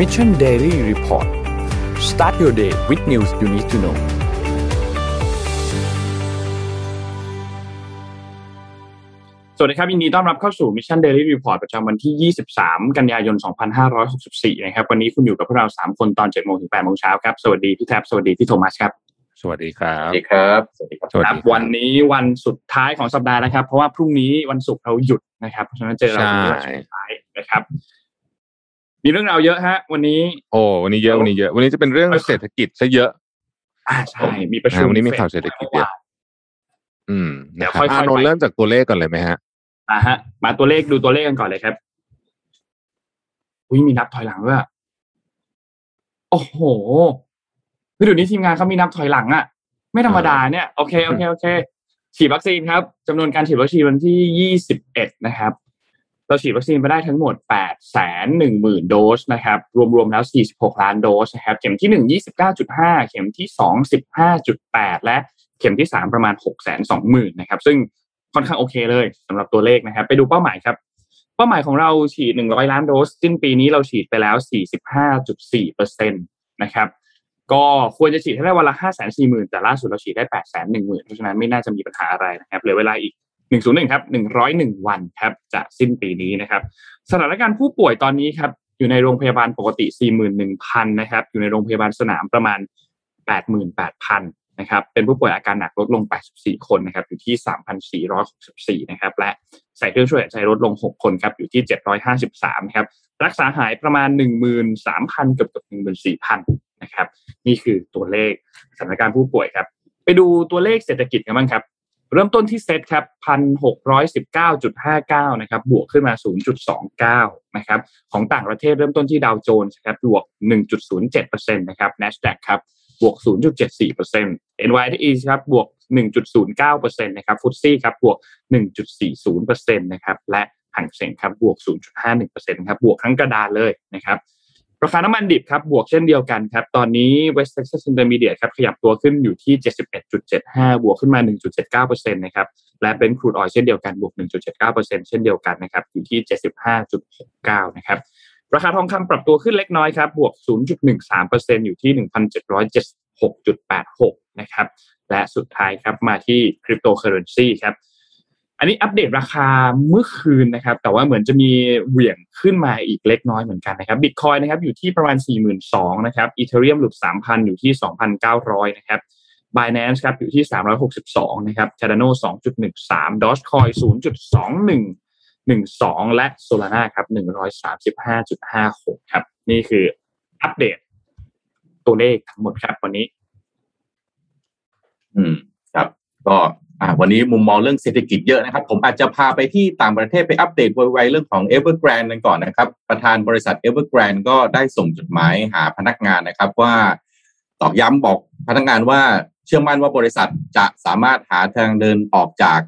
Mission Daily Report start your day with news you need to know สวัสดีครับยินดีต้อนรับเข้าสู่ Mission Daily Report ประจำวันที่ 23 กันยายน 2564 นะครับ วันนี้คุณอยู่กับพวกเรา 3 คนตอน7โมงถึง8โมงเช้าครับ สวัสดีพี่แท็บ สวัสดีพี่โทมัสครับ สวัสดีครับ สวัสดีครับ สวัสดีครับสวัสคดีรับวันนี้วันสุดท้ายของสัปดาห์นะครับ เพราะว่าพรุ่งนี้วันศุกร์เราหยุดนะครับ เพราะฉะนั้นเจอเราที่วันสุดท้ายนะครับ มีเรื่องราวเยอะฮะ วันนี้ โอ้วันนี้เยอะวันนี้เยอะ วันนี้จะเป็นเรื่องเศรษฐกิจซะเยอะอ่าใช่มีประชุมวันนี้มีข่าวเศรษฐกิจเยอะอืมเดี๋นะยวครับค่อยๆอานนท์ไปเริ่มจากตัวเลขก่อนเลยไหมฮะอ่าฮะ มาตัวเลขดูตัวเลขกันก่อนเลยครับอุ้ยมีนับถอยหลังด้วยอะโอ้โหคือเดี๋ยวนี้ทีมงานเขามีนับถอยหลังอะไม่ธรรมดาเนี่ยโอเคโอเคโอเคฉีดวัคซีนครับจำนวนการฉีดวัคซีนวันที่ยี่สิบเอ็ดนะครับ เราฉีดวัคซีนไปได้ทั้งหมดแปดแสนหนึ่งหมื่นโดสนะครับ รวมๆแล้วสี่สิบหกล้านโดสนะครับ เข็มที่หนึ่งยี่สิบเข็มที่สองสิบห้าจุดและเข็มที่สามประมาณหกแสนสองหมื่นนะครับ ซึ่งค่อนข้างโอเคเลยสำหรับตัวเลขนะครับ ไปดูเป้าหมายครับ เป้าหมายของเราฉีด 100 ล้านโดส สิ้นปีนี้เราฉีดไปแล้ว 45.4เปอร์เซ็นต์นะครับก็ควรจะฉีดให้ได้วันละ 5 4 0 0 0 0 แต่ล่าสุดเราฉีดได้ 8 1 0 0 0 0 เพราะฉะนั้นไม่น่าจะมีปัญหาอะไรนะครับเหลือเวลาอีก 101ครับ101 วันครับจะสิ้นปีนี้นะครับ สถานการณ์ผู้ป่วยตอนนี้ครับอยู่ในโรงพยาบาลปกติ 41,000นะครับอยู่ในโรงพยาบาลสนามประมาณ 88,000นะครับเป็นผู้ป่วยอาการหนักลดลง 84 คนนะครับอยู่ที่ 3,464นะครับและใส่เครื่องช่วยหายใจลดลง 6 คนครับอยู่ที่ 753นะครับรักษาหายประมาณ 13,000เกือบเกือบ14,000นะครับนี่คือตัวเลขสถานการณ์ผู้ป่วยครับไปดูตัวเลขเศรษฐกิจกันบ้างครับ เริ่มต้นที่เซตครับพันหกร้อยสิบเก้าจุดห้าเก้านะครับบวกขึ้นมาศูนย์จุดสองเก้านะครับของต่างประเทศเริ่มต้นที่ดาวโจนส์ครับบวกหนึ่งจุดศูนย์เจ็ดเปอร์เซ็นต์นะครับ n a s d a กครับบวกศูนย์จุดเจ็ดสี่เปอร์เซ็นต์ NYSE ครับบวกหนึ่งจุดศูนย์เก้าเปอร์เซ็นต์นะครับ FTSE ครับบวกหนึ่งจุดสี่ศูนย์เปอร์เซ็นต์นะครับและฮั่งเส็งครับบวกศูนย์จุดห้าหนึ่งเปอร์เซ็นต์ครับบวกทั้งกระดานเลยนะครับ ราคาน้ำมันดิบครับบวกเช่นเดียวกันครับ ตอนนี้ West Texas Intermediate ครับขยับตัวขึ้นอยู่ที่ 71.75 บวกขึ้นมา 1.79%นะครับและเป็นครูดออยเช่นเดียวกันบวก 1.79%เช่นเดียวกันนะครับอยู่ที่ 75.69 นะครับราคาทองคำปรับตัวขึ้นเล็กน้อยครับบวก 0.13%อยู่ที่ 1,776.86 นะครับและสุดท้ายครับมาที่คริปโตเคอเรนซีครับ อันนี้อัปเดตราคาเมื่อคืนนะครับ แต่ว่าเหมือนจะมีเหวี่ยงขึ้นมาอีกเล็กน้อยเหมือนกันนะครับบิตคอยนะครับอยู่ที่ประมาณ 4 2 0 0 0นะครับอีเทเรียมหลุด3,000 อยู่ที่ 2,900 นะครับ Binance ครับอยู่ที่ 362 นะครับ Cardano 2.13 Dogecoin 0.2112 และ Solana ครับ 135.56 ครับ นี่คืออัปเดตตัวเลขทั้งหมดครับวันนี้ อืม ครับ ก็ อ่าวันนี้มุมมองเรื่องเศรษฐกิจเยอะนะครับ ผมอาจจะพาไปที่ต่างประเทศไปอัปเดตไวๆเรื่องของ Evergrande กันก่อนนะครับ ประธานบริษัท Evergrande ก็ได้ส่งจดหมายหาพนักงานนะครับว่าตอกย้ำบอกพนักงานว่าเชื่อมั่นว่าบริษัทจะสามารถหาทางเดินออกจาก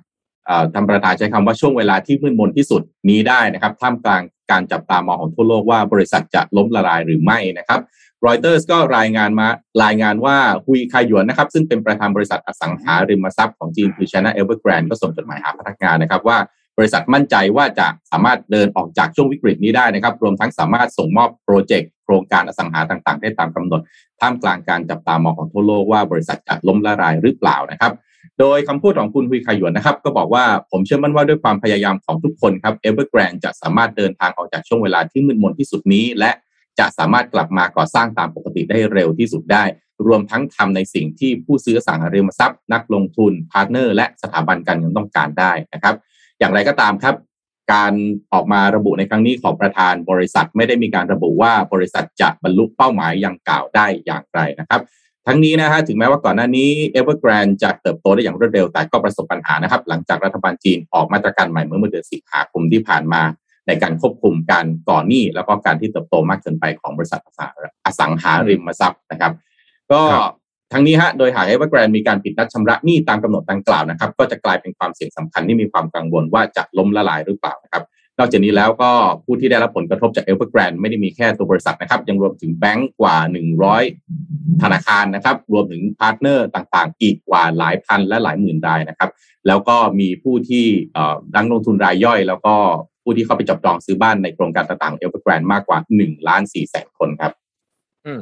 เอ่อทำประธานใช้คำว่าช่วงเวลาที่มืดมนที่สุดนี้ได้นะครับ ท่ามกลางการจับตามองของทั่วโลกว่าบริษัทจะล้มละลายหรือไม่นะครับ รอยเตอร์สก็รายงานมารายงานว่าฮุยคายหยวนนะครับ ซึ่งเป็นประธานบริษัทอสังหาริมทรัพย์ของจีนคือ China Evergrande ก็ส่งจดหมายหาพนักงานนะครับว่าบริษัทมั่นใจว่าจะสามารถเดินออกจากช่วงวิกฤตนี้ได้นะครับ รวมทั้งสามารถส่งมอบโปรเจกต์โครงการอสังหาต่างๆ ได้ตามกำหนด ท่ามกลางการจับตามองของทั่วโลกว่าบริษัทจะล้มละลายหรือเปล่านะครับ โดยคำพูดของคุณฮุยคายหยวนนะครับ ก็บอกว่าผมเชื่อมั่นว่าด้วยความพยายามของทุกคนครับ Evergrande จะสามารถเดินทางออกจากช่วงเวลาที่มืดมนที่สุดนี้ และ จะสามารถกลับมาก่อสร้างตามปกติได้เร็วที่สุดได้ รวมทั้งทำในสิ่งที่ผู้ซื้ออสังหาริมทรัพย์ นักลงทุน partner และสถาบันการเงินต้องการได้นะครับ อย่างไรก็ตามครับ การออกมาระบุในครั้งนี้ของประธานบริษัทไม่ได้มีการระบุว่าบริษัทจะบรรลุเป้าหมายอย่างกล่าวได้อย่างไรนะครับทั้งนี้นะฮะถึงแม้ว่าก่อนหน้านี้ Evergrande จะเติบโตได้อย่างรวดเร็ว แต่ก็ประสบปัญหานะครับ หลังจากรัฐบาลจีนออกมาตรการใหม่เมื่อเดือนสิงหาคมที่ผ่านมา ในการควบคุมการก่อหนี้แล้วก็การที่เติบโตมากเกินไปของบริษัทอสังหาริมทรัพย์นะครับ ก็ทั้งนี้ฮะโดยหาก Evergrande มีการผิดนัดชำระหนี้ตามกำหนดดังกล่าวนะครับ ก็จะกลายเป็นความเสี่ยงสำคัญที่มีความกังวลว่าจะล้มละลายหรือเปล่านะครับนอกจากนี้แล้วก็ผู้ที่ได้รับผลกระทบจาก Evergrande ไม่ได้มีแค่ตัวบริษัทนะครับ ยังรวมถึงแบงก์กว่า 100 ธนาคารนะครับ รวมถึง partner ต่างๆ อีกกว่าหลายพันและหลายหมื่นรายนะครับ แล้วก็มีผู้ที่เอ่อนักลงทุนรายย่อย แล้วก็ ผู้ที่เข้าไปจับจองซื้อบ้านในโครงการต่างๆ Evergrande มากกว่า1ล้าน4แสนคนครับ อืม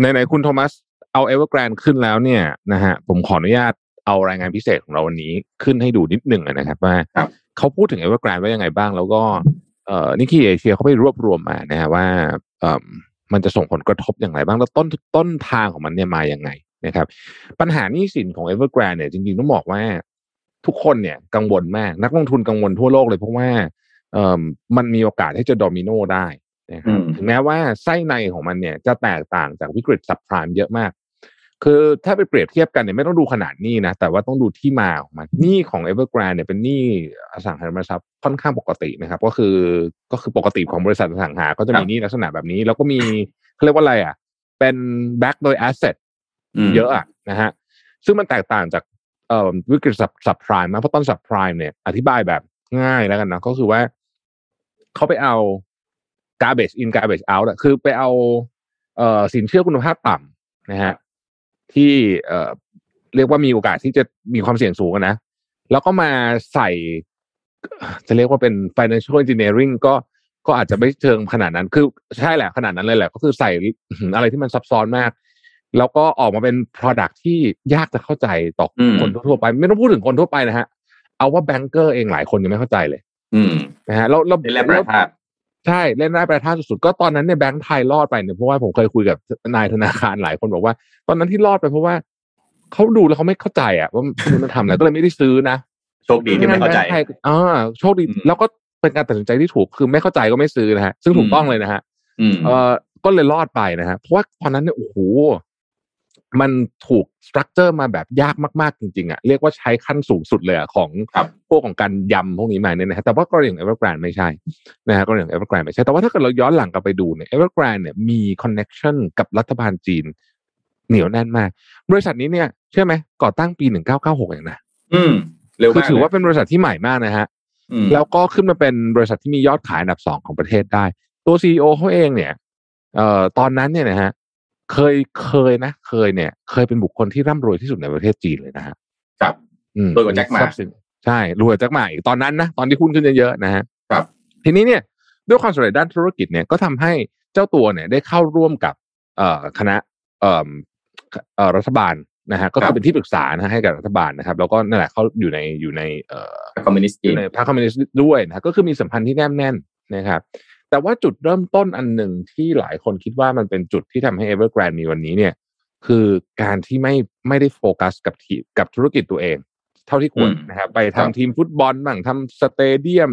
ในไหนๆคุณโทมัสเอาเอเวอร์แกรนขึ้นแล้วเนี่ยนะฮะผมขออนุญาตเอารายงานพิเศษของเราวันนี้ขึ้นให้ดูนิดหนึ่งนะครับว่าครับเขาพูดถึงเอเวอร์แกรนว่ายังไงบ้าง แล้วก็เอ่อ Nikkei Asia เขาไปรวบรวมมานะฮะว่าเอ่อมันจะส่งผลกระทบอย่างไรบ้างแล้วต้นต้นทางของมันเนี่ยมาอย่างไงนะครับ ปัญหาหนี้สินของ Evergrande เนี่ยจริงๆต้องบอกว่า ทุกคนเนี่ยกังวลมาก นักลงทุนกังวลทั่วโลกเลยเพราะว่าเอ่อ มันมีโอกาสที่จะโดมิโนได้นะครับอืมถึงแม้ว่าไส้ในของมันเนี่ยจะแตกต่างจากวิกฤตซับไพรม์เยอะมาก คือถ้าไปเปรียบเทียบกันเนี่ยไม่ต้องดูขนาดหนี้นะ แต่ว่าต้องดูที่มาของมันหนี้ของ Evergrande เนี่ยเป็นหนี้อสังหาริมทรัพย์ค่อนข้างปกตินะครับ ก็คือก็คือปกติของบริษัทอสังหา ก็จะมีหนี้ลักษณะแบบนี้ แล้วก็มีเขาเรียกว่าอะไรอะ เป็น back โดย asset มเยอะอะนะฮะซึ่งมันแตกต่างจากเอ่อวิกฤตสับสับไพรม์นะเพราะตอนสับไพรม์เนี่ยอธิบายแบบง่ายแล้วกันนะก็คือว่า เขาไปเอา garbage in garbage out อะคือไปเอาเอ่อสินเชื่อคุณภาพต่ำนะฮะที่เอ่อเรียกว่ามีโอกาสที่จะมีความเสี่ยงสูงอะนะ แล้วก็มาใส่ จะเรียกว่าเป็น financial engineering ก็ก็อาจจะไม่เชิงขนาดนั้น คือใช่แหละขนาดนั้นเลยแหละ ก็คือใส่อะไรที่มันซับซ้อนมาก แล้วก็ออกมาเป็น product ที่ยากจะเข้าใจต่ออมคนทั่วๆไป ไม่ต้องพูดถึงคนทั่วไปนะฮะ เอาว่าแบงเกอร์เองหลายคนยังไม่เข้าใจเลย อืมนะฮะแล้วแล้วเป็นแร่แปรธาตุใช่เล่นได้ประท่าสุดๆก็ตอนนั้นเนี่ยแบงค์ไทยรอดไปเนี่ยเพราะว่าผมเคยคุยกับนายธนาคารหลายคนบอกว่า ตอนนั้นที่รอดไปเพราะว่าเขาดูแล้วเขาไม่เข้าใจอะว่ามันทำอะไรก็เลยไม่ได้ซื้อนะโชคดีที่ไม่เข้าใจแบงค์ทยอ่าโชคดีอืมแล้วก็เป็นการตัดสินใจที่ถูกคือไม่เข้าใจก็ไม่ซื้อนะฮะซึ่งถูกต้องเลยนะฮะอืมเออก็เลยรอดไปนะฮะเพราะว่าตอนนั้นเนี่ยโอ้โห มันถูก structure มาแบบยากมากๆจริงๆอะเรียกว่าใช้ขั้นสูงสุดเลยอะของครับพวกของการยำพวกนี้มาเนี่ยนะฮะแต่ว่ากรณีของ Evergrande ไม่ใช่นะฮะกรณีของ Evergrande ไม่ใช่แต่ว่าถ้าเกิดเราย้อนหลังกลับไปดูเนี่ย Evergrande เนี่ยมี connection กับรัฐบาลจีน เหนียวแน่นมาก บริษัทนี้เนี่ยเชื่อไหมก่อตั้งปี1996เองนะอืมเร็วคือมากถือว่าเลยเป็นบริษัทที่ใหม่มากนะฮะอืมแล้วก็ขึ้นมาเป็นบริษัทที่มียอดขายอันดับสองของประเทศได้ ตัวซีอเขาเองเนี่ยเอ่อตอนนั้นเนี่ยนะฮะ เคยเคยนะ เคยเนี่ย เคยเป็นบุคคลที่ร่ำรวยที่สุดในประเทศจีนเลยนะฮะครับอืมรวยกว่าแจ็คหมาทรัพย์สินใช่รวยกว่าแจ็คหมาอีกตอนนั้นนะตอนที่หุ้นขึ้นเยอะๆนะฮะครับ ทีนี้เนี่ยด้วยความสำเร็จด้านธุรกิจเนี่ยก็ทำให้เจ้าตัวเนี่ยได้เข้าร่วมกับเอ่อคณะเอ่อเอ่อรัฐบาลนะฮะก็ครัคือบเป็นที่ปรึกษานะฮะให้กับรัฐบาลนะครับ แล้วก็นั่นแหละเขาอยู่ในอยู่ในเอ่อคอมมิวนิสต์อจีนยู่ในพรรคคอมมิวนิสต์ด้วยนะก็คือมีสัมพันธ์ที่แนบแน่นนะครับ แต่ว่าจุดเริ่มต้นอันหนึ่งที่หลายคนคิดว่ามันเป็นจุดที่ทำให้ Evergrande มีวันนี้เนี่ย คือการที่ไม่ไม่ได้โฟกัสกับทีกับธุรกิจตัวเอง เท่าที่ควรอืมนะครับไปครัทำบทีมฟุตบอลบ้างทำสเตเดียม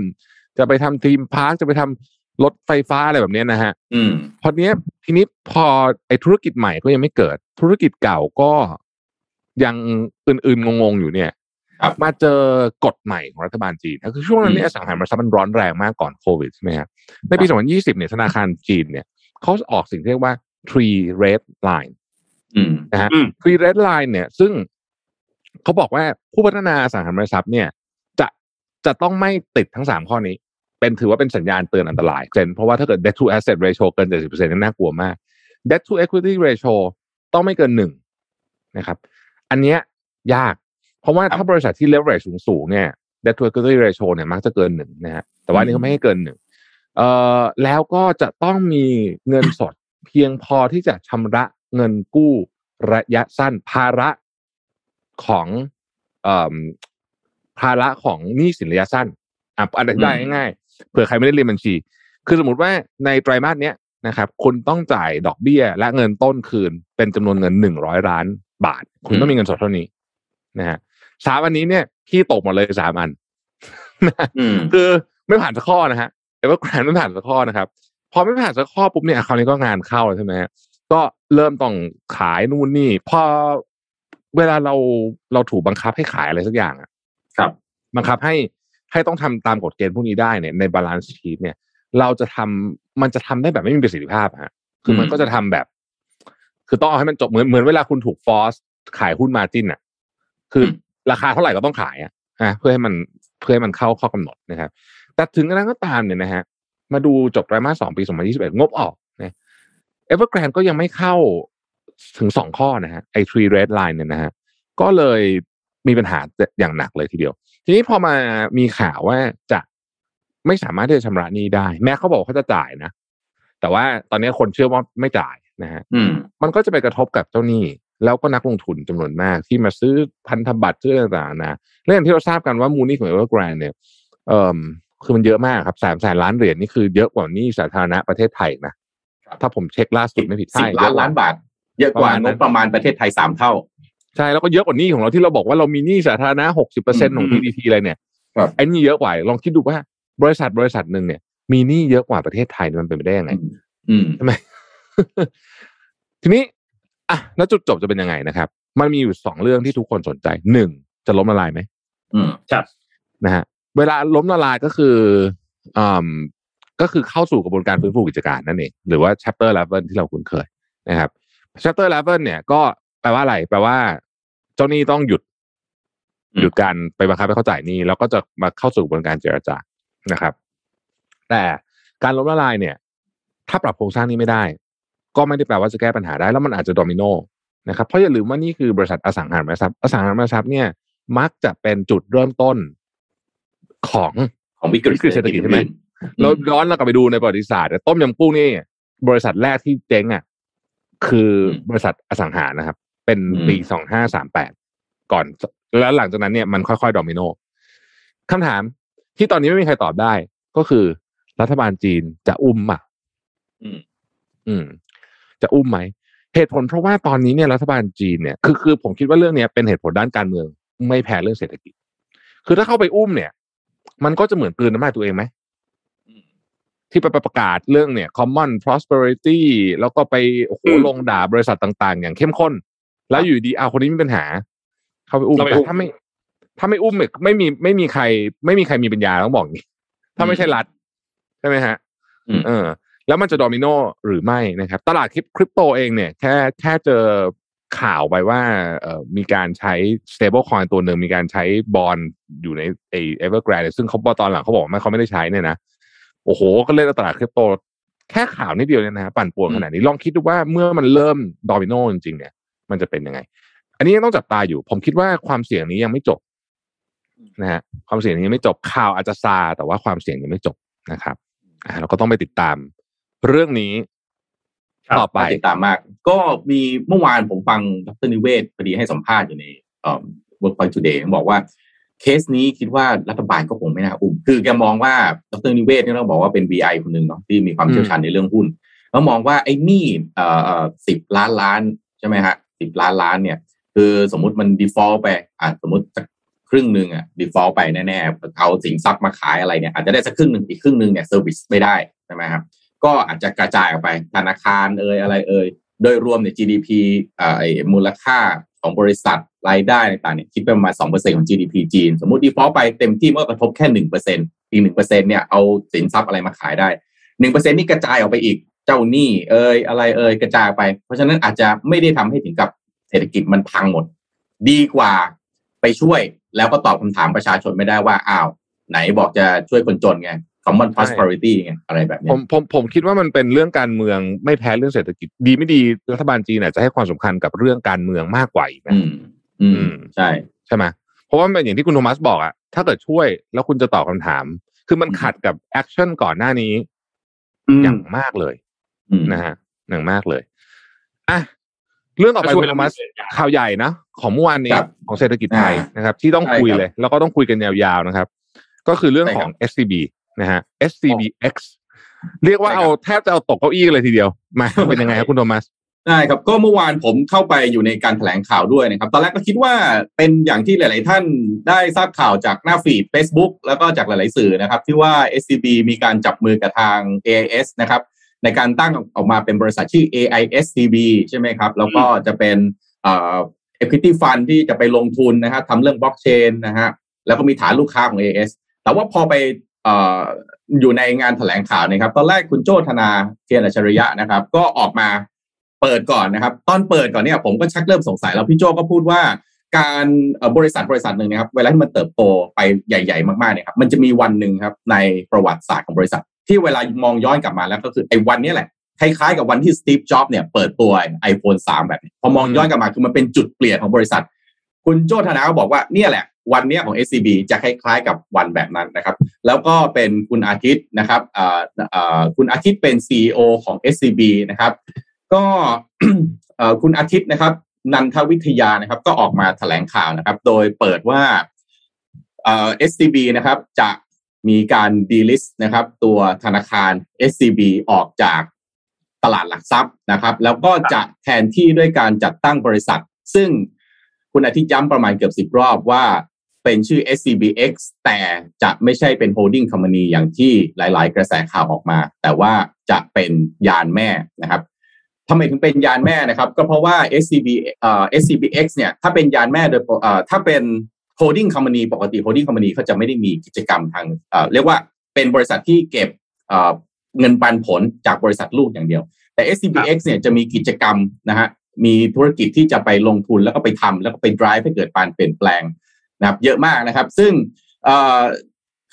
จะไปทำ theme park จะไปทำรถไฟฟ้าอะไรแบบเนี้ยนะฮะอืมพอเนี้ยทีนี้พอไอ้ธุรกิจใหม่ก็ยังไม่เกิด ธุรกิจเก่าก็ยังอึนๆงงๆอยู่เนี่ยครับ มาเจอกฎใหม่ของรัฐบาลจีนก็คือช่วงนั้นเนี่อืยมอสังหาริมทรัพย์มันร้อนแรงมากก่อนโควิดใช่ไหมครับในปี 2020 เนี่ยธนาคารจีนเนี่ยเขาออกสิ่งที่เรียกว่า three red line อืมนะฮะอืม three red line เนี่ย ซึ่งเขาบอกว่าผู้พัฒนาอสังหาริมทรัพย์เนี่ย จะจะต้องไม่ติดทั้งสามข้อนี้ เป็นถือว่าเป็นสัญญาณเตือนอันตรายเช่นเพราะว่าถ้าเกิด debt to asset ratio เกิน 70%นี่น่ากลัวมาก debt to equity ratio ต้องไม่เกินหนึ่งนะครับ อันเนี้ยยาก เพราะว่าครับถ้าบริษัทที่ leverage สูงสูงๆเนี่ย debt to equity ratio เนี่ยมักจะเกินหนึ่งนะฮะแต่ว่าอันนี้เขาไม่ให้เกินหนึ่งเอ่อแล้วก็จะต้องมีเงินสดเพียงพอที่จะชำระเงินกู้ระยะสั้นภาระของเอ่อภาระของหนี้สินระยะสั้นอะอันอธิบายง่ายๆเผื่อใครไม่ได้เรียนบัญชี คือสมมติว่าในไตรมาสเนี้ยนะครับคุณต้องจ่ายดอกเบี้ย และเงินต้นคืนเป็นจำนวนเงินหนึ่งร้อยล้านบาท คุณต้องมีเงินสดเท่านี้นะฮะ สามอันนี้เนี่ยพี่ตกหมดเลยสามอันอืมคือไม่ผ่านสักข้อนะฮะเอเวอร์แกรนไม่ผ่านสักข้อนะครับพอไม่ผ่านสักข้อปุ๊บเนี่ยคราวนี้ก็งานเข้าแล้วใช่ไหมฮะก็เริ่มต้องขายนู่นนี่พอเวลาเราเราถูกบังคับให้ขายอะไรสักอย่างอะครับ บังคับให้ให้ต้องทำตามกฎเกณฑ์พวกนี้ได้เนี่ยใน balance sheet เนี่ย เราจะทำมันจะทำได้แบบไม่มีประสิทธิภาพอะฮะคือมันอืมก็จะทำแบบ คือต้องเอาให้มันจบเหมือนเหมือนเวลาคุณถูก force ขายหุ้น margin อะ คือ ราคาเท่าไหร่ก็ต้องขายอะอะเพื่อให้มันเพื่อให้มันเข้าข้อกำหนดนะครับ แต่ถึงกระนั้นก็ตามเนี่ยนะฮะมาดูจบไตรมาสสองปี2021งบออกนะเอเวอร์แกรนก็ยังไม่เข้าถึงสองข้อนะฮะไอ้ three red line เนี่ยนะฮะก็เลยมีปัญหาอย่างหนักเลยทีเดียว ทีนี้พอมามีข่าวว่าจะไม่สามารถที่จะชำระหนี้ได้ แม้เขาบอกเขาจะจ่ายนะ แต่ว่าตอนนี้คนเชื่อว่าไม่จ่ายนะฮะอืมมันก็จะไปกระทบกับเจ้าหนี้ แล้วก็นักลงทุนจำนวนมากที่มาซื้อพันธบัตรซื้ออะไรต่างๆนะและอย่างที่เราทราบกันว่ามูลหนี้ของ Evergrande เนี่ยเอ่อคือมันเยอะมากครับสามแสนล้านเหรียญนี่คือเยอะกว่าหนี้สาธารณะประเทศไทยนะครับถ้าผมเช็คล่าสุดไม่ผิดสิใช่บล้านล้านบาท เยอะกว่าประมาณงนั้บนประมาณประเทศไทยสามเท่า ใช่แล้วก็เยอะกว่าหนี้ของเราที่เราบอกว่าเรามีหนี้สาธารณะหกสิบเปอร์เซ็นต์ของอืม GDP อะไรเนี่ยครับไอ้นี่เยอะกว่าลองคิดดูว่าบริษัทบริษัทหนึ่งเนี่ย มีหนี้เยอะกว่าประเทศไทยมันเป็นไปได้ยังไงอืมใช่ไหมทีนี้ อะแล้วจุดจบจะเป็นยังไงนะครับ มันมีอยู่สองเรื่องที่ทุกคนสนใจหนึ่งจะล้มละลายไหมอืมนะฮะเวลาล้มละลายก็คืออ่าก็คือเข้าสู่กระบวนการฟื้นฟูกิจการนั่นเองหรือว่า chapter 11 ที่เราคุ้นเคยนะครับ chapter 11 เนี่ย ก็แปลว่าอะไรแปลว่า เจ้าหนี้ต้องหยุดอืมหยุดการไปบังคับให้เขาจ่ายหนี้แล้วก็จะมาเข้าสู่กระบวนการเจรจานะครับ แต่การล้มละลายเนี่ย ถ้าปรับโครงสร้างนี้ไม่ได้ ก็ไม่ได้แปลว่าจะแก้ปัญหาได้แล้วมันอาจจะโดมิโนนะครับเพราะอย่าลืมว่านี่คือบริษัทอสังหาริมทรัพย์อสังหาริมทรัพย์เนี่ยมักจะเป็นจุดเริ่มต้นของของวิกฤตวิกฤตเศรษฐกิจใช่ไหมเราย้อนเรากลับไปดูในประวัติศาสตร์เนี่ยต้มยำกุ้งนี่บริษัทแรกที่เจ๊งอะคืออบริษัทอสังหานะครับ เป็นปีสองห้าสามแปดก่อน แล้วหลังจากนั้นเนี่ยมันค่อยๆดอมิโนคำถามที่ตอนนี้ไม่มีใครตอบได้ ก็คือ รัฐบาลจีนจะอุ้มอะอืม อืม จะอุ้มไหมเหตุผลเพราะว่าตอนนี้เนี่ยรัฐบาลจีนเนี่ยคือคือผมคิดว่าเรื่องเนี้ยเป็นเหตุผลด้านการเมือง ไม่แพ้เรื่องเศรษฐกิจ คือถ้าเข้าไปอุ้มเนี่ย มันก็จะเหมือนกลืนน้ำลายตัวเองไหมที่ไปประกาศเรื่องเนี่ย common prosperity แล้วก็ไปโอ้โหอืมลงด่าบริษัทต่าง ๆ อย่างเข้มข้น แล้วอยู่ดีเอาคนนี้มีปัญหา เข้าไปอุ้มเราไปแต่อุ้มถ้าไม่ ถ้าไม่อุ้มเนี่ยไม่มีไม่มีใคร ไม่มีใครมีปัญญาต้องบอกอย่างนี้ถ้าไม่ใช่รัฐใช่ไหมฮะอืมเออ แล้วมันจะโดมิโนหรือไม่นะครับ ตลาดคริปคริปโตเองเนี่ยแค่แค่เจอข่าวไปว่าเอ่อมีการใช้ stable coin ตัวหนึ่งมีการใช้บอลอยู่ในไอเอเวอร์แกรนซึ่งเขาบอกตอนหลังเขาบอกว่าเขาไม่ได้ใช้เนี่ยนะโอ้โห ก็เล่นตลาดคริปโต แค่ข่าวนิดเดียวเนี่ยนะฮะปั่นป่วนขนาดนี้ลองคิดดูว่าเมื่อมันเริ่มดอมิโนจริงๆเนี่ย มันจะเป็นยังไง อันนี้ยังต้องจับตาอยู่ ผมคิดว่าความเสี่ยงนี้ยังไม่จบนะฮะความเสี่ยงนี้ยังไม่จบข่าวอาจจะซาแต่ว่าความเสี่ยงยังไม่จบนะครับอ่าเราก็ต้องไปติดตาม เรื่องนี้ครับต่อไปน่าติดตามมาก ก็มีเมื่อวานผมฟังดรนิเวศพอดีให้สัมภาษณ์อยู่ในเอ่อ Workpoint Today บอกว่าเคสนี้คิดว่ารัฐบาลก็คงไม่น่าอุ้ม คือแกมองว่าดรนิเวศเนี่ยต้องบอกว่าเป็น VI คนหนึ่งเนาะที่มีความเชี่ยวชาญในเรื่องหุ้นแล้วมองว่าไอ้หนี้เอ่อสิบล้านล้านใช่ไหมฮะสิบล้านล้านเนี่ย คือสมมุติมัน default ไปอะสมมติสักครึ่งหนึ่งอะ default ไปแน่ๆเอาสินทรัพย์มาขายอะไรเนี่ยอาจจะได้สักครึ่งหนึ่งอีกครึ่งหนึ่งเนี่ย service ไม่ได้ใช่ไหมครับ ก็อาจจะกระจายออกไปธนาคารเอ่ยอะไรเอ่ยโดยรวมเนี่ย GDP เอ่อไอ้มูลค่าของบริษัทรายได้ต่างๆเนี่ยคิดเป็นประมาณสองเปอร์เซ็นของ GDP จีน สมมติ default ไปเต็มที่มันก็กระทบแค่หนึ่งเปอร์เซ็นอีกหนึ่งเปอร์เซ็นเนี่ยเอาสินทรัพย์อะไรมาขายได้หนึ่งเปอร์เซ็นนี่กระจายออกไปอีกเจ้าหนี้เอ่ยอะไรเอ่ยกระจายไป เพราะฉะนั้นอาจจะไม่ได้ทำให้ถึงกับเศรษฐกิจมันพังหมด ดีกว่าไปช่วยแล้วก็ตอบคำถามประชาชนไม่ได้ว่าอ้าวไหนบอกจะช่วยคนจนไง common prosperity ไงอะไรแบบเนี้ผยมผมผมคิดว่ามันเป็นเรื่องการเมืองไม่แพ้เรื่องเศรษฐกิจ ดีไม่ดีรัฐบาลจีนอาจจะให้ความสำคัญกับเรื่องการเมืองมากกว่าอีกนะอืมอือืมมใช่ใช่ไหมเพราะว่ามันอย่างที่คุณโทมัสบอกอะถ้าเกิดช่วยแล้วคุณจะตอบคำถาม คือมันขัดกับแอคชั่นก่อนหน้านี้อย่างมากเลยอืมนะฮะอย่างมากเลยอะเรื่องต่อไปก็ช่วยคุณโทมัสดำเนินการข่าวใหญ่นะของเมื่อวานนี้ครับของเศรษฐกิจไทยอ่านนะครับ ที่ต้องใช่คุยครับเลย แล้วก็ต้องคุยกันยาวๆนะครับ ก็คือเรื่องใช่ขคอรังบ SCB นะฮะ SCBX เรียกว่าใช่ครับเอาแทบจะเอาตกเก้าอี้เลยทีเดียว มาเป็นยังไงครับคุณโทมัสได้ครับก็เมื่อวานผมเข้าไปอยู่ในการแถลงข่าวด้วยนะครับ ตอนแรกก็คิดว่าเป็นอย่างที่หลาย ๆ ท่านได้ทราบข่าวจากหน้าฟีด Facebook แล้วก็จากหลาย ๆ สื่อนะครับ ที่ว่า SCB มีการจับมือกับทาง AIS นะครับ ในการตั้งออกมาเป็นบริษัทชื่อ AISCB ใช่ไหมครับ แล้วก็จะเป็นเอ่อ equity fund ที่จะไปลงทุนนะฮะทำเรื่องบล็อกเชนนะฮะแล้วก็มีฐานลูกค้าของ AIS แต่ว่าพอไปเอยู่ในงานแถลงข่าวนะครับ ตอนแรกคุณโจธนาเทียนอัจฉริยะนะครับ ก็ออกมาเปิดก่อนนะครับ ตอนเปิดก่อนเนี่ยผมก็ชักเริ่มสงสัยแล้วพี่โจก็พูดว่า การบริษัทบริษัทหนึ่งนะครับ เวลาที่มันเติบโตไปใหญ่ ๆ มากๆเนี่ยครับมันจะมีวันหนึ่งครับในประวัติศาสตร์ของบริษัท ที่เวลามองย้อนกลับมาแล้วก็คือไอ้วันนี้แหละคล้ายๆกับวันที่สตีฟจ็อบเนี่ยเปิดตัว iPhone 3 แบบนี้พอมองย้อนกลับมาคือมันเป็นจุดเปลี่ยนของบริษัท คุณโจธนาก็บอกว่าเนี่ยแหละ วันเนี้ยของ SCB จะคล้ายๆ กับวันแบบนั้นนะครับ แล้วก็เป็นคุณอาทิตย์นะครับคุณอาทิตย์เป็น CEO ของ SCB นะครับ ก็คุณอาทิตย์นะครับ นันทวิทยานะครับ ก็ออกมาแถลงข่าวนะครับ โดยเปิดว่าเอ่อ SCB นะครับจะมีการดีลิสต์นะครับ ตัวธนาคาร SCB ออกจากตลาดหลักทรัพย์นะครับ แล้วก็จะแทนที่ด้วยการจัดตั้งบริษัท ซึ่งคุณอาทิตย์ย้ำประมาณเกือบสิบรอบว่า เป็นชื่อ SCBX แต่จะไม่ใช่เป็น holding company อย่างที่หลาย ๆ กระแสข่าวออกมา แต่ว่าจะเป็นยานแม่นะครับทำไมถึงเป็นยานแม่นะครับ ก็เพราะว่า SCB เอ่อ SCBX เนี่ยถ้าเป็นยานแม่โดยเอ่อถ้าเป็น holding company ปกติ holding company เขาจะไม่ได้มีกิจกรรมทางเอ่อเรียกว่าเป็นบริษัทที่เก็บเอ่อเงินปันผลจากบริษัทลูกอย่างเดียว แต่ SCBX เนี่ยจะมีกิจกรรมนะฮะมีธุรกิจที่จะไปลงทุนแล้วก็ไปทำแล้วก็ไป drive ให้เกิดการเปลี่ยนแปลง นะครับเยอะมากนะครับ ซึ่งก่อ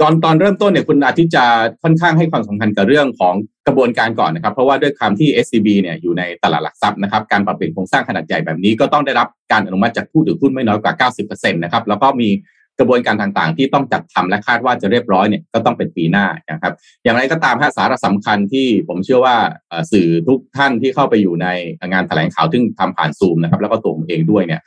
ตอนตอนเริ่มต้นเนี่ยคุณอาทิตย์จะค่อนข้างให้ความสำคัญกับเรื่องของกระบวนการก่อนนะครับ เพราะว่าด้วยคำที่ SCB เนี่ยอยู่ในตลาดหลักทรัพย์นะครับการปรับเปลี่ยนโครงสร้างขนาดใหญ่แบบนี้ก็ต้องได้รับการอนุมัติจากผู้ถือหุ้นไม่น้อยกว่า 90%นะครับแล้วก็มีกระบวนการต่างๆ ที่ต้องจัดทำและคาดว่าจะเรียบร้อยเนี่ยก็ต้องเป็นปีหน้านะครับ อย่างไรก็ตามฮะสาระสำคัญที่ผมเชื่อว่าสื่อทุกท่านที่เข้าไปอยู่ในงานแถลงข่าวซึ่งทำผ่านซูมนะครับ แล้วก็ตัวผมเองด้วยเนี่ย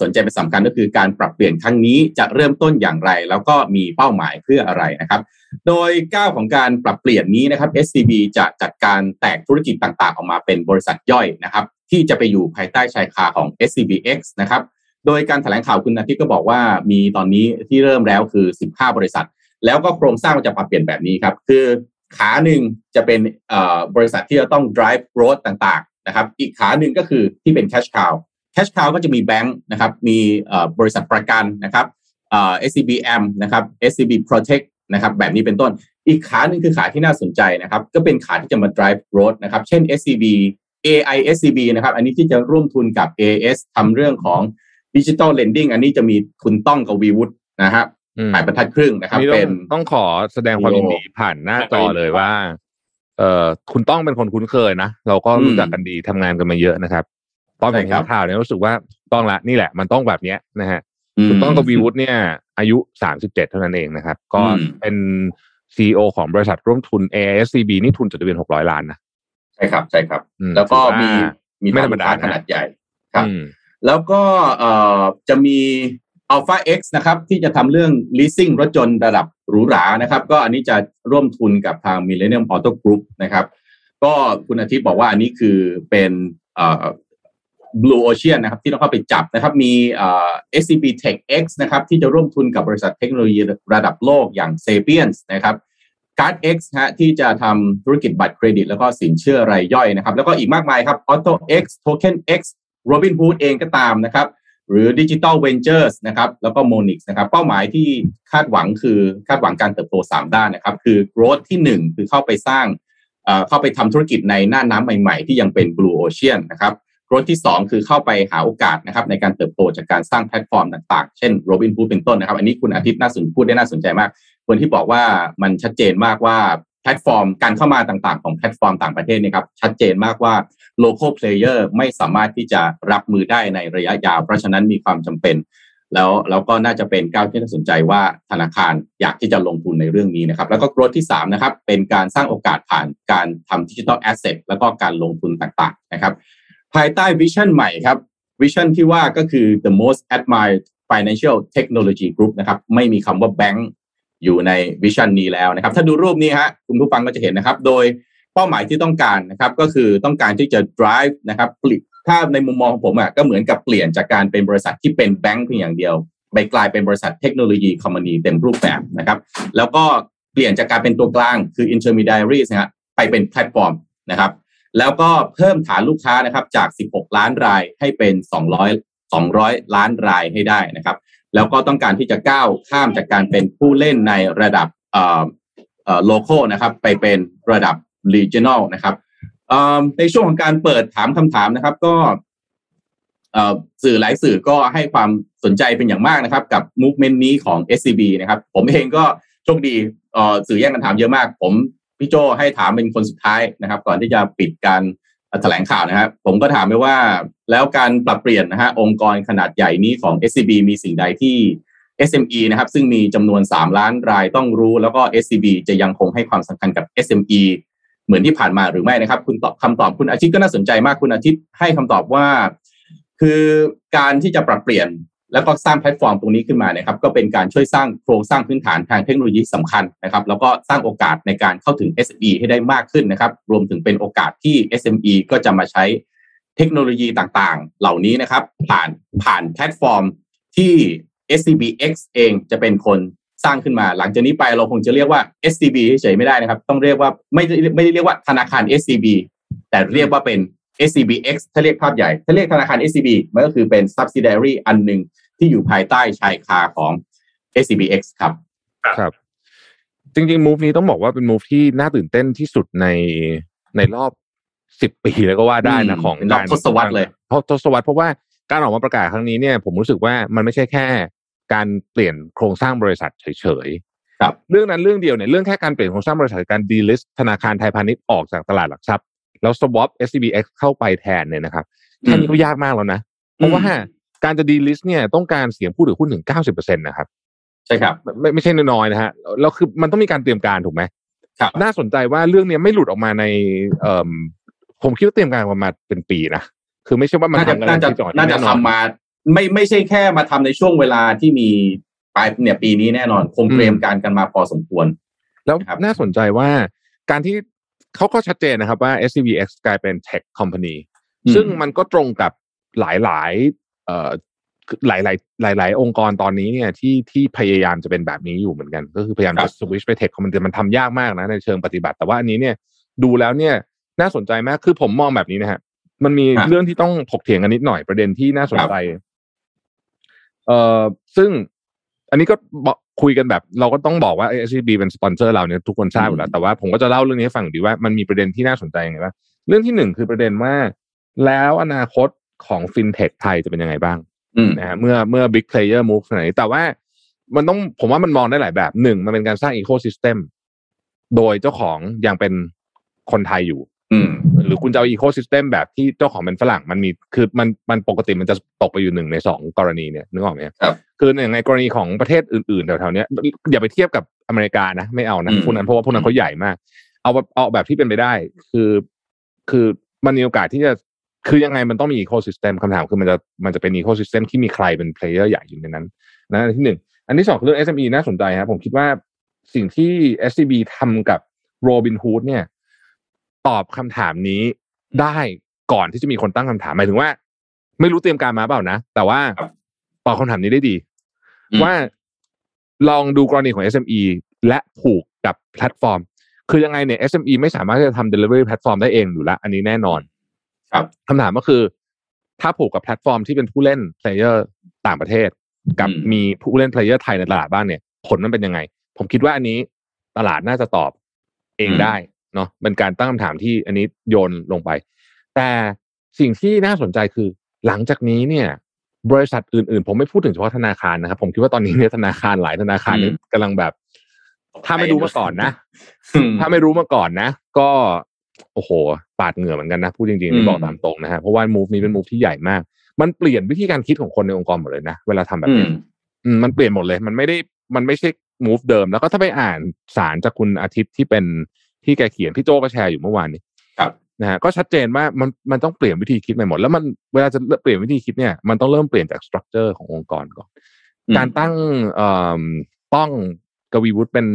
สนใจเป็นสำคัญก็คือการปรับเปลี่ยนครั้งนี้จะเริ่มต้นอย่างไร แล้วก็มีเป้าหมายเพื่ออะไรนะครับ โดยก้าวของการปรับเปลี่ยนนี้นะครับ SCB จะจัดการแตกธุรกิจต่างๆ ออกมาเป็นบริษัทย่อยนะครับ ที่จะไปอยู่ภายใต้ชายคาของ SCBX นะครับโดยการแถลงข่าวคุณอาทิตย์ก็บอกว่ามีตอนนี้ที่เริ่มแล้วคือ 15 บริษัท แล้วก็โครงสร้างจะปรับเปลี่ยนแบบนี้ครับ คือขาหนึ่งจะเป็นเอ่อบริษัทที่จะต้อง drive growth ต่างๆนะครับ อีกขาหนึ่งก็คือที่เป็น cash cow cash cow ก็จะมีแบงค์นะครับมีเอ่อบริษัทประกันนะครับเอ่อ SCBM นะครับ SCB Protect นะครับแบบนี้เป็นต้นอีกขาหนึ่งคือขาที่น่าสนใจนะครับ ก็เป็นขาที่จะมา drive growth นะครับ เช่น SCB AI SCB นะครับ อันนี้ที่จะร่วมทุนกับ AS ทำเรื่องของ Digital Lending อันนี้จะมีคุณต้องกับวีวุฒินะครับอืมขายบรรทัดครึ่งนะครับนี่ต้เป็องนต้องขอแสดงความยินดีผ่านหน้าจอเลยว่า เอ่อคุณต้องเป็นคนคุ้นเคยนะ เราก็รู้จักกันดีทำงานกันมาเยอะนะครับ ตอนผมใช่ครัเห็บนข่าวเนี่ยรู้สึกว่าต้องละนี่แหละ มันต้องแบบเนี้ยนะฮะมคุณต้องกวีวุฒิเนี่ย อายุสามสิบเจ็ดเท่านั้นเองนะครับ ก็อืมเป็นซีอของบริษัทร่วมทุน ASCB นี่ทุนจดทะเบียนหกร้อยล้านนะใช่ครับใช่ครับอืมแล้วก็ถือว่ามีมีไม่ธรรมดาลูกค้ขนาดใหญ่ครับอืมแล้วก็เอ่อจะมี Alpha X นะครับ ที่จะทำเรื่อง leasing รถยนต์ระดับหรูหรานะครับ ก็อันนี้จะร่วมทุนกับทาง Millennium Auto Group นะครับ ก็คุณอาทิตย์บอกว่าอันนี้คือเป็นเอ่อ Blue Ocean นะครับที่ต้องเข้าไปจับนะครับมีเอ่อ SCB Tech X นะครับที่จะร่วมทุนกับบริษัทเทคโนโลยีระดับโลกอย่าง Sapiens นะครับ Card X ฮะที่จะทำธุรกิจบัตรเครดิต แล้วก็สินเชื่อรายย่อยนะครับแล้วก็อีกมากมายครับ Auto X Token X Robinhood เองก็ตามนะครับหรือ Digital Ventures นะครับแล้วก็ Monix นะครับเป้าหมายที่คาดหวังคือคาดหวังการเติบโต 3 ด้านนะครับคือ growth ที่ 1 คือเข้าไปสร้างเอ่อเข้าไปทำธุรกิจในหน้าน้ำใหม่ ๆ ที่ยังเป็น Blue Ocean นะครับ growth ที่ 2 คือเข้าไปหาโอกาสนะครับในการเติบโตจากการสร้างแพลตฟอร์มต่างๆ เช่น Robinhood เป็นต้นนะครับ อันนี้คุณอาทิตย์น่าสนพูดได้น่าสนใจมาก คนที่บอกว่ามันชัดเจนมากว่าแพลตฟอร์มการเข้ามาต่างๆ ของแพลตฟอร์มต่างประเทศนะครับชัดเจนมากว่า local player ไม่สามารถที่จะรับมือได้ในระยะยาว เพราะฉะนั้นมีความจำเป็น แล้วแล้วก็น่าจะเป็นก้าวที่น่าสนใจว่าธนาคารอยากที่จะลงทุนในเรื่องนี้นะครับ แล้วก็ growth ที่3นะครับเป็นการสร้างโอกาสผ่านการทำ digital asset แล้วก็การลงทุนต่างๆนะครับ ภายใต้ vision ใหม่ครับ vision ที่ว่าก็คือ the most admired financial technology group นะครับ ไม่มีคำว่าแบงก์อยู่ใน vision นี้แล้วนะครับ ถ้าดูรูปนี้ฮะคุณผู้ฟังก็จะเห็นนะครับ โดยเป้าหมายที่ต้องการนะครับ ก็คือต้องการที่จะ drive นะครับผลิตถ้าในมุมมองของผมอะก็เหมือนกับเปลี่ยนจากการเป็นบริษัทที่เป็นแบงก์เพียงอย่างเดียว ไปกลายเป็นบริษัท technology company เต็มรูปแบบนะครับ แล้วก็เปลี่ยนจากการเป็นตัวกลางคือ intermediaries นะฮะไปเป็นแพลตฟอร์มนะครับ แล้วก็เพิ่มฐานลูกค้านะครับจาก 16 ล้านรายให้เป็น 200 200 ล้านรายให้ได้นะครับ แล้วก็ต้องการที่จะก้าวข้ามจากการเป็นผู้เล่นในระดับเอ่อเอ่อ local นะครับ ไปเป็นระดับ regional นะครับในช่วงของการเปิดถามคำถามนะครับ ก็สื่อหลายสื่อก็ให้ความสนใจเป็นอย่างมากนะครับ กับ movement นี้ของ SCB นะครับ ผมเองก็โชคดีสื่อแย่งกันถามเยอะมาก ผม พี่โจให้ถามเป็นคนสุดท้ายนะครับ ก่อนที่จะปิดการแถลงข่าวนะครับผมก็ถามไปว่าแล้วการปรับเปลี่ยนนะฮะองค์กรขนาดใหญ่นี้ของ SCB มีสิ่งใดที่ SME นะครับ ซึ่งมีจำนวน 3 ล้านรายต้องรู้ แล้วก็ SCB จะยังคงให้ความสำคัญกับ SME เหมือนที่ผ่านมาหรือไม่นะครับ คุณตอบคำตอบคุณอาทิตย์ก็น่าสนใจมากคุณอาทิตย์ให้คำตอบว่า คือการที่จะปรับเปลี่ยน แล้วก็สร้างแพลตฟอร์มตรงนี้ขึ้นมานะครับก็เป็นการช่วยสร้างโครงสร้างพื้นฐานทางเทคโนโลยีสำคัญนะครับแล้วก็สร้างโอกาสในการเข้าถึง SME ให้ได้มากขึ้นนะครับรวมถึงเป็นโอกาสที่ SME ก็จะมาใช้เทคโนโลยีต่างๆ เหล่านี้นะครับ ผ่านผ่านแพลตฟอร์มที่ SCBX เองจะเป็นคนสร้างขึ้นมา หลังจากนี้ไปเราคงจะเรียกว่า SCB เฉยไม่ได้นะครับ ต้องเรียกว่าไม่ได้ไม่ได้เรียกว่าธนาคาร SCB แต่เรียกว่าเป็น SCBX ถ้าเรียกภาพใหญ่ ถ้าเรียกธนาคาร SCB มันก็คือเป็น subsidiary อันหนึ่ง ที่อยู่ภายใต้ชายคาของ SCBX ครับ ครับ จริงๆ move นี้ต้องบอกว่าเป็น move ที่น่าตื่นเต้นที่สุดในในรอบสิบปีแล้วก็ว่าได้นะอืมของเป็นรอบการทศวรรษเลยเพราะทศวรรษเพราะว่าการออกมาประกาศครั้งนี้เนี่ย ผมรู้สึกว่ามันไม่ใช่แค่การเปลี่ยนโครงสร้างบริษัทเฉยๆครับเรื่องนั้นเรื่องเดียวเนี่ยเรื่องแค่การเปลี่ยนโครงสร้างบริษัทการดีลิสธนาคารไทยพาณิชย์ออกจากตลาดหลักทรัพย์แล้ว swap SCBX เข้าไปแทนเนี่ยนะครับแค่นี้ก็ยากมากแล้วนะ เพราะว่า การจะดีลิสเนี่ยต้องการเสียงผู้ถือหุ้นถึง90%นะครับ ใช่ครับไม่ไม่ใช่น้อยๆนะฮะแล้วคือมันต้องมีการเตรียมการถูกไหมครับน่าสนใจว่าเรื่องเนี้ยไม่หลุดออกมาในเอ่อผมคิดว่าเตรียมการมาเป็นปีนะคือไม่ใช่ว่ามันน่าจะทำกันน่าจะที่จ่อน่าจะแนอนทำมาไม่ไม่ใช่แค่มาทำในช่วงเวลาที่มีปลายเนี่ยปีนี้แน่นอนคงเตรียมการกันมาพอสมควร แล้วครับน่าสนใจว่าการที่เขาก็ชัดเจนนะครับว่า SCBX กลายเป็น tech company ซึ่งมันก็ตรงกับหลายๆเอ่อ หลายหลายๆหลายๆองค์กรตอนนี้เนี่ยที่ที่พยายามจะเป็นแบบนี้อยู่เหมือนกัน ก็คือพยายามครัจะบสวิชไปเทคคอมมันมันทำยากมากนะในเชิงปฏิบัติแต่ว่าอันนี้เนี่ยดูแล้วเนี่ยน่าสนใจมากคือผมมองแบบนี้นะฮะมันมีครับเรื่องที่ต้องถกเถียงกันนิดหน่อยประเด็นที่น่าสนใจเอ่อซึ่งอันนี้ก็บอกคุยกันแบบ เราก็ต้องบอกว่า SCB เป็นสปอนเซอร์เราเนี่ยทุกคนทราบอยู่แล้วแต่ว่าผมก็จะเล่าเรื่องนี้ให้ฟังดีว่ามันมีประเด็นที่น่าสนใจยังไงบ้างเรื่องที่หนึ่งคือประเด็นว่า แล้วอนาคต ของฟินเทคไทยจะเป็นยังไงบ้างอืมนะฮะเมื่อเมื่อ big player move ขนาดนี้แต่ว่ามันต้องผมว่ามันมองได้หลายแบบหนึ่งมันเป็นการสร้าง ecosystem โดยเจ้าของยังเป็นคนไทยอยู่ อืมหรือคุณจะเอา ecosystem แบบที่เจ้าของเป็นฝรั่งมันมีคือมันมันปกติมันจะตกไปอยู่หนึ่งในสองกรณีเนี่ยนึกออกไหมครับคืออย่างในกรณีของประเทศอื่นๆแถวๆเนี้ยอย่าไปเทียบกับอเมริกานะไม่เอานะอืมพวกนั้นเพราะว่าพวกนั้นเขาใหญ่มาก เอาแบบเอาแบบที่เป็นไปได้ คือคือมันมีโอกาสที่จะ คือยังไงมันต้องมี ecosystem คำถามคือมันจะมันจะเป็น ecosystem ที่มีใครเป็น player ใหญ่อยู่ในนั้นนะอันที่หนึ่งอันที่สองคือเรื่อง SME น่าสนใจครับผมคิดว่าสิ่งที่ SCB ทำกับ Robinhood เนี่ย ตอบคำถามนี้ได้ก่อนที่จะมีคนตั้งคำถามหมายถึงว่า ไม่รู้เตรียมการมาเปล่านะ แต่ว่าครับตอบคำถามนี้ได้ดีอืมว่าลองดูกรณีของ SME และผูกกับแพลตฟอร์ม คือยังไงเนี่ย SME ไม่สามารถที่จะทำ delivery แพลตฟอร์มได้เองอยู่แล้วอันนี้แน่นอน ครับคำถามก็คือ ถ้าผูกกับแพลตฟอร์มที่เป็นผู้เล่น player ต่างประเทศ กับอืมมีผู้เล่น player ไทยในตลาดบ้างเนี่ย ผลมันเป็นยังไง ผมคิดว่าอันนี้ตลาดน่าจะตอบเองได้เนาะเป็นการตั้งคำถามที่อันนี้โยนลงไป แต่สิ่งที่น่าสนใจคือ หลังจากนี้เนี่ย บริษัทอื่นๆ ผมไม่พูดถึงเฉพาะธนาคารนะครับ ผมคิดว่าตอนนี้เนี่ยธนาคารหลายธนาคารเนี่ยอืมกำลังแบบ ถ้าไม่รู้มาก่อนนะอืมถ้าไม่รู้มาก่อนนะ ก็ โอ้โหปาดเหงื่อเหมือนกันนะพูดจริงๆอืนี่มบอกตามตรงนะฮะเพราะว่า move นี้เป็น move ที่ใหญ่มาก มันเปลี่ยนวิธีการคิดของคนในองค์กรหมดเลยนะเวลาทำแบบอืนี้มอืมมันเปลี่ยนหมดเลย มันไม่ได้มันไม่ใช่ move เดิม แล้วก็ถ้าไปอ่านสารจากคุณอาทิตย์ที่เป็นที่แกเขียนพี่โจก็แชร์อยู่เมื่อวานนี้ครับนะฮะก็ชัดเจนว่ามันมันต้องเปลี่ยนวิธีคิดใหม่หมด แล้วมันเวลาจะเปลี่ยนวิธีคิดเนี่ยมันต้องเริ่มเปลี่ยนจาก structure ขององค์กรก่อนอืมการตั้งเอ่อต้องกวีวุฒิเป็น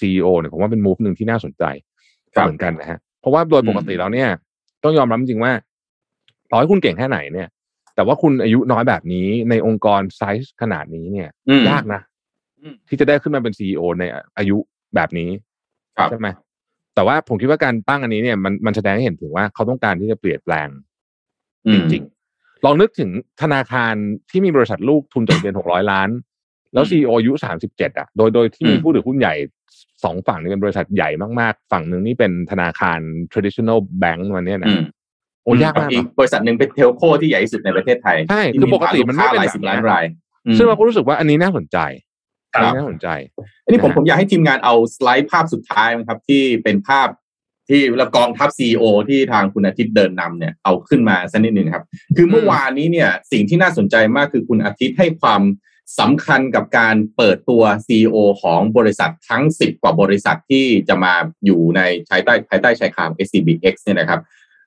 CEO เนี่ยผมว่าเป็น move หนึ่งที่น่าสนใจครับเหมือนกันนะฮะเพ ราะว่าโดยปกติแล้วเนี่ย ต้องยอมรับจริงว่าต่อให้คุณเก่งแค่ไหนเนี่ย แต่ว่าคุณอายุน้อยแบบนี้ในองค์กรไซส์ขนาดนี้เนี่ยอืมยากนะอืมที่จะได้ขึ้นมาเป็น CEO ในอายุแบบนี้ครับใช่ไหมแต่ว่าผมคิดว่าการตั้งอันนี้เนี่ยมันมันแสดงให้เห็นถึงว่าเขาต้องการที่จะเปลี่ยนแปลงอืจมริงๆลองนึกถึงธนาคารที่มีบริษัทลูกทุนจดทะเบียนหกร้อยล้าน แล้วอืมซีออายุสามสิบเจ็ดอะโดยโดยที่มีอืมผู้ถือหุ้นใหญ่ สองฝั่งนี่เป็นบริษัทใหญ่มากๆ ฝั่งหนึ่งนี่เป็นธนาคาร traditional bank วันเนี้ยนะอืมโอ้ยากมากอีกเนอะบริษัทหนึ่งเป็นเทลโคที่ใหญ่ที่สุดในประเทศไทยใช่ที่คือปกติมันไม่ฐาเป็นหลายแบบสิบเนี้ยล้านรายอืมซึ่งเราก็รู้สึกว่าอันนี้น่าสนใจครัอันบนี้น่าสนใจ อันนี้ผมนะฮะผมอยากให้ทีมงานเอาสไลด์ภาพสุดท้ายนะครับ ที่เป็นภาพที่ละกองทัพซีอที่ทางคุณอาทิตย์เดินนำเนี่ยเอาขึ้นมาสักนิดหนึ่งครับ คือเมื่อวานนี้เนี่ยสิ่งที่น่าสนใจมากคือคุณอาทิตย์ให้ความ สำคัญกับการเปิดตัว CEO ของบริษัททั้ง 10 กว่าบริษัทที่จะมาอยู่ในภายใต้ภายใต้ชายคาม SCBX เนี่ยนะครับ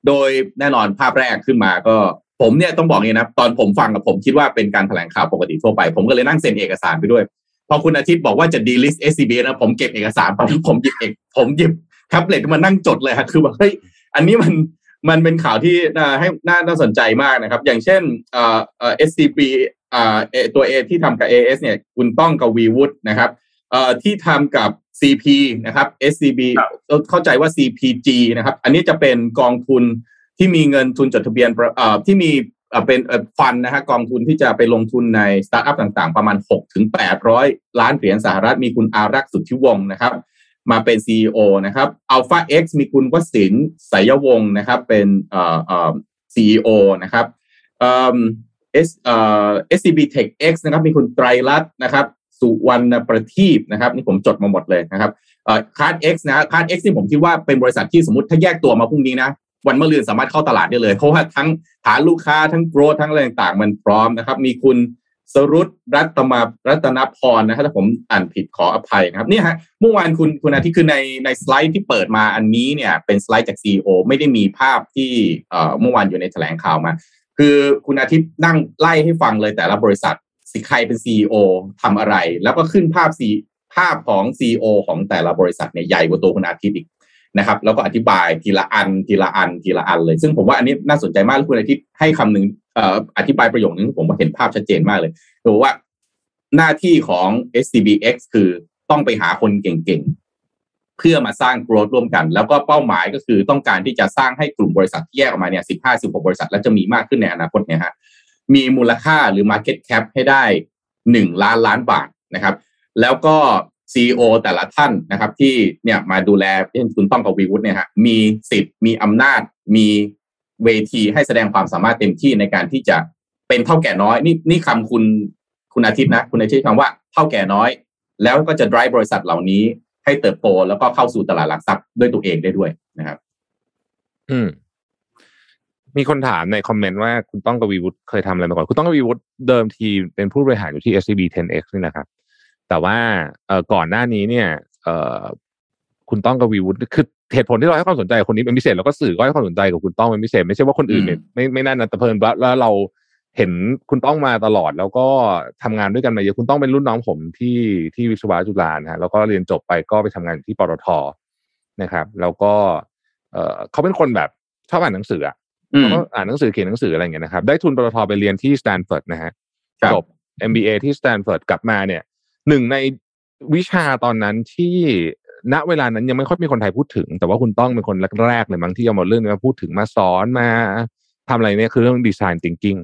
โดยแน่นอนภาพแรกขึ้นมาก็ผมเนี่ยต้องบอกอย่างนี้นะ ตอนผมฟังกับผมคิดว่าเป็นการแถลงข่าวปกติทั่วไป ผมก็เลยนั่งเซ็นเอกสารไปด้วย พอคุณอาทิตย์บอกว่าจะ delist SCB นะผมเก็บเอกสารไปผมหยิบเอกผมหยิบแท็บเล็ตมานั่งจดเลยครับคือแบบเฮ้ยอันนี้มัน มันเป็นข่าวที่น่าให้น่าน่าสนใจมากนะครับ อย่างเช่นเอ่อเอ่อ SCB อ่าเอ่อตัว A ที่ทำกับ AS เนี่ยคุณต้องกับวีวุฒนะครับเอ่อที่ทำกับ CP นะครับ SCB เข้าใจว่า CPG นะครับ อันนี้จะเป็นกองทุนที่มีเงินทุนจดทะเบียนเอ่อที่มีเอ่อเป็นเอ่อฟันนะฮะกองทุนที่จะไปลงทุนในสตาร์ทอัพต่างๆ ประมาณ6ถึง800 ล้านเหรียญสหรัฐมีคุณอารักษ์สุทธิวงศ์นะครับ มาเป็น CEO นะครับ Alpha X มีคุณวสินสายวงศ์นะครับเป็นเอ่อเอ่อ CEO นะครับเอ่อ S เอ่อ SCB Tech X นะครับมีคุณไตรรัตน์นะครับสุวรรณประทีปนะครับนี่ผมจดมาหมดเลยนะครับเอ่อคาร์ด X นะคาร์ด X ที่ผมคิดว่าเป็นบริษัทที่สมมติถ้าแยกตัวมาพรุ่งนี้นะวันมะรืนสามารถเข้าตลาดได้เลย เพราะว่าทั้งฐานลูกค้าทั้ง growth ทั้งอะไรต่างๆมันพร้อมนะครับ มีคุณ สรุตรัตมารัตนพรนะครับถ้าผมอ่านผิดขออภัยนะครับนี่ฮะเมื่อวานคุณคุณอาทิตย์คือในในสไลด์ที่เปิดมาอันนี้เนี่ยเป็นสไลด์จาก CEO ไม่ได้มีภาพที่เอ่อเมื่อวานอยู่ในแถลงข่าวมา คือคุณอาทิตย์นั่งไล่ให้ฟังเลยแต่ละบริษัทสิใครเป็น CEO ทำอะไร แล้วก็ขึ้นภาพซีภาพของ CEO ของแต่ละบริษัทเนี่ยใหญ่กว่าตัวคุณอาทิตย์อีกนะครับแล้วก็อธิบายทีละอันทีละอันทีละอันเลย ซึ่งผมว่าอันนี้น่าสนใจมากแล้วคุณอาทิตย์ให้คำหนึ่ง อธิบายประโยคนึงผมว่าเห็นภาพชัดเจนมากเลยบอกว่าหน้าที่ของ SCBX คือต้องไปหาคนเก่งๆ เพื่อมาสร้าง growth ร่วมกัน แล้วก็เป้าหมายก็คือต้องการที่จะสร้างให้กลุ่มบริษัทที่แยกออกมาเนี่ยสิบห้าสิบหกบริษัท และจะมีมากขึ้นในอนาคตเนี่ยฮะมีมูลค่าหรือ market cap ให้ได้หนึ่งล้านล้านบาทนะครับ แล้วก็ CEO แต่ละท่านนะครับ ที่เนี่ยมาดูแลเช่นคุณต้องกับวีวุฒิเนี่ยฮะมีสิทธิ์มีอำนาจมี เวทีให้แสดงความสามารถเต็มที่ในการที่จะเป็นเท่าแก่น้อย นี่นี่คำคุณคุณอาทิตย์นะ คุณอาทิตย์คำว่าเท่าแก่น้อย แล้วก็จะ drive บริษัทเหล่านี้ให้เติบโตแล้วก็เข้าสู่ตลาดหลักทรัพย์ด้วยตัวเองได้ด้วยนะครับ อืม มีคนถามในคอมเมนต์ว่าคุณต้องกวีวุฒิเคยทำอะไรมาก่อน คุณต้องกวีวุฒิเดิมทีเป็นผู้บริหารอยู่ที่ SCB 10X นี่นะครับ แต่ว่าเอ่อก่อนหน้านี้เนี่ยเอ่อคุณต้องกวีวุฒิคือ เหตุผลที่เราให้ความสนใจกับคนนี้เป็นพิเศษแล้วก็สื่อก็ให้ความสนใจกับคุณต้องเป็นพิเศษ ไม่ใช่ว่าคนอื่นเนี่ยไม่ไม่น่านันแต่เพลินว่าแล้วเราเห็นคุณต้องมาตลอด แล้วก็ทำงานด้วยกันมาเยอะคุณต้องเป็นรุ่นน้องผมที่ที่วิศวะจุฬานะฮะแล้วก็เรียนจบไปก็ไปทำงานอยู่ที่ปตทนะครับ แล้วก็ เอ่อเขาเป็นคนแบบชอบอ่านหนังสืออะอืมเขาก็อ่านหนังสือเขียนหนังสืออะไรอย่างเงี้ยนะครับ ได้ทุนปตทไปเรียนที่สแตนฟอร์ดนะฮะครับจบ MBA ที่สแตนฟอร์ดกลับมาเนี่ยหนึ่งในวิชาตอนนั้นที่ ณเวลานั้นยังไม่ค่อยมีคนไทยพูดถึง แต่ว่าคุณต้องเป็นคนแรกๆเลยมั้งที่เอามาเรื่องนี้มาพูดถึงมาสอนมาทำอะไรเนี่ยคือเรื่อง design thinking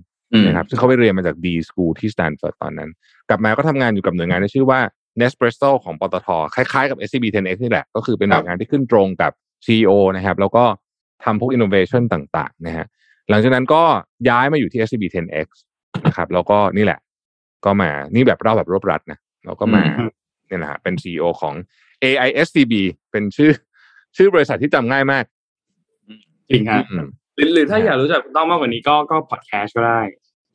นะครับซึ่งเขาไปเรียนมาจาก D School ที่สแตนฟอร์ดตอนนั้น กลับมาก็ทำงานอยู่กับหน่วยงานที่ชื่อว่า Nespresso ของปตทคล้ายๆกับ SCB 10X นี่แหละ ก็คือเป็นหน่วยงานที่ขึ้นตรงกับ CEO นะครับ แล้วก็ทำพวก innovation ต่างๆนะฮะหลังจากนั้นก็ย้ายมาอยู่ที่ SCB 10X นะครับ แล้วก็นี่แหละ ก็มานี่แบบเล่าแบบรวบรัดนะแล้วก็มา เนี่ยนะฮะเป็น CEO ของ AISCB เป็นชื่อ ชื่อบริษัทที่จำง่ายมาก จริงฮะอืมหรือหรือถ้าอยากรู้จักคุณต้องมากกว่านี้ก็ก็พอดแคสต์ก็ได้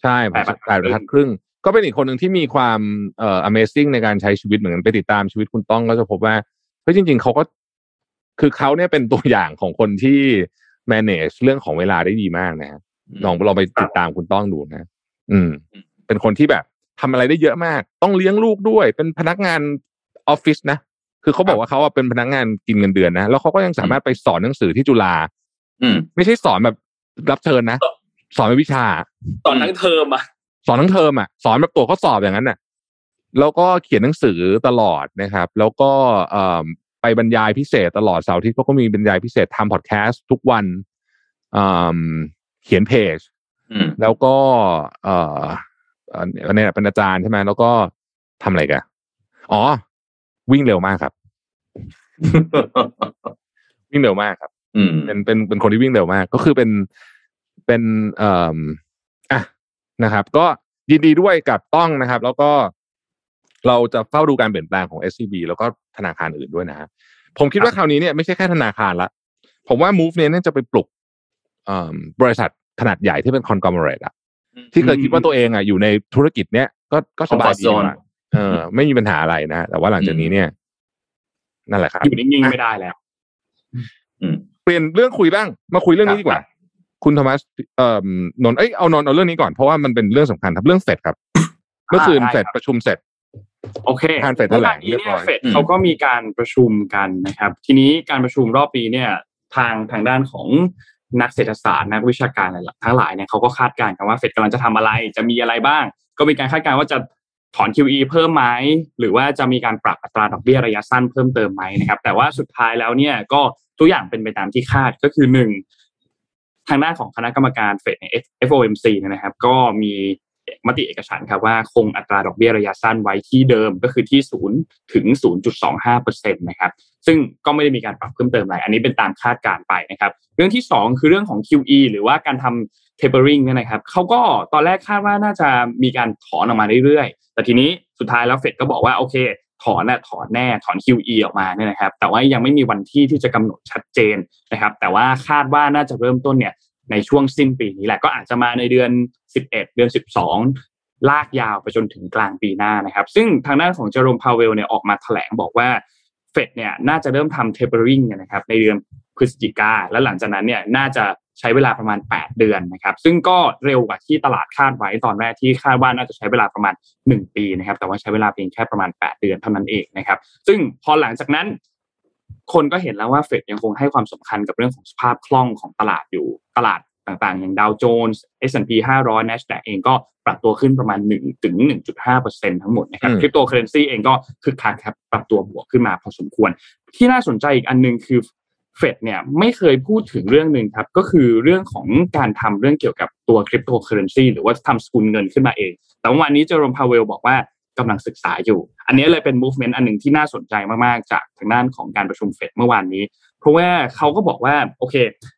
ใช่แปดบรรทัดแปดบรรทัดครึ่ง ก็เป็นอีกคนหนึ่งที่มีความเอ่อ amazing ในการใช้ชีวิตเหมือนกันไปติดตามชีวิตคุณต้องก็จะพบว่าเฮ้ยจริง ๆเขาก็คือเขาเนี่ยเป็นตัวอย่างของคนที่ manage เรื่องของเวลาได้ดีมากนะฮะลองลองไปติดตามคุณต้องดูนะ อืม เป็นคนที่แบบ ทำอะไรได้เยอะมาก ต้องเลี้ยงลูกด้วย เป็นพนักงานออฟฟิศนะ คือเขาบอกว่าเขาอะเป็นพนักงานกินเงินเดือนนะ แล้วเขาก็ยังสามารถไปสอนหนังสือที่จุฬาอืมไม่ใช่สอนแบบรับเชิญนะ สอนเป็นวิชาตอนทั้งเทอมอะ สอนทั้งเทอมอะ สอนแบบตัวข้อสอบอย่างนั้นน่ะ แล้วก็เขียนหนังสือตลอดนะครับ แล้วก็เอ่อไปบรรยายพิเศษตลอดเสาร์อาที่เขาก็มีบรรยายพิเศษทำพอดแคสต์ทุกวันอืมเขียนเพจอืมแล้วก็ เอ่อเอ่อเนี่ยเป็นอาจารย์ใช่ไหมแล้วก็ทำอะไรกันอ๋อ วิ่งเร็วมากครับ วิ่งเร็วมากครับ อืมเป็นเป็นเป็นคนที่วิ่งเร็วมาก ก็คือเป็นเป็นเอ่ออะนะครับ ก็ยินดีด้วยกับต้องนะครับ แล้วก็เราจะเฝ้าดูการเปลี่ยนแปลงของ SCB แล้วก็ธนาคารอื่นด้วยนะฮะผมคิดว่าคราวนี้เนี่ยไม่ใช่แค่ธนาคารละผมว่า move เนี่ยน่าจะไปปลุกเอ่อบริษัทขนาดใหญ่ที่เป็น conglomerate อะ ที่เคยคิดว่าตัวเองอะอยู่ในธุรกิจเนี้ยก็ก็สบายดี Comfort zone กว่าเออ ไม่มีปัญหาอะไรนะแต่ว่าหลังจากนี้เนี่ย นั่นแหละครับอยู่นิ่งๆไม่ได้แล้วอืมเปลี่ยนเรื่องคุยบ้าง มาคุยเรื่องนี้ดีกว่า คุณโทมัสเอ่อนนท์เอ้ยเอานนท์เอาเรื่องนี้ก่อนเพราะว่ามันเป็นเรื่องสำคัญครับเรื่องเสร็จครับ เมื่อคืนได้ครับเสร็จประชุมเสร็จโอเคทานเฟดแถลงมื่อวานนี้เรียบร้เนี่อยยเฟดอืมเขาก็มีการประชุมกันนะครับ ทีนี้การประชุมรอบปีเนี่ย ทางทางด้านของ นักเศรษฐศาสตร์นักวิชาการทั้งหลายเนี่ยเขาก็คาดการณ์กันว่าเฟดกำลังจะทำอะไร จะมีอะไรบ้าง ก็มีการคาดการณ์ว่าจะถอน QE เพิ่มไหมหรือว่าจะมีการปรับอัตราดอกเบี้ยระยะสั้นเพิ่มเติมไหมนะครับ แต่ว่าสุดท้ายแล้วเนี่ยก็ทุกอย่างเป็นไปตามที่คาดก็คือหนึ่งทางด้านของคณะกรรมการเฟดเนี่ย FOMC นะครับ ก็มี มติเอกฉันครับว่าคงอัตราดอกเบี้ยระยะสั้นไว้ที่เดิมก็คือที่0ถึง 0.25%นะครับซึ่งก็ไม่ได้มีการปรับเพิ่มเติมอะไร อันนี้เป็นตามคาดการไปนะครับ เรื่องที่ 2 คือเรื่องของ QE หรือว่าการทำ tapering เนี่ยนะครับเขาก็ตอนแรกคาดว่าน่าจะมีการถอนออกมาเรื่อยๆ แต่ทีนี้สุดท้ายแล้วเฟดก็บอกว่าโอเคถอนน่ะถอนแน่ถอน QE ออกมาเนี่ยนะครับ แต่ว่ายังไม่มีวันที่ที่จะกำหนดชัดเจนนะครับ แต่ว่าคาดว่าน่าจะเริ่มต้นเนี่ย ในช่วงสิ้นปีนี้แหละก็อาจจะมาในเดือน 11 เดือน 12 ลากยาวไปจนถึงกลางปีหน้านะครับ ซึ่งทางด้านของเจอโรมพาวเวลเนี่ยออกมาแถลงบอกว่าเฟดเนี่ยน่าจะเริ่มทำ tapering เนี่ยนะครับในเดือนพฤศจิกาและหลังจากนั้นเนี่ยน่าจะใช้เวลาประมาณ 8 เดือนนะครับ ซึ่งก็เร็วกว่าที่ตลาดคาดไว้ตอนแรกที่คาดว่าน่าจะใช้เวลาประมาณ 1 ปีนะครับ แต่ว่าใช้เวลาเพียงแค่ประมาณ 8 เดือนเท่านั้นเองนะครับ ซึ่งพอหลังจากนั้น คนก็เห็นแล้วว่าเฟดยังคงให้ความสำคัญกับเรื่องของสภาพคล่องของตลาดอยู่ตลาดต่างๆ อย่างดาวโจนส์ S&P 500 NASDAQ เองก็ปรับตัวขึ้นประมาณ1ถึง1.5%ทั้งหมดนะครับอืมคริปโตเคอเรนซีเองก็คึกคักครับปรับตัวบวกขึ้นมาพอสมควร ที่น่าสนใจอีกอันหนึงคือเฟดเนี่ยไม่เคยพูดถึงเรื่องหนึ่งครับ ก็คือเรื่องของการทำเรื่องเกี่ยวกับตัวคริปโตเคอเรนซีหรือว่าทำสกุลเงินขึ้นมาเอง แต่เมื่อวานนี้เจอโรมพาวเวลล์บอกว่า กำลังศึกษาอยู่ อันนี้เลยเป็น movement อันหนึ่งที่น่าสนใจมากๆ จากทางด้านของการประชุมเฟดเมื่อวานนี้ เพราะว่าเขาก็บอกว่าโอเค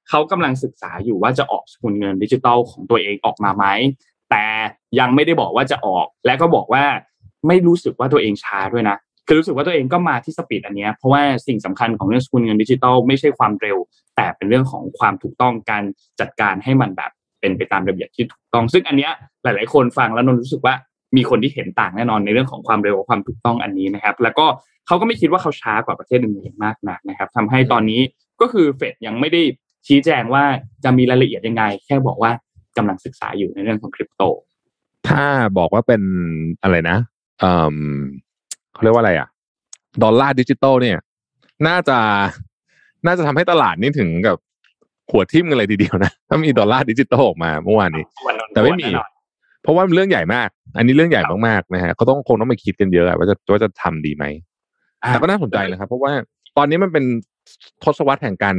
เขากำลังศึกษาอยู่ว่าจะออกสกุลเงินดิจิตอลของตัวเองออกมาไหมแต่ยังไม่ได้บอกว่าจะออก และก็บอกว่าไม่รู้สึกว่าตัวเองช้าด้วยนะคือรู้สึกว่าตัวเองก็มาที่ speed อันนี้เพราะว่าสิ่งสำคัญของเรื่องสกุลเงินดิจิตอลไม่ใช่ความเร็ว แต่เป็นเรื่องของความถูกต้องการจัดการให้มันแบบเป็นไปตามระเบียบที่ถูกต้อง ซึ่งอันเนี้ยหลาย ๆ คนฟังแล้วนนรู้สึกว่า มีคนที่เห็นต่างแน่นอนในเรื่องของความเร็วกับความถูกต้องอันนี้นะครับ แล้วก็เขาก็ไม่คิดว่าเขาช้ากว่าประเทศอื่นๆมากนักนะครับทำให้ตอนนี้ก็คือเฟดยังไม่ได้ชี้แจงว่าจะมีรายละเอียดยังไง แค่บอกว่ากำลังศึกษาอยู่ในเรื่องของคริปโต ถ้าบอกว่าเป็นอะไรนะเอ่อเขาเรียกว่าอะไรอะดอลลาร์ดิจิตอลเนี่ย น่าจะน่าจะทำให้ตลาดนี่ถึงกับหัวทิ่มกันเลยทีเดียวนะ ถ้ามีดอลลาร์ดิจิตอลออกมาเมื่อวานนี้ แต่ไม่มี เพราะว่ามันเรื่องใหญ่มาก อันนี้เรื่องใหญ่มากๆนะฮะก็ต้องคงต้องไปคิดกันเยอะอะว่าจะว่าจะทำดีไหมแต่ก็น่าสนใจนะครับ เพราะว่าตอนนี้มันเป็นทศวรรษแห่งการ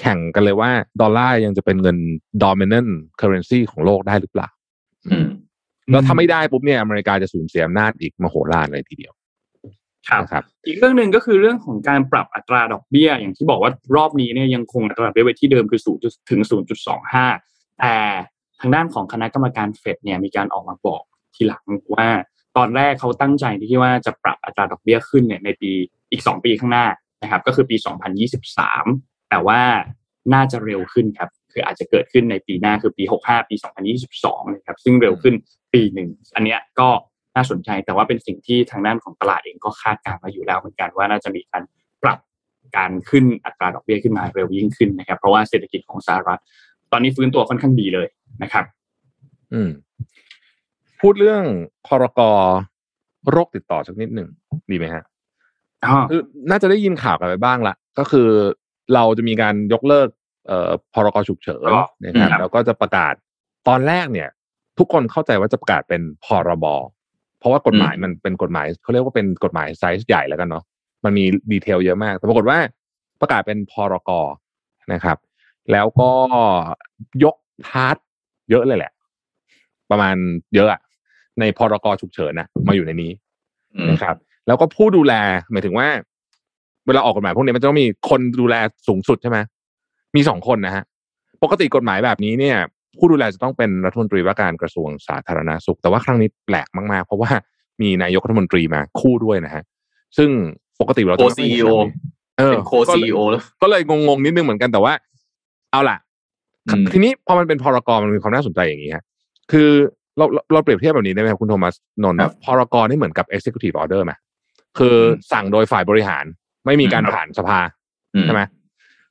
แข่งกันเลยว่า ดอลลาร์ยังจะเป็นเงิน dominant currency ของโลกได้หรือเปล่าอืมแล้วถ้าไม่ได้ปุ๊บเนี่ยอเมริกาจะสูญเสียอำนาจอีกมโหฬารเลยทีเดียวครับนะครับอีกเรื่องหนึ่งก็คือเรื่องของการปรับอัตราดอกเบี้ย อย่างที่บอกว่ารอบนี้เนี่ยยังคงอัตราดอกเบี้ยไว้ที่เดิมคือ0ถึง 0.25 แต่ ทางด้านของคณะกรรมการเฟดเนี่ยมีการออกมาบอกทีหลังว่า ตอนแรกเขาตั้งใจที่ว่าจะปรับอัตราดอกเบี้ยขึ้นเนี่ยในปีอีก 2 ปีข้างหน้านะครับ ก็คือปี 2023 แต่ว่าน่าจะเร็วขึ้นครับคืออาจจะเกิดขึ้นในปีหน้าคือปี 65 ปี 2022 นะครับ ซึ่งเร็วขึ้นปีหนึ่ง อันเนี้ยก็น่าสนใจแต่ว่าเป็นสิ่งที่ทางด้านของตลาดเองก็คาดการณ์มาอยู่แล้วเหมือนกันว่าน่าจะมีการปรับการขึ้นอัตราดอกเบี้ยขึ้นมาเร็วยิ่งขึ้นนะครับ เพราะว่าเศรษฐกิจของสหรัฐ ตอนนี้ฟื้นตัวค่อนข้างดีเลย นะครับ อืม พูดเรื่องพรกโรคติดต่อสักนิดหนึ่งดีไหมฮะอ๋อคือน่าจะได้ยินข่าวกันไปบ้างละก็คือเราจะมีการยกเลิก เอ่อพรกฉุกเฉินอ๋อนะครับครับแล้วก็จะประกาศตอนแรกเนี่ย ทุกคนเข้าใจว่าจะประกาศเป็นพรบเพราะว่ากฎหมายมันเป็นกฎหมายเขาเรียกว่าเป็นกฎหมายไซส์ใหญ่แล้วกันเนาะมันมี detail เยอะมาก แต่ปรากฏว่าประกาศเป็นพรกนะครับ แล้วก็ยกพาร์ท เยอะเลยแหละ ประมาณเยอะอะในพรกฉุกเฉินนะมาอยู่ในนี้อืมนะครับ แล้วก็ผู้ดูแลหมายถึงว่า เวลาออกกฎหมายพวกนี้มันจะต้องมีคนดูแลสูงสุดใช่ไหมมีสองคนนะฮะปกติกฎหมายแบบนี้เนี่ย ผู้ดูแลจะต้องเป็นรัฐมนตรีว่าการกระทรวงสาธารณสุข แต่ว่าครั้งนี้แปลกมากๆ เพราะว่ามีนายกรัฐมนตรีมาคู่ด้วยนะฮะซึ่งปกติเราจะไม่ค่อยเห็นแบบนี้เออเป็นโคซีโอแล้วก็เลยงงๆนิดนึงเหมือนกันแต่ว่า เอาล่ะอืม ทีนี้พอมันเป็นพรกมันมีความน่าสนใจอย่างนี้ฮะคือเราเราเราเปรียบเทียบแบบนี้ได้ไหมครับคุณโทมัสนนท์ครับพรกนี่เหมือนกับ executive order ไหมคือสั่งโดยฝ่ายบริหารไม่มีการครับผ่านสภาอืมใช่ไหม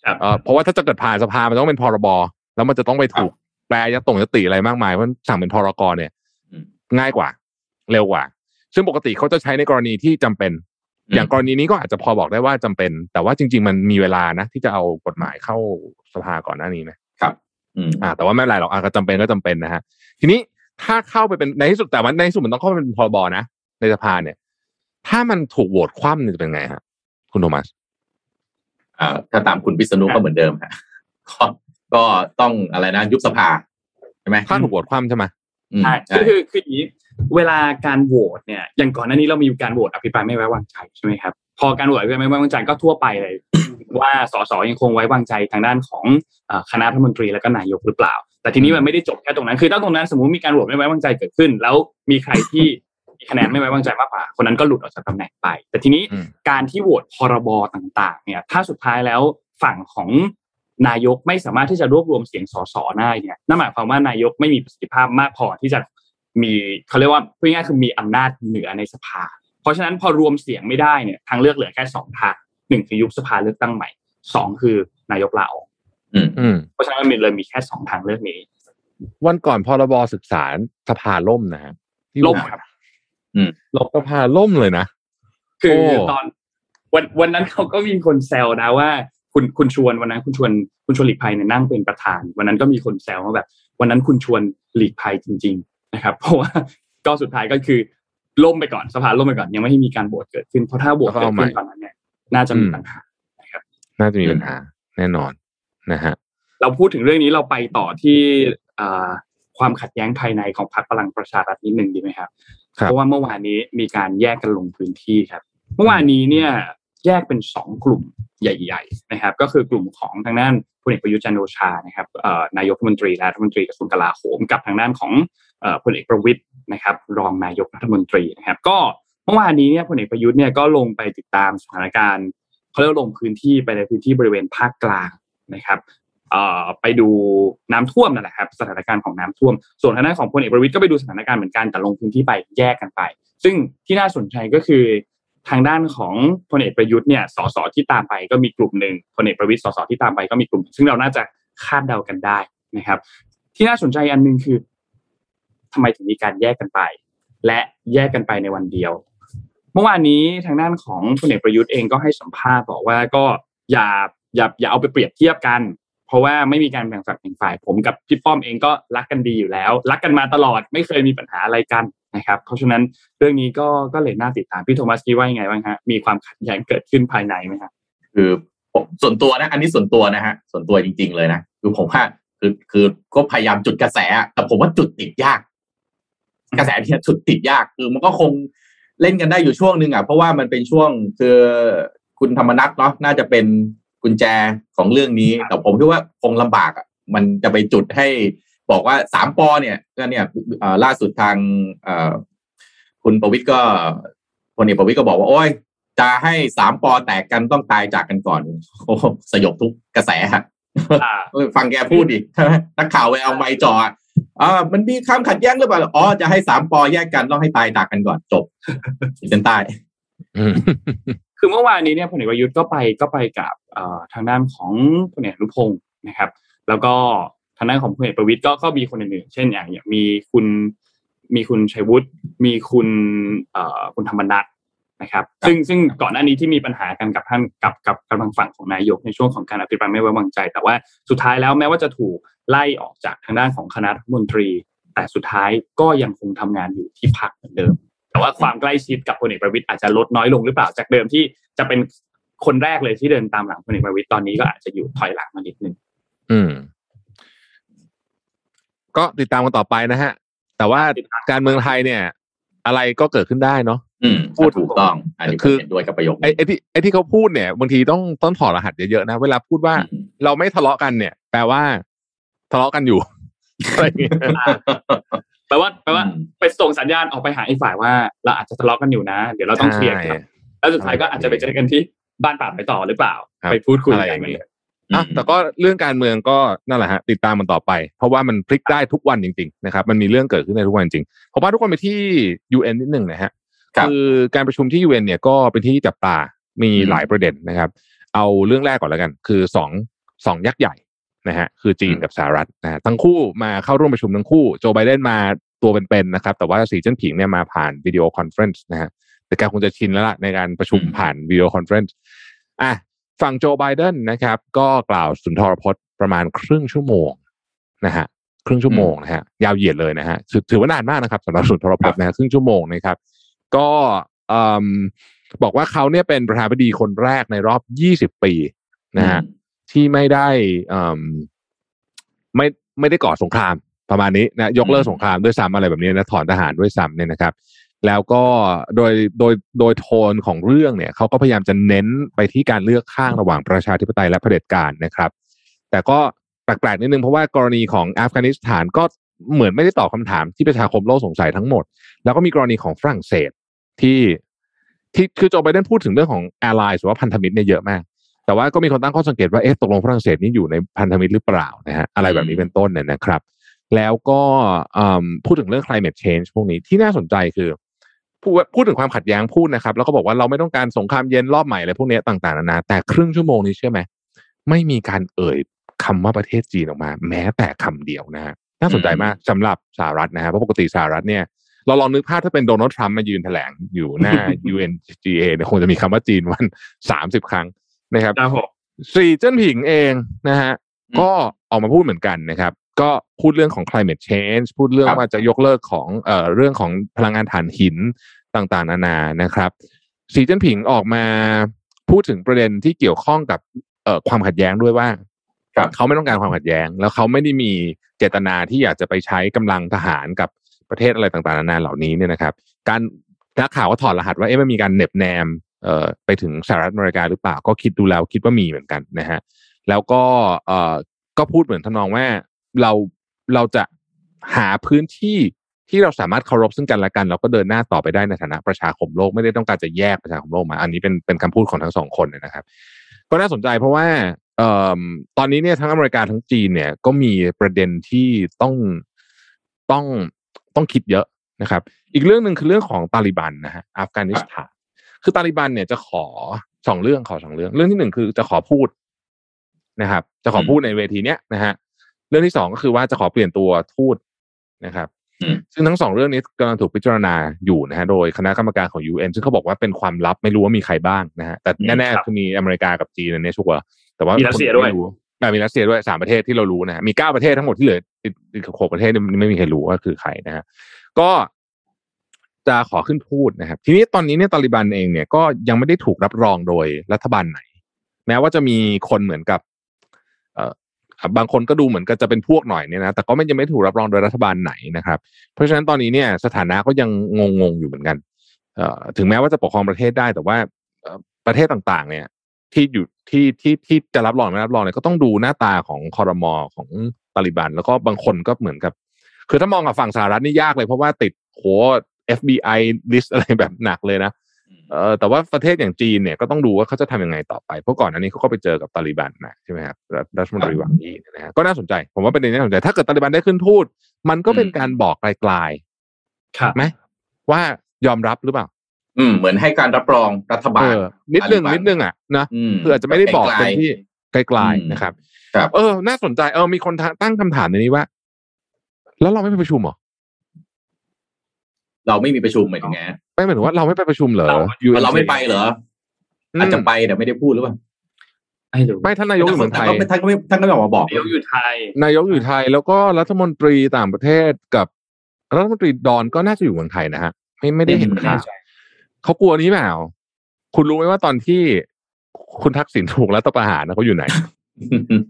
ครับเอ่อเพราะว่าถ้าจะเกิดผ่านสภามันต้องเป็นพรบแล้วมันจะต้องไปถูกแปลยตรงยติอะไรมากมายเพราะสั่งเป็นพรกเนี่ยอืมง่ายกว่า เร็วกว่า ซึ่งปกติเขาจะใช้ในกรณีที่จำเป็นอืมอย่างกรณีนี้ก็อาจจะพอบอกได้ว่าจำเป็น แต่ว่าจริง ๆ มันมีเวลานะ ที่จะเอากฎหมายเข้าสภาก่อนหน้านี้นะ ครับอืมอ่า แต่ว่าไม่เป็นไรหรอกอะก็จำเป็นก็จำเป็นนะฮะทีนี้ถ้าเข้าไปเป็นในที่สุดแต่ว่าในที่สุดมันต้องเข้าไปเป็นพรบนะ ในสภาเนี่ย ถ้ามันถูกโหวตคว่ำเนี่ยจะเป็นไงฮะ คุณโทมัสอ่าถ้าตามคุณพิษณุก็เหมือนเดิมฮะก็ก็ต้องอะไรนะยุบสภาใช่ไหมถ้าถูกโหวตคว่ำใช่ไหมอืมใช่ใช่คือคือคืออย่างนี้เวลาการโหวตเนี่ยอย่างก่อนหน้านี้เรามีการโหวตอภิปรายไม่ไว้วางใจใช่ไหมครับพอการโหวตอภิปรายไม่ไว้วางใจก็ทั่วไปเลย ว่าสสยังคงไว้วางใจทางด้านของเอ่อคณะรัฐมนตรีแล้วก็นายกหรือเปล่า แต่ทีนี้มันไม่ได้จบแค่ตรงนั้น คือถ้าตรงนั้นสมมติมีการโหวตไม่ไว้วางใจเกิดขึ้น แล้วมีใครที่มีคะแนนไม่ไว้วางใจมากกว่า คนนั้นก็หลุดออกจากตำแหน่งไป แต่ทีนี้อืมการที่โหวตพรบต่างๆ เนี่ย ถ้าสุดท้ายแล้วฝั่งของนายกไม่สามารถที่จะรวบรวมเสียงสสได้เนี่ยนั่นหมายความว่านายกไม่มีประสิทธิภาพมากพอที่จะมีเขาเรียกว่าพูดง่ายๆคือมีอำนาจเหนือในสภา เพราะฉะนั้นพอรวมเสียงไม่ได้เนี่ยทางเลือกเหลือแค่สองทาง หนึ่งคือยุบสภาเลือกตั้งใหม่สองคือนายกลาออกอืมอืมเพราะฉะนั้นมันเลยมีแค่สองทางเลือกนี้ วันก่อนพรบศึกษาสภาล่มนะฮะที่ล่มว่าครับลบสภาล่มเลยนะ คือโอ้ตอนวันวันนั้นเขาก็มีคนแซวนะว่า คุณคุณชวนวันนั้นคุณชวนคุณชวนหลีกภัยเนี่ยนั่งเป็นประธาน วันนั้นก็มีคนแซวว่าแบบ วันนั้นคุณชวนหลีกภัยจริง ๆ นะครับ เพราะว่าก็สุดท้ายก็คือล่มไปก่อนสภาล่มไปก่อนยังไม่ให้มีการโหวตเกิดขึ้นเพราะถ้าโหวตเกิดขึ้นตอนนั้นเนี่ยน่าจะมีปัญหาน่าจะมีปัญหาแน่นอนนะฮะเราพูดถึงเรื่องนี้เราไปต่อที่อ่าความขัดแย้งภายในของพรรคพลังประชารัฐนิดหนึ่งดีไหมครับครับ เพราะว่าเมื่อวานนี้มีการแยกกันลงพื้นที่ครับ เมื่อวานนี้เนี่ยแยกเป็นสองกลุ่มใหญ่ ๆ นะครับ ก็คือกลุ่มของทางด้านพลเอกประยุทธ์จันทร์โอชานะครับเอ่อนายกรัฐมนตรีและรัฐมนตรีกระทรวงกลาโหมกับทางด้านของเอ่อพลเอกประวิตยนะครับ รองนายกรัฐมนตรีนะครับ ก็ เมื่อวานนี้เนี่ยพลเอกประยุทธ์เนี่ยก็ลงไปติดตามสถานการณ์เขาเรียกลงพื้นที่ไปในพื้นที่บริเวณภาคกลางนะครับไปดูน้ำท่วมนั่นแหละครับสถานการณ์ของน้ำท่วม ส่วนทางด้านของพลเอกประวิตยก็ไปดูสถานการณ์เหมือนกันแต่ลงพื้นที่ไปแยกกันไป ซึ่งที่น่าสนใจก็คือทางด้านของพลเอกประยุทธ์เนี่ยสสที่ตามไปก็มีกลุ่มหนึ่งพลเอกประวิตยสสที่ตามไปก็มีกลุ่มหนึ่งซึ่งเราน่าจะคาดเดากันได้นะครับ ที่น่าสนใจอันหนึงคือทำไมถึงมีการแยกกันไป และแยกกันไปในวันเดียว เมื่อวานนี้ทางด้านของพลเอกประยุทธ์เองก็ให้สัมภาษณ์บอกว่าก็อย่าอย่าอย่าเอาไปเปรียบเทียบกัน เพราะว่าไม่มีการแบ่งฝักแบ่งฝ่าย ผมกับพี่ป้อมเองก็รักกันดีอยู่แล้ว รักกันมาตลอดไม่เคยมีปัญหาอะไรกันนะครับ เพราะฉะนั้นเรื่องนี้ก็ก็เลยน่าติดตามพี่โทมัสคิดว่ายังไงบ้างฮะมีความขัดแย้งเกิดขึ้นภายในไหมครับคือผมส่วนตัวนะ อันนี้ส่วนตัวนะฮะส่วนตัวจริง ๆ เลยนะคือผมว่าคือคือก็พยายามจุดกระแสแต่ผมว่าจุดติดยาก กระแสเนี่จุดติดยากคือมันก็คง เล่นกันได้อยู่ช่วงหนึ่งอะเพราะว่ามันเป็นช่วงคือคุณธรรมนัทเนาะน่าจะเป็นกุญแจของเรื่องนี้ แต่ผมคิดว่าคงลำบากอะมันจะไปจุดให้บอกว่าสามปอเนี่ยก็เนี่ยเอ่อล่าสุดทางเอ่อคุณประวิทย์ก็พลเอกประวิทย์ก็บอกว่า โอ้ยจะให้สามปอแตกกันต้องตายจากกันก่อนโอ้โหสยบทุกกระแสฮะอ่าเออฟังแกพูดดินักข่าวไปเอาไม้จ่อ อะอ่ามันมีคำขัดแย้งหรือเปล่าอ๋อจะให้สามปอแยกกันต้องให้ตายจากกันก่อนจบขีดเส้นใต้อืมคือเมื่อวานนี้เนี่ยพลเอกประยุทธ์ก็ไปก็ไปกับเอ่อทางด้านของพลเอกอนุพงศ์นะครับ แล้วก็ทางด้านของพลเอกประวิตยก็ก็มีคนอื่นๆเช่นอย่างอย่างมีคุณมีคุณชัยวุฒิมีคุณเอ่อคุณธรรมนัฐนะครับ ซึ่งซึ่งก่อนหน้านี้ที่มีปัญหากันกับท่านกับกับกำลังฝั่งของนายกในช่วงของการอภิปรายไม่ไว้วางใจ แต่ว่าสุดท้ายแล้วแม้ว่าจะถูก ไล่ออกจากทางด้านของคณะรัฐมนตรี แต่สุดท้ายก็ยังคงทำงานอยู่ที่พรรคเหมือนเดิม แต่ว่าความใกล้ชิดกับพลเอกประวิตยอาจจะลดน้อยลงหรือเปล่าจากเดิมที่จะเป็นคนแรกเลยที่เดินตามหลังพลเอกประวิตยตอนนี้ก็อาจจะอยู่ถอยหลังมานิดนึงอืม ก็ติดตามกันต่อไปนะฮะ แต่ว่าติดตามการเมืองไทยเนี่ย อะไรก็เกิดขึ้นได้เนาะอืมพูดถูกต้อง อันนี้ผคืมอเห็นด้วยกับประโยคไอ้ไอ้ที่ไอ้ที่เขาพูดเนี่ยบางทีต้องต้องถอดรหัสเยอะๆนะ เวลาพูดว่าอืมเราไม่ทะเลาะกันเนี่ย แปลว่า ทะเลาะกันอยู่อะไรอย่างเงี้ยแปลว่าแปลว่าอืมไปส่งสัญญาณออกไปหาอีกฝ่ายว่าเราอาจจะทะเลาะกันอยู่นะ เดี๋ยวเราต้องเคลียร์กันแล้วสุดท้ายก็อาจจะไปเจอกันที่บ้านป่าไปต่อหรือเปล่าครับไปพูดคุยอะไรกัอนย่างนี้เลยอะแต่ก็เรื่องการเมืองก็นั่นแหละฮะติดตามมันต่อไป เพราะว่ามันพลิกได้ทุกวันจริงๆนะครับมันมีเรื่องเกิดขึ้นในทุกวันจริงผมว่าทุกคนไปที่ UN นิดหนึ่งนะฮะครับคือการประชุมที่ UN เนี่ยก็เป็นที่จับตามีอืมหลายประเด็นนะครับ เอาเรื่องแรกก่อนแล้วกัน คือสองสองยักษ์ใหญ่ นะฮะคือจีนกับสหรัฐนะฮะทั้งคู่มาเข้าร่วมประชุมทั้งคู่โจไบเดนมาตัวเป็นๆนะครับ แต่ว่าสีเจิ้นผิงเนี่ยมาผ่านวิดีโอคอนเฟรนซ์นะฮะแต่แกคงจะชินแล้วล่ะในการประชุมอืมผ่านวิดีโอคอนเฟรนซ์อะฝั่งโจไบเดนนะครับ ก็กล่าวสุนทรพจน์ประมาณครึ่งชั่วโมงนะฮะครึ่งชั่วโมงนะฮะยาวเหยียดเลยนะฮะถือถือว่านานมากนะครับสำหรับสุนทรพจน์นะฮะครึ่งชั่วโมงนะครับ ก็เอิ่มบอกว่าเขาเนี่ยเป็นประธานาธิบดีคนแรกในรอบ 20 ปีนะฮะ ที่ไม่ได้เอิ่มไม่ไม่ได้ก่อสงครามประมาณนี้นะยกเลิกอืมสงครามด้วยซ้ำอะไรแบบนี้นะถอนทหารด้วยซ้ำเนี่ยนะครับ แล้วก็โดยโดยโดยโทนของเรื่องเนี่ยเขาก็พยายามจะเน้นไปที่การเลือกข้างระหว่างประชาธิปไตยและเผด็จการนะครับ แต่ก็แปลกๆนิดนึงเพราะว่ากรณีของอัฟกานิสถานก็เหมือนไม่ได้ตอบคำถามที่ประชาคมโลกสงสัยทั้งหมด แล้วก็มีกรณีของฝรั่งเศสที่ที่คือโจไบเดนพูดถึงเรื่องของ allies หรือว่าพันธมิตรเนี่ยเยอะมาก แต่ว่าก็มีคนตั้งข้อสังเกตว่าเอ๊ะตกลงฝรั่งเศสนี่อยู่ในพันธมิตรหรือเปล่านะฮะอะไรแบบนี้เป็นต้นเนี่ยนะครับ แล้วก็อืมพูดถึงเรื่อง climate change พวกนี้ที่น่าสนใจคือพูดพูดถึงความขัดแย้งพูดนะครับ แล้วก็บอกว่าเราไม่ต้องการสงครามเย็นรอบใหม่อะไรพวกนี้ต่างๆนานาแต่ครึ่งชั่วโมงนี้เชื่อไหมไม่มีการเอ่ยคำว่าประเทศจีนออกมา แม้แต่คำเดียวนะฮะน่าสนใจมากสำหรับสหรัฐนะฮะเพราะปกติสหรัฐเนี่ยเราลองนึกภาพถ้าเป็นโดนัลด์ทรัมป์มายืนแถลงอยู่หน้า UNGA เนี่ยคงจะมีคำว่าจีนวันสามสิบครั้ง นะครับครับผมสีเจิ้นผิงเองนะฮะอืมก็ออกมาพูดเหมือนกันนะครับ ก็พูดเรื่องของ climate change พูดเรื่องครับว่าจะยกเลิกของเอ่อเรื่องของพลังงานถ่านหินต่างๆ นานานะครับสีเจิ้นผิงออกมาพูดถึงประเด็นที่เกี่ยวข้องกับเอ่อความขัดแย้งด้วยว่าครับเขาไม่ต้องการความขัดแย้ง แล้วเขาไม่ได้มีเจตนาที่อยากจะไปใช้กำลังทหารกับประเทศอะไรต่างๆ นานาเหล่านี้เนี่ยนะครับ การนักข่าวก็ถอดรหัสว่าเอ๊ะมันมีการเหน็บแนมเอ่อ ไปถึงสหรัฐอเมริกาหรือเปล่า ก็คิดดูแล้วคิดว่ามีเหมือนกันนะฮะแล้วก็เอ่อก็พูดเหมือนทำนองว่าเราเราจะหาพื้นที่ที่เราสามารถเคารพซึ่งกันและกันเราก็เดินหน้าต่อไปได้ในฐานะประชาคมโลกไม่ได้ต้องการจะแยกประชาคมโลกมา อันนี้เป็นเป็นคำพูดของทั้งสองคนนะครับ ก็น่าสนใจเพราะว่าเอ่อตอนนี้เนี่ยทั้งอเมริกาทั้งจีนเนี่ยก็มีประเด็นที่ต้องต้องต้องคิดเยอะนะครับ อีกเรื่องหนึ่งคือเรื่องของตาลิบันนะฮะอัฟกานิสถาน คือตาลิบันเนี่ยจะขอสองเรื่องขอสองเรื่อง เรื่องที่หนึ่งคือจะขอพูดนะครับ จะขอพูดในเวทีเนี้ยนะฮะเรื่องที่สองก็คือว่าจะขอเปลี่ยนตัวทูตนะครับอืมซึ่งทั้งสองเรื่องนี้กำลังถูกพิจารณาอยู่นะฮะโดยคณะกรรมการของ UN ซึ่งเขาบอกว่าเป็นความลับไม่รู้ว่ามีใครบ้างนะฮะแต่แน่ครับๆคือมีอเมริกากับจีนอันนี้ชัวร์แต่ว่ามีรัสเซียด้วยไม่รู้แต่มีรัสเซียด้วยสามประเทศที่เรารู้นะฮะมีเก้าประเทศทั้งหมดที่เหลืออีกอีกหกประเทศเนี่ยไม่มีใครรู้ว่าคือใครนะฮะก็ จะขอขึ้นพูดนะครับ ทีนี้ตอนนี้เนี่ยตาลิบันเองเนี่ยก็ยังไม่ได้ถูกรับรองโดยรัฐบาลไหน แม้ว่าจะมีคนเหมือนกับ เอ่อบางคนก็ดูเหมือนกับจะเป็นพวกหน่อยเนี่ยนะ แต่ก็ไม่ยังไม่ถูกรับรองโดยรัฐบาลไหนนะครับ เพราะฉะนั้นตอนนี้เนี่ยสถานะก็ยังงงๆอยู่เหมือนกัน เอ่อถึงแม้ว่าจะปกครองประเทศได้ แต่ว่าประเทศต่างๆ เนี่ยที่อยู่ที่ที่ที่จะรับรองไม่รับรองเนี่ยก็ต้องดูหน้าตาของคอรมอของตาลิบัน แล้วก็บางคนก็เหมือนกับ คือถ้ามองกับฝั่งสหรัฐนี่ยากเลยเพราะว่าติดโห FBI list อะไรแบบหนักเลยนะเออแต่ว่าประเทศอย่างจีนเนี่ยก็ต้องดูว่าเขาจะทำยังไงต่อไป เพราะก่อนอันนี้เขาก็ไปเจอกับตาลิบันมาใช่ไหมครับรัฐรัฐมนตรีหวังอี้เนยนะฮะก็น่าสนใจผมว่าเป็นเรื่องน่าสนใจถ้าเกิดตาลิบันได้ขึ้นพูดมันก็เป็นการบอกไกลครับๆไหมว่ายอมรับหรือเปล่า อืมเหมือนให้การรับรองรัฐบาเอลอนิดนึงตาลิบันนิดนึงอะนะอืมคืออาจจะไม่ได้บอกไกลเป็นๆที่ไกลอืมๆนะครับครับ เออ น่าสนใจเออมีคนตั้งคำถามในนี้ว่า แล้วเราไม่ไปประชุมเหรอ เราไม่มีประชุมหมายถึงไงไม่หมายถึงว่าเราไม่ไปประชุมเหรอเรา UNC เราไม่ไปเหรออืมอาจจะไปแต่ไม่ได้พูดหรือเปล่าไม่รู้ไม่ท่านนายกอยู่เมืองไทยแต่ก็ท่านก็ไม่ท่านก็ไม่ออกมาบอกนายกอยู่ไทย นายกอยู่ไทยแล้วก็รัฐมนตรีต่างประเทศกับรัฐมนตรีดอนก็น่าจะอยู่เมืองไทยนะฮะไม่ไม่ได้เห็นอืมข่าวเขากลัวนี้เปล่าคุณรู้ไหมว่าตอนที่คุณทักษิณถูกรัฐประหารนะเขาอยู่ไหน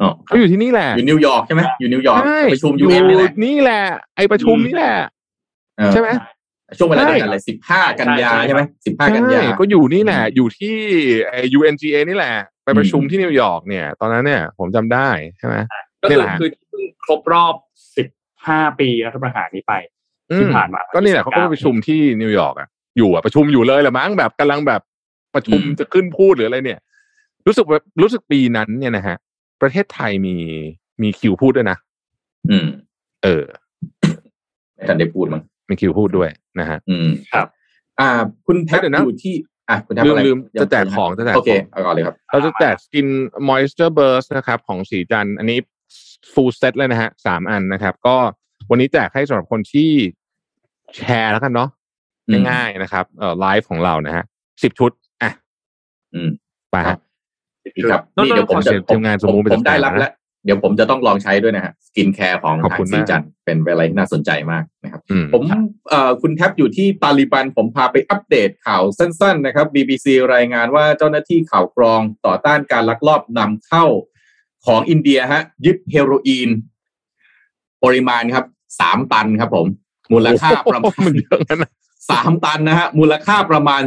อ๋อเขาอยู่ที่นี่แหละอยู่นิวยอร์กใช่ไหมอยู่นิวยอร์กใช่ประชุมอยู่ UN นี่แหละนี่แหละไอประชุมนี่แหละเออใช่ไหม ช่วงเวลาใช่เดียวกันเลยสิบห้ากันยาใช่ใช่ไหมสิบห้ากันใช่ยาก็อยู่นี่แหละ อยู่ที่ไอ UNGA นี่แหละ ไปประชุมที่นิวยอร์กเนี่ย ตอนนั้นเนี่ยผมจำได้ใช่ไหมก็นี่คือแหละคือเพิ่งครบรอบสิบห้าปีรัฐประหารนี้ไปอืที่มผ่านมา ก็นี่แหละเขาก็ไปประชุมที่นิวยอร์กอะอยู่อะประชุมอยู่เลยแหละมั้งแบบกำลังแบบประชุมอืมจะขึ้นพูดหรืออะไรเนี่ย รู้สึกว่ารู้สึกปีนั้นเนี่ยนะฮะ ประเทศไทยมีมีคิวพูดด้วยนะอืม เออไม่ทันได้พูดมั้ง มีคิวพูดด้วยนะฮะ อืมครับ อ่า คุณแท็บเดี๋ยวนะอยู่ที่อะคุณแท็บลืมอะไรลืมยังจะแจกของจะแจกโอเคของเอาก่อนเลยครับ เราจะแจกสกิน moisture burst นะครับ ของศรีจันทร์อันนี้ full set เลยนะฮะสามอันนะครับ ก็วันนี้แจกให้สำหรับคนที่แชร์แล้วกันเนาะอืมง่ายๆนะครับเอ่อไลฟ์ของเรานะฮะสิบชุด อะ อืมไปฮะครับนอกนี่เดี๋ยวผมจะขอเชิญทีมงานสมมุติผมผมได้รับไปจัดการนะแล้ว เดี๋ยวผมจะต้องลองใช้ด้วยนะฮะสกินแคร์ของขอบทางคุณศรีมากจันทร์เป็นอะไรที่น่าสนใจมากนะครับอืมผมเอ่อคุณแท็บอยู่ที่ตาลิบัน ผมพาไปอัปเดตข่าวสั้น ๆ นะครับ BBC รายงานว่าเจ้าหน้าที่ข่าวกรองต่อต้านการลักลอบนำเข้าของอินเดียฮะ ยึดเฮโรอีน ปริมาณครับสามตันครับผม มูลค่าประมามัณนเยอะงั้นนะสามตันนะฮะมูลค่าประมาณ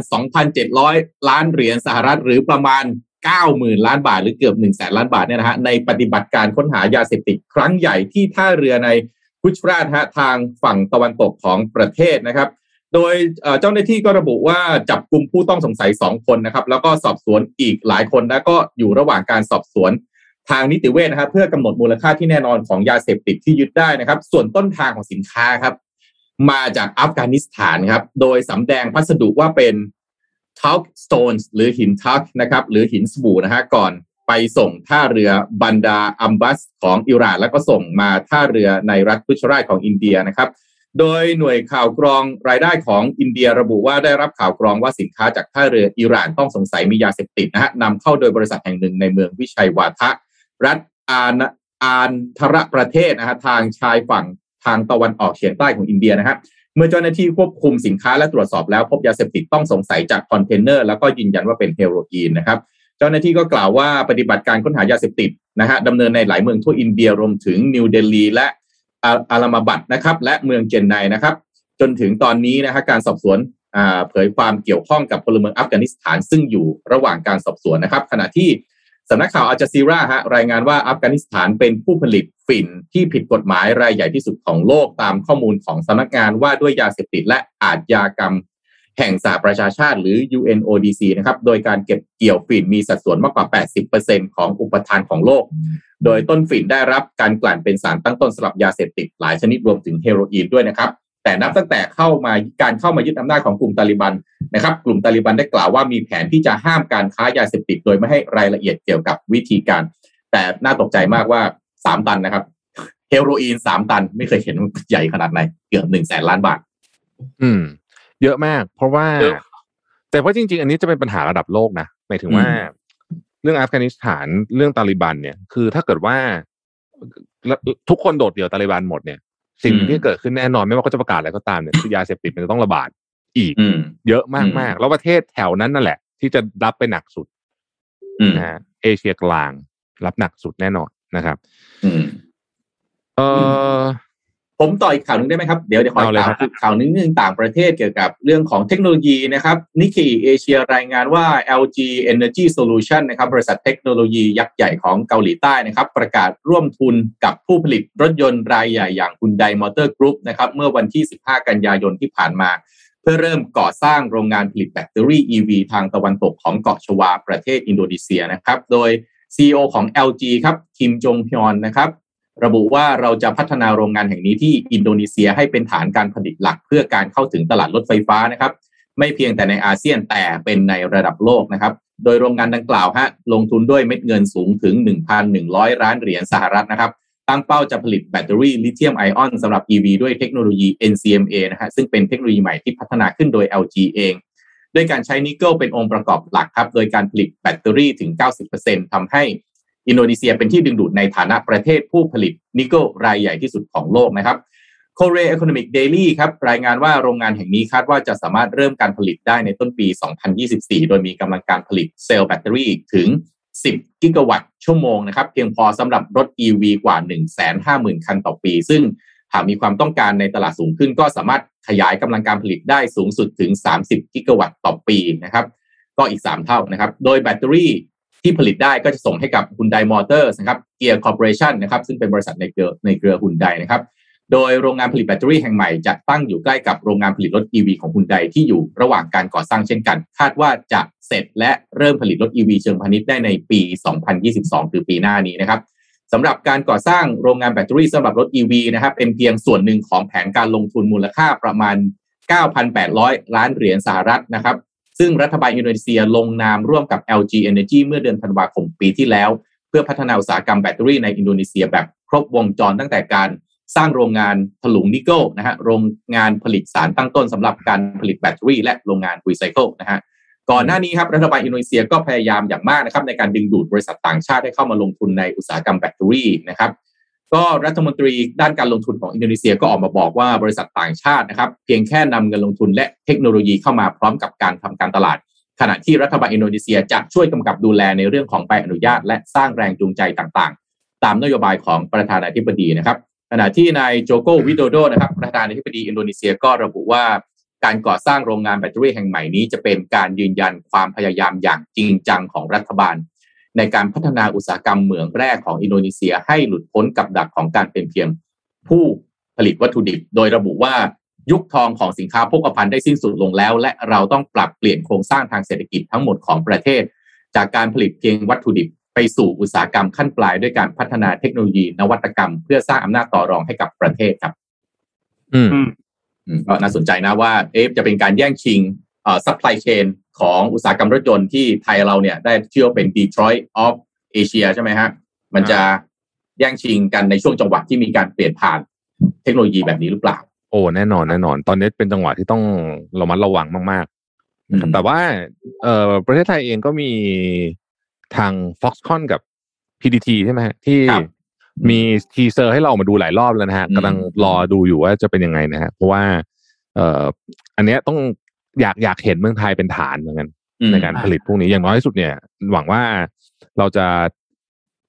2,700ล้านเหรียญสหรัฐหรือประมาณ 90,000ล้านบาทหรือเกือบ1 0 0 0 0แสนล้านบาทเนี่ยนะฮะในปฏิบัติการค้นหายาเสพติดครั้งใหญ่ที่ท่าเรือในกุจราตฮะทางฝั่งตะวันตกของประเทศนะครับ โดยเจ้าหน้าที่ก็ระบุว่าจับกลุ่มผู้ต้องสงสัย 2 คนนะครับ แล้วก็สอบสวนอีกหลายคนแล้วก็อยู่ระหว่างการสอบสวนทางนิติเวชนะครับเพื่อกำหนดมูลค่าที่แน่นอนของยาเสพติดที่ยึดได้นะครับ ส่วนต้นทางของสินค้าครับ มาจากอัฟกานิสถานครับ โดยสำแดงพัสดุว่าเป็น talk stones หรือหินทักนะครับหรือหินสบู่นะฮะก่อนไปส่งท่าเรือบันดาอัมบัสของอิหร่าน แล้วก็ส่งมาท่าเรือในรัฐกุชราตของอินเดียนะครับโดยหน่วยข่าวกรองรายได้ของอินเดียระบุว่าได้รับข่าวกรองว่าสินค้าจากท่าเรืออิหร่านต้องสงสัยมียาเสพติดนะฮะนำเข้าโดยบริษัทแห่งหนึ่งในเมืองวิชัยวาทะรัฐอานอานทรประเทศนะฮะทางชายฝั่งทางตะวันออกเฉียงใต้ของอินเดียนะฮะ เมื่อเจ้าหน้าที่ควบคุมสินค้าและตรวจสอบแล้วพบยาเสพติดต้องสงสัยจากคอนเทนเนอร์แล้วก็ยืนยันว่าเป็นเฮโรอีนนะครับเจ้าหน้าที่ก็กล่าวว่าปฏิบัติการค้นหายาเสพติดนะฮะดำเนินในหลายเมืองทั่วอินเดียรวมถึงนิวเดลีและอาอาห์มดาบัดนะครับ และเมืองเจนไนนะครับ จนถึงตอนนี้นะฮะการสอบสวนอ่าเผยความเกี่ยวข้องกับพลเมืองอัฟกานิสถานซึ่งอยู่ระหว่างการสอบสวนนะครับ ขณะที่ สำนักข่าวอัลจาซีราฮะรายงานว่าอัฟกานิสถานเป็นผู้ผลิตฝิ่นที่ผิดกฎหมายรายใหญ่ที่สุดของโลกตามข้อมูลของสำนักงานว่าด้วยยาเสพติดและอาชญากรรม แห่งสหประชาชาติหรือ UNODC นะครับโดยการเก็บเกี่ยวฝิ่นมีสัดส่วนมากกว่า 80%ของอุปทานของโลก โดยต้นฝิ่นได้รับการกลั่นเป็นสารตั้งต้นสำหรับยาเสพติดหลายชนิดรวมถึงเฮโรอีนด้วยนะครับ แต่นับตั้งแต่เข้ามาการเข้ามายึดอำนาจของกลุ่มตาลิบันนะครับ กลุ่มตาลิบันได้กล่าวว่ามีแผนที่จะห้ามการค้ายาเสพติดโดยไม่ให้รายละเอียดเกี่ยวกับวิธีการ แต่น่าตกใจมากว่าสามตันนะครับ เฮโรอีนสามตันไม่เคยเห็นว่าใหญ่ขนาดไหนเกือบหนึ่งแสนล้านบาท อืม เยอะมาก เพราะว่าเยอะแต่ว่าจริง ๆ อันนี้จะเป็นปัญหาระดับโลกนะหมายถึงว่าอืมเรื่องอัฟกานิสถานเรื่องตาลิบันเนี่ย คือถ้าเกิดว่าแล้วทุกคนโดดเดี่ยวตาลิบันหมดเนี่ย สิ่งหนึ่งที่เกิดขึ้นแน่นอนไม่ว่าเขาจะประกาศอะไรก็ตามเนี่ยคือยาเสพติดมันจะต้องระบาดอีกอืมเยอะมากอืมากมแล้วประเทศแถวนั้นนั่นแหละ ที่จะรับไปหนักสุดอืมนะฮะเอเชียกลาง รับหนักสุดแน่นอนนะครับอืมเออ ผมต่ออีกข่าวหนึงได้ไหมครับ เดี๋ยวเดี๋ยวขอเอาเลยข่าวครับข่าวหนึงหนึ่งต่างประเทศเกี่ยวกับเรื่องของเทคโนโลยีนะครับนิก k ีเอเชียรายงานว่า LG Energy Solution นะครับบริษัทเทคโนโลยียักษ์ใหญ่ของเกาหลีใต้นะครับประกาศร่วมทุนกับผู้ผลิตรถยนต์รายใหญ่อย่าง Hyundai Motor Group นะครับเมื่อวันที่ 15 กันยายนที่ผ่านมา เพื่อเริ่มก่อสร้างโรงงานผลิตแบตเตอรี่ EV ทางตะวันตกของเกาะชวาประเทศอินโดนีเซียนะครับโดย CEO ของ LG ครับคิมจงพยอนนะครับ ระบุว่าเราจะพัฒนาโรงงานแห่งนี้ที่อินโดนีเซียให้เป็นฐานการผลิตหลักเพื่อการเข้าถึงตลาดรถไฟฟ้านะครับ ไม่เพียงแต่ในอาเซียนแต่เป็นในระดับโลกนะครับ โดยโรงงานดังกล่าวฮะลงทุนด้วยเม็ดเงินสูงถึง 1,100 ล้านเหรียญสหรัฐนะครับ ตั้งเป้าจะผลิตแบตเตอรี่ลิเธียมไอออนสำหรับ EV ด้วยเทคโนโลยี NCMA นะฮะซึ่งเป็นเทคโนโลยีใหม่ที่พัฒนาขึ้นโดย LG เองด้วยการใช้นิกเกิลเป็นองค์ประกอบหลักครับ โดยการผลิตแบตเตอรี่ถึง 90%ทำให้ อินโดนีเซียเป็นที่ดึงดูดในฐานะประเทศผู้ผลิตนิกเกิลรายใหญ่ที่สุดของโลกนะครับ Korea Economic Daily ครับรายงานว่าโรงงานแห่งนี้คาดว่าจะสามารถเริ่มการผลิตได้ในต้นปี 2024 โดยมีกำลังการผลิตเซลล์แบตเตอรี่ถึง 10 กิกะวัตต์ชั่วโมงนะครับเพียงพอสำหรับรถ EV กว่า 150,000 คันต่อปี ซึ่งหากมีความต้องการในตลาดสูงขึ้น ก็สามารถขยายกำลังการผลิตได้สูงสุดถึง 30 กิกะวัตต์ต่อปีนะครับก็อีก 3 เท่านะครับ โดยแบตเตอรี่ ที่ผลิตได้ก็จะส่งให้กับ Hyundai Motors นะครับ Gear Corporation นนะครับซึ่งเป็นบริษัทในเครือในเครือ Hyundai นะครับโดยโรงงานผลิตแบตเตอรี่แห่งใหม่จะตั้งอยู่ใกล้กับโรงงานผลิตรถ EV ของคุณไดที่อยู่ระหว่างการก่อสร้างเช่นกัน คาดว่าจะเสร็จและเริ่มผลิตรถ EV เชิงพาณิชย์ได้ในปี 2022 คือปีหน้านี้นะครับสำหรับการก่อสร้างโรงงานแบตเตอรี่สำหรับรถ EV นะครับเป็นเพียงส่วนหนึ่งของแผนการลงทุนมูลค่าประมาณ 9,800 ล้านเหรียญสหรัฐนะครับ ซึ่งรัฐบาลอินโดนีเซียลงนามร่วมกับ LG Energy เมื่อเดือนธันวาคมปีที่แล้ว เพื่อพัฒนาอุตสาหกรรมแบตเตอรี่ในอินโดนีเซียแบบครบวงจรตั้งแต่การสร้างโรงงานถลุงนิกเกิลนะฮะโรงงานผลิตสารตั้งต้นสำหรับการผลิตแบตเตอรี่และโรงงานรีไซเคิลนะฮะก่อนหน้านี้ครับรัฐบาลอินโดนีเซียก็พยายามอย่างมากนะครับในการดึงดูดบริษัทต่างชาติให้เข้ามาลงทุนในอุตสาหกรรมแบตเตอรี่นะครับ ก็รัฐมนตรีด้านการลงทุนของอินโดนีเซียก็ออกมาบอกว่าบริษัทต่างชาตินะครับเพียงแค่นำเงินลงทุนและเทคโนโลยีเข้ามาพร้อมกับการทำการตลาด ขณะที่รัฐบาลอินโดนีเซียจะช่วยกำกับดูแลในเรื่องของใบอนุญาต และสร้างแรงจูงใจต่างๆ ตามนโยบายของประธานาธิบดีนะครับ ขณะที่นายโจโกวิโดโดนะครับประธานาธิบดีอินโดนีเซียก็ระบุว่าการก่อสร้างโรงงานแบตเตอรี่แห่งใหม่นี้จะเป็นการยืนยันความพยายามอย่างจริงจังของรัฐบาล ในการพัฒนาอุตสาหกรรมเหมืองแร่ของอินโดนีเซียให้หลุดพ้นกับดักของการเป็นเพียงผู้ผลิตวัตถุดิบ โดยระบุว่ายุคทองของสินค้าโภคภัณฑ์ได้สิ้นสุดลงแล้ว และเราต้องปรับเปลี่ยนโครงสร้างทางเศรษฐกิจทั้งหมดของประเทศ จากการผลิตเพียงวัตถุดิบ ไปสู่อุตสาหกรรมขั้นปลายด้วยการพัฒนาเทคโนโลยีนวัตกรรม เพื่อสร้างอำนาจต่อรองให้กับประเทศครับ อืมอืมอืมก็น่าสนใจนะว่า เอ๊ะจะเป็นการแย่งชิงเอ่อ supply chain ของอุตสาหกรรมรถยนต์ที่ไทยเราเนี่ยได้ชื่อว่าเป็น Detroit of Asia ใช่ไหมฮะ มันจะแย่งชิงกันในช่วงจังหวะที่มีการเปลี่ยนผ่านเทคโนโลยีแบบนี้หรือเปล่า โอ้แน่นอนแน่นอน ตอนนี้เป็นจังหวะที่ต้องระมัดระวังมากๆนะครับอืมแต่ว่าเอ่อประเทศไทยเองก็มีทาง Foxconn กับ PDT ใช่ไหมฮะที่ครับมีทีเซอร์ให้เรามาดูหลายรอบแล้วนะฮะอืมกำลังรอดูอยู่ว่าจะเป็นยังไงนะฮะเพราะว่า เอ่ออันเนี้ยต้อง อยากอยากเห็นเมืองไทยเป็นฐานเหมือนกันอืมในการผลิตพวกนี้อย่างน้อยที่สุดเนี่ย หวังว่าเราจะ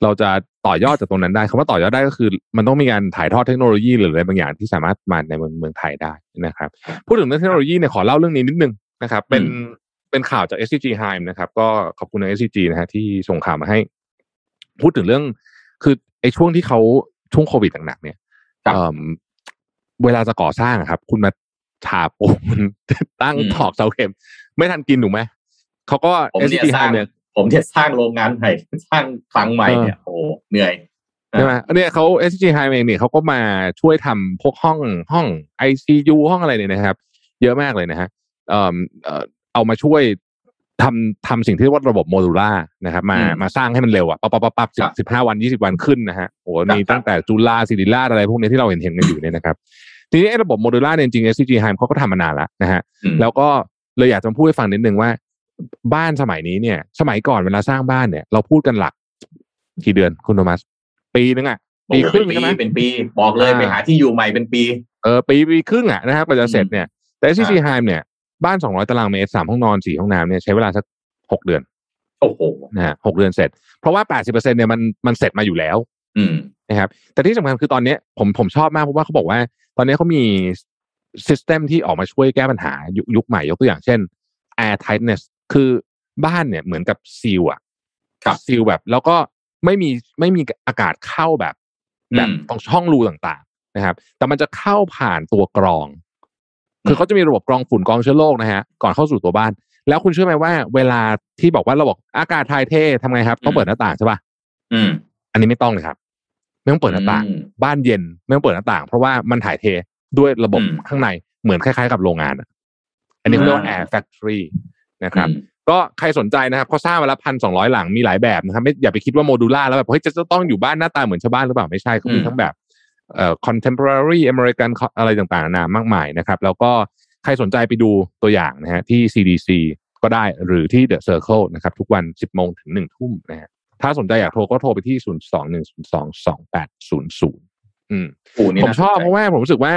เราจะต่อยอดจากตรงนั้นได้คำว่าต่อยอดได้ก็คือ มันต้องมีการถ่ายทอดเทคโนโลยีหรืออะไรบางอย่างที่สามารถมาในเมืองเมืองไทยได้นะครับ พูดถึงเรื่องเทคโนโลยีเนี่ยขอเล่าเรื่องนี้นิดนึงนะครับ เป็นเป็นข่าวจาก SCG Hime นะครับ ก็ขอบคุณใน SCG นะฮะที่ส่งข่าวมาให้ พูดถึงเรื่องคือไอ้ช่วงที่เขาช่วงโควิดหนักๆเนี่ยครับเอิ่มเวลาจะก่อสร้างอะครับ คุณมา ฉาบปูนตั้งอืมตอกเสาเข็ม ไม่ทันกินถูกไหมเขาก็ผมเนี่ย SCG สร้าง Hime เนี่ยผมเนี่ยสร้างโรงงานใหม่สร้างคลังใหม่เนี่ยโอ้โหเหนื่อยใช่ไหมอันเนี้ยเขา SCG Hime เองเนี่ยเขาก็มาช่วยทำพวกห้องห้อง ICU ห้องอะไรเนี่ยนะครับ เยอะมากเลยนะฮะเอ่อเอ่อเอามาช่วยทำทำสิ่งที่เรียกว่าระบบโมดูล่านะครับ มาอืมมาสร้างให้มันเร็วอะปั๊บปั๊บปั๊บปั๊บสิครับบสิบห้าวันยี่สิบวันขึ้นนะฮะโอ้โหครับมีตั้งแต่จุฬาศิริราชอะไรพวกนี้ที่เราเห็นเห็นกันอยู่เนี่ยนะครับ ทีนี้ไอ้ระบบโมดูล่าเนี่ยจริงๆ SCG Hime เขาก็ทำมานานแล้วนะฮะอืมแล้วก็เลยอยากจะมาพูดให้ฟังนิดนึงว่า บ้านสมัยนี้เนี่ย สมัยก่อนเวลาสร้างบ้านเนี่ย เราพูดกันหลักกี่เดือนคุณโทมัส ปีนึงอะปีครึ่งโอ้โหใช่ไหมเป็นปีบอกเลยอ่าไปหาที่อยู่ใหม่เป็นปีเออปีปีครึ่งอะนะครับกว่าจะเสร็จเนี่ยแต่ SCG อ่า HEIM เนี่ยบ้านสองร้อยตารางเมตรสามห้องนอนสี่ห้องน้ำเนี่ยใช้เวลาสักหกเดือนโอ้โหนะฮะหกเดือนเสร็จ เพราะว่าแปดสิบเปอร์เซ็นเนี่ยมันมันเสร็จมาอยู่แล้ว อืมนะครับแต่ที่สำคัญคือตอนเนี้ยผมผมชอบมากเพราะว่าเขาบอกว่า ตอนนี้เขามี system ที่ออกมาช่วยแก้ปัญหายุคยุคใหม่ยกตัวอย่างเช่น air tightness คือบ้านเนี่ยเหมือนกับซีลอะครับซีลแบบแล้วก็ไม่มีไม่มีอากาศเข้าแบบแบบอืมตรงช่องรูต่างๆนะครับ แต่มันจะเข้าผ่านตัวกรอง คือเขาจะมีระบบกรองฝุ่นกรองเชื้อโรคนะฮะก่อนเข้าสู่ตัวบ้าน แล้วคุณเชื่อไหมว่า เวลาที่บอกว่าเราบอกอากาศถ่ายเททำไงครับต้องเปิดหน้าต่างใช่ป่ะอืมอันนี้ไม่ต้องเลยครับ ไม่ต้องเปิดหน้าต่างอืมบ้านเย็นไม่ต้องเปิดหน้าต่าง เพราะว่ามันถ่ายเทด้วยระบบอืมข้างในเหมือนคล้ายๆ กับโรงงานอะอันนี้เขาเรียกว่าอ่า air factory นะครับอืมก็ใครสนใจนะครับเขาสร้างมาแล้วพันสองร้อยหลังมีหลายแบบนะครับไม่อย่าไปคิดว่าโมดูล่าแล้วแบบเฮ้ยจะจะต้องอยู่บ้านหน้าตาเหมือนชาวบ้านหรือเปล่าไม่ใช่เขามีอืมทั้งแบบเอ่อ contemporary American อะไรต่างๆนานามากมายนะครับ แล้วก็ใครสนใจไปดูตัวอย่างนะฮะที่ CDC ก็ได้หรือที่ The Circle นะครับ ทุกวัน 10โมงถึง1ทุ่มนะฮะ ถ้าสนใจอยากโทรก็โทรไปที่0 2 1 0 2 2 8 0 0อืมโอ้นี่ผมน่าชอบสนใจเพราะว่าผมรู้สึกว่า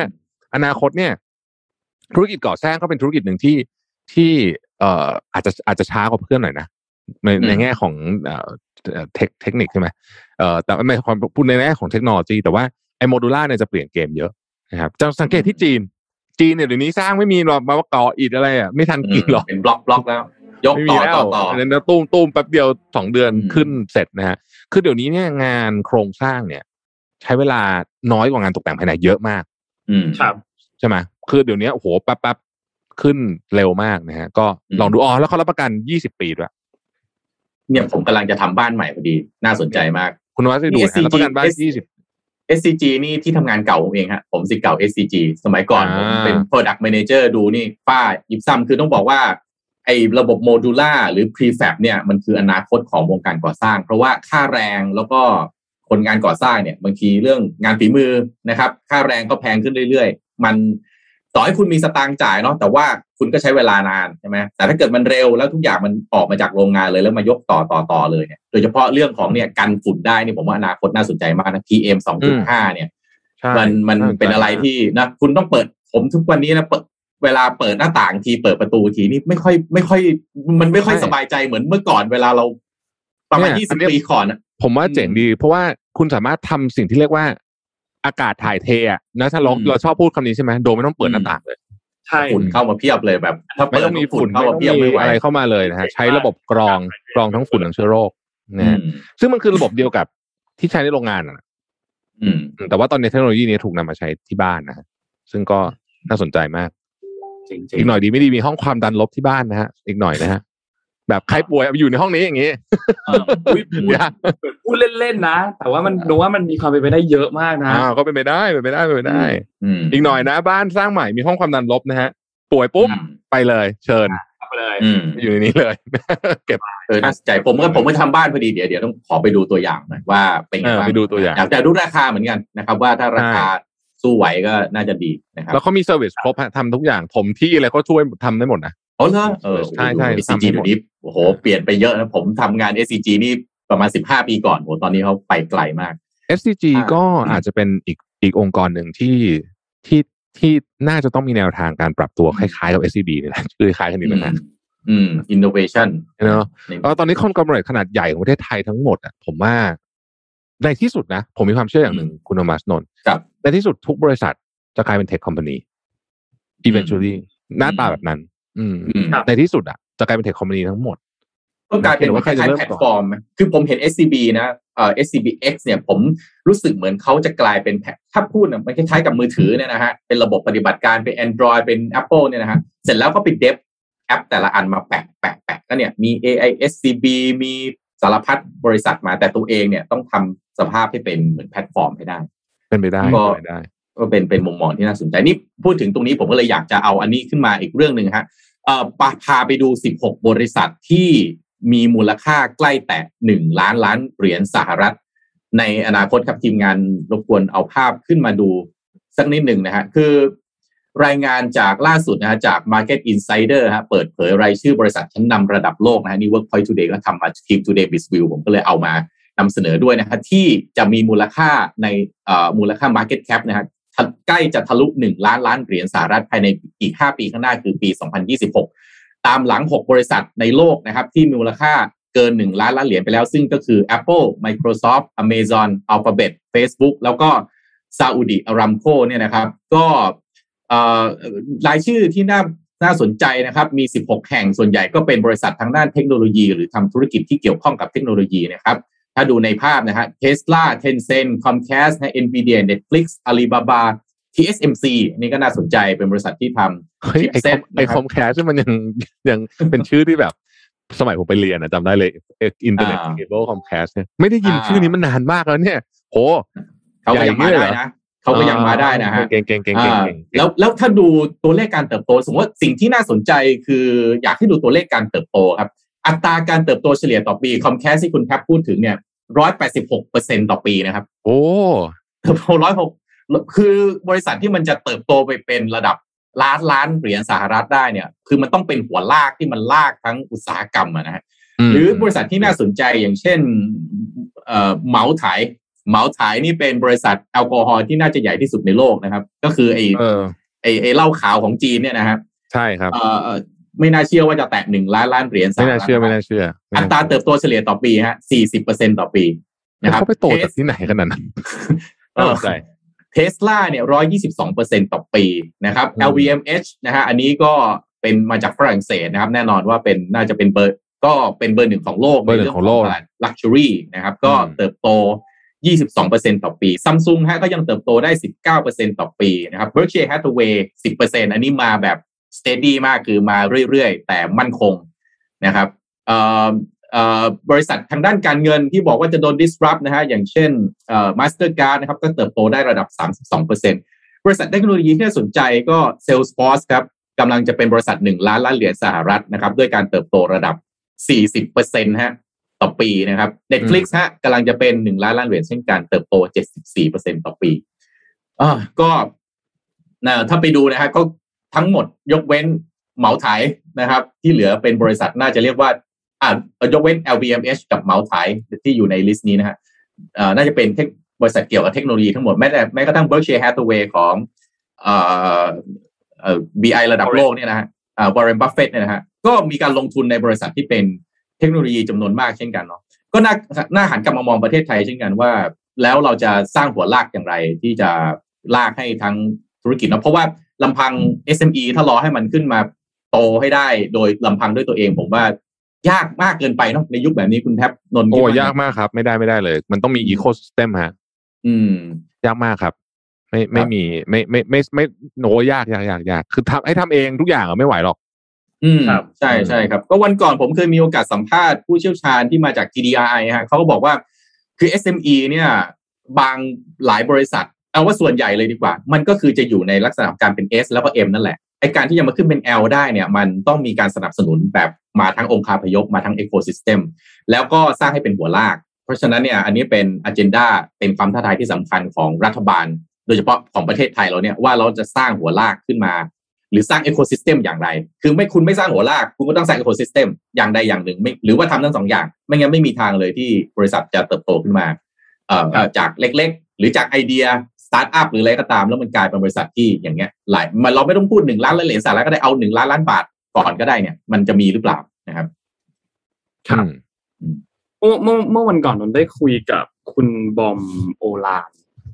อนาคตเนี่ย ธุรกิจก่อสร้างก็เป็นธุรกิจหนึ่งที่ที่เอ่ออาจจะอาจจะช้ากว่าเพื่อนหน่อยนะในอืมในแง่ของเอ่อเทคเทคนิคใช่ไหมเอ่อแต่ไม่ความพูดในแง่ของเทคโนโลยี แต่ว่าไอ้ modular เนี่ยจะเปลี่ยนเกมเยอะนะครับจะสังเกตที่จีน จีนเนี่ยเดี๋ยวนี้สร้างไม่มีหรอกมาว่าก่ออิฐอะไรอะไม่ทันกินหรอกเป็นบล็อกบล็อกแล้ว ยกไม่ต่มีอแล้วต่อต่ออันนั้นตุ้มตุ้มแป๊บเดียวสองเดือนอืมขึ้นเสร็จนะฮะคือเดี๋ยวนี้เนี่ยงานโครงสร้างเนี่ย ใช้เวลาน้อยกว่างานตกแต่งภายในเยอะมาก อืมครับใช่ไหมคือเดี๋ยวนี้โอ้โหแป๊บแป๊บขึ้นเร็วมากนะฮะ ก็อืมลองดูอ๋อแล้วเขารับประกันยี่สิบปีด้วยเนี่ยผมกำลังจะทำบ้านใหม่พอดี น่าสนใจมาก คุณวัดได้ดูนี่นะรับประกันบ้าน SCG ยี่สิบ SCG นี่ที่ทำงานเก่าผมเองฮะผมสิทธิ์เก่า SCG สมัยก่อนอ่าผมเป็น Product Manager ดูนี่ฝ้ายิบซ้ำคือต้องบอกว่า ไอ้ระบบโมดูล่าหรือ prefab เนี่ยมันคืออนาคตของวงการก่อสร้าง เพราะว่าค่าแรงแล้วก็คนงานก่อสร้างเนี่ยบางทีเรื่องงานฝีมือนะครับ ค่าแรงก็แพงขึ้นเรื่อย ๆ มันต่อให้คุณมีสตางค์จ่ายเนาะแต่ว่าคุณก็ใช้เวลานานใช่ไหมแต่ถ้าเกิดมันเร็วแล้วทุกอย่างมันออกมาจากโรงงานเลยแล้วมายกต่อต่อต่อเลยเนี่ยโดยเฉพาะเรื่องของเนี่ยกันฝุ่นได้นี่ผมว่าอนาคตน่าสนใจมากนะ PM 2.5เนี่ยใช่มันมันาสใจเป็นอะไรที่นะคุณต้องเปิดผมทุกวันนี้นะเปิด เวลาเปิดหน้าต่างทีเปิดประตูทีนี่ไม่ค่อยไม่ค่อย มันไม่ค่อยสบายใจเหมือนเมื่อก่อนเวลาเรา ประมาณยี่สิบปีก่อนอะผมว่าเจ๋งดี เพราะว่าคุณสามารถทำสิ่งที่เรียกว่า อากาศถ่ายเทอะนะถ้าเราอืมเราชอบพูดคำนี้ใช่ไหมโดยไม่ต้องเปิดหน้าต่างเลยใช่ฝุ่นเข้ามาเพียบเลยแบบ ถ้าไม่เปิดต้องมีฝุ่นเข้าไม่มาต้องเพียบมีไม่ไหวอะไรเข้ามาเลยนะฮะใช้ระบบกรองกรองทั้งฝุ่นทั้งเชื้อโรคนะอืฮะมซึ่งมันคือระบบเดียวกับที่ใช้ในโรงงานอะนะอืมแต่ว่าตอนนี้เทคโนโลยีนี้ถูกนำมาใช้ที่บ้านนะฮะซึ่งก็น่าสนใจมากจริง อีกหน่อยดีไม่ดีมีห้องความดันลบที่บ้านนะฮะอีกหน่อยนะฮะแบบใครป่วยเอาไปอยู่ในห้องนี้อย่างนี้เออๆอุ๊ยพูดอย่าพูดเล่นๆนะ แต่ว่ามันดูว่ามันมีความเป็นไปได้เยอะมากนะอ้าวก็เป็นไปได้เป็นไปได้เป็นไปได้อืมอีกหน่อยนะ บ้านสร้างใหม่มีห้องความดันลบนะฮะ ป่วยปุ๊บไปเลย เชิญไปเลยอืมอยู่ในนี้เลย เก็บเออน่าสนใจผมก็ผมก็ทำบ้านพอดีเดี๋ยวเดี๋ยวต้องขอไปดูตัวอย่างหน่อยว่าเป็นไงเออบ้างไปดูตัวอย่างอยากจะดูราคาเหมือนกันนะครับ ว่าถ้าราคา สู้ไหวก็น่าจะดีนะครับแล้วเขามีเซอร์วิสครบฮะทำทุกอย่างถมที่อะไรเขาช่วยทำได้หมดนะอ๋อเหรอเออใช่ใช่โอ้โห SCG ทำให้หมดเดี๋ยวนี้โอ้โหเปลี่ยนไปเยอะนะผมทำงาน SCG นี่ประมาณสิบห้าปีก่อนโอ้ตอนนี้เขาไปไกลมาก SCG อ่าก็อาจจะเป็นอีกอีกองค์กรหนึ่งที่ที่ที่น่าจะต้องมีแนวทางการปรับตัวคล้ายๆกับ SCB นี่แหละคือคล้ายกันนี่แหละนะอืม innovation เนอะแล้วตอนนี้คอนกร o เรทขนาดใหญ่ของประเทศไทยทั้งหมดอะผมว่า ในที่สุดนะ ผมมีความเชื่ออย่างหนึ่งคุณโทมัสนนท์ครับในที่สุดทุกบริษัทจะกลายเป็นเทคคอมพานี eventually หน้าตาแบบนั้น อืมอืมในที่สุดอะจะกลายเป็น tech company ทั้งหมดก็กลายเป็นเห็นว่าคใครล้ายๆใครจะเริ่มแพลตฟอร์มก่อนอร์มไหมคือผมเห็น SCB นะเอ่อ SCBX เนี่ยผมรู้สึกเหมือนเขาจะกลายเป็นแพลตฟอร์มถ้าพูดนะมันคล้ายๆกับมือถือเนี่ยนะฮะ เป็นระบบปฏิบัติการ เป็น Android เป็น Apple เนี่ยนะฮะ เสร็จแล้วก็ไปเดฟแอปแต่ละอันมาแปะแปะแปะก็เนี่ย มี AI SCB มี สารพัดบริษัทมาแต่ตัวเองเนี่ยต้องทำสภาพให้เป็นเหมือนแพลตฟอร์มให้ได้ เป็นไปได้ก็เป็นไปได้ ก็เป็นเป็นมุมมองที่น่าสนใจนี่พูดถึงตรงนี้ผมก็เลยอยากจะเอาอันนี้ขึ้นมาอีกเรื่องหนึ่งฮะเอ่อปาพาไปดู 16 บริษัทที่มีมูลค่าใกล้แตะ1ล้านล้านเหรียญสหรัฐ ในอนาคตครับทีมงานรบกวนเอาภาพขึ้นมาดูสักนิดหนึ่งนะฮะคือ รายงานจากล่าสุดนะฮะจาก Market Insider ฮะเปิดเผยรายชื่อบริษัทชั้นนำระดับโลกนะฮะนี่ Workpoint Today ก็ทำมาทีม Today b i z View ผมก็เลยเอามานำเสนอด้วยนะฮะที่จะมีมูลค่าในเอ่อมูลค่า Market Cap นะฮะใกล้จะทะลุ 1 ล้านล้านเหรียญสหรัฐภายในอีก 5 ปีข้างหน้าคือปี 2026 ตามหลัง 6 บริษัทในโลกนะครับที่มีมูลค่าเกิน 1 ล้านล้านเหรียญไปแล้ว ซึ่งก็คือ Apple Microsoft Amazon Alphabet Facebook แล้วก็ Saudi Aramco เนี่ยนะครับ ก็รายชื่อที่น่าน่าสนใจนะครับมี 16 แห่งส่วนใหญ่ก็เป็นบริษัททางด้านเทคโนโลยี หรือทำธุรกิจที่เกี่ยวข้องกับเทคโนโลยีนะครับ ถ้าดูในภาพนะฮะ Tesla Tencent Comcast นะ Nvidia Netflix Alibaba TSMC นี่ก็น่าสนใจเป็นบริษัทที่ทำเฮ้ยไอคอ chipset มไอคอมแคสมันยังยังเป็นชื่อที่แบบ สมัยผมไปเรียนอะจำได้เลยอินเทอร์เน็ตอ่าเคเบิล Comcast เนี่ยไม่ได้ยินอ่าชื่อนี้มันนานมากแล้วเนี่ยโหเขาก็ยังมาใหญ่ได้เงี้ยเหรอนะ เขาก็ยังมาได้นะฮะเก่งเก่งเก่งเก่งอ่าเก่งแล้วแล้วถ้าดูตัวเลขการเติบโต สมมติว่าสิ่งที่น่าสนใจคืออยากให้ดูตัวเลขการเติบโตครับ อัตราการเติบโตเฉลี่ยต่อปีคอมแคสที่คุณแทบพูดถึงเนี่ยร้อยแปดสิบหกเปอร์เซ็นต่อปีนะครับ โอ้เติบโตร้อยหกคือบริษัทที่มันจะเติบโตไปเป็นระดับล้านล้านเหรียญสหรัฐได้เนี่ย คือมันต้องเป็นหัวลากที่มันลากทั้งอุตสาหกรรมอะนะฮะหรือบริษัทที่น่าสนใจอย่างเช่นเอ่อเหมาไถ เหมาไถนี่เป็นบริษัทแอลกอฮอล์ที่น่าจะใหญ่ที่สุดในโลกนะครับ ก็คือไอ้เออไอ้ไอ้เหล้าขาวของจีนเนี่ยนะครับใช่ครับเอ่อเอ่อไม่น่าเชื่อว่าจะแตะหนึ่งล้านล้านเหรียญสหไม่รัน่าฐเชื่อไม่น่าเชื่อไม่อัน่าตราเติบโตเฉลี่ยต่อปีฮะสี่สิบเปอร์เซ็นต่อปีนะครับเขาไปโตจากที่ไหนขนาดนั้นน่าสนใจเทสลาเนี่ยร้อยยี่สิบสองเปอร์เซ็นต่อปีนะครับอืม LVMH นะฮะอันนี้ก็เป็นมาจากฝรั่งเศสนะครับ แน่นอนว่าเป็นน่าจะเป็นเบอร์ ก็เป็นเบอร์หนึ่งของโลกเบอร์หนึ่งของโลก luxury นะครับ ก็อืมเติบโต 22%ต่อปีซัมซุงฮะก็ยังเติบโตได้ 19%ต่อปีนะครับ Berkshire Hathaway 10%อันนี้มาแบบ steady มากคือมาเรื่อยๆ แต่มั่นคงนะครับเอ่อบริษัททางด้านการเงินที่บอกว่าจะโดน disrupt นะฮะอย่างเช่นอ่อ Mastercard นะครับก็เติบโตได้ระดับ 32%บริษัทเทคโนโลยีที่น่าสนใจก็ Salesforce ครับกำลังจะเป็นบริษัท 1 ล้านล้านเหรียญสหรัฐนะครับด้วยการเติบโตระดับ 40%ฮะ ต่อปีนะครับ Netflix ฮะกำลังจะเป็นหนึ่งล้านล้านเหรียญเช่นกันเติบโต74%ต่อปีอ่าก็นะถ้าไปดูนะฮะก็ทั้งหมดยกเว้นเหมาถ่ายนะครับ ที่เหลือเป็นบริษัทน่าจะเรียกว่าอ่ายกเว้น LVMH กับเหมาถ่ายที่อยู่ใน list นี้นะฮะอ่าน่าจะเป็น tech บริษัทเกี่ยวกับเทคโนโลยีทั้งหมดแม้แต่แม้กระทั่ง Berkshire Hathaway ของอ่าเอ่อ VI ระดับโลกเนี่ยนะฮะอ่า Warren Buffett เนี่ยนะฮะก็มีการลงทุนในบริษัทที่เป็น เทคโนโลยีจำนวนมากเช่นกันเนาะก็น่าน่าหันกลับมามองประเทศไทยเช่นกันว่า แล้วเราจะสร้างหัวลากอย่างไร ที่จะลากให้ทั้งธุรกิจเนาะเพราะว่าลำพัง SME ถ้ารอให้มันขึ้นมาโตให้ได้โดยลำพังด้วยตัวเอง ผมว่ายากมากเกินไปเนาะในยุคแบบนี้คุณแทบนนท์โอ้คิดว่ยากมากครับ ไม่ได้ไม่ได้เลย มันต้องมีอีโค y ิสเต็มฮะอืม ยากมากครับ ไม่ไม่มีไม่ไม่ไม่ไม่โนยากยากยากยากคือทำให้ทำเองทุกอย่างอะไม่ไหวหรอก อืมครับใช่ใช่ครับ ก็วันก่อนผมเคยมีโอกาสสัมภาษณ์ผู้เชี่ยวชาญที่มาจาก TDI ฮะเขาก็บอกว่าคือ SME เนี่ย บางหลายบริษัท เอาว่าส่วนใหญ่เลยดีกว่า มันก็คือจะอยู่ในลักษณะของการเป็น S แล้วก็ M นั่นแหละไอการที่จะมาขึ้นเป็น L ได้เนี่ย มันต้องมีการสนับสนุนแบบมาทั้งองค์คาพยพมาทั้ง Ecosystem แล้วก็สร้างให้เป็นหัวลาก เพราะฉะนั้นเนี่ย อันนี้เป็นอ g e n d a เป็นความท้าทายที่สำคัญของรัฐบาล โดยเฉพาะของประเทศไทยเราเนี่ยว่าเราจะสร้างหัวลากขึ้นมา หรือสร้างเอ o s ซิสเต็มอย่างไร คือไม่คุณไม่สร้างหัวลาก คุณก็ต้องสร้างเอ o s ซิสเต็มอย่างใดอย่างหนึ่งไม่หรือว่าทำทั้งสองอย่าง ไม่งั้นไม่มีทางเลยที่บริษัทจะเติบโตขึ้นมาเอ่อเอ่อจากเล็ก ๆ หรือจากไอเดียสตาร์ทอัพหรืออะไรก็ตาม แล้วมันกลายเป็นบริษัทที่อย่างเงี้ยหลายมันเราไม่ต้องพูดหนึ่งล้านเหรียญสหรัฐก็ได้เอาหนึ่งล้านล้านบาทก่อนก็ได้เนี่ย มันจะมีหรือเปล่านะครับครับอืมเมื่อเมื่อเมื่อวันก่อนนนได้คุยกับคุณบอมโอลาน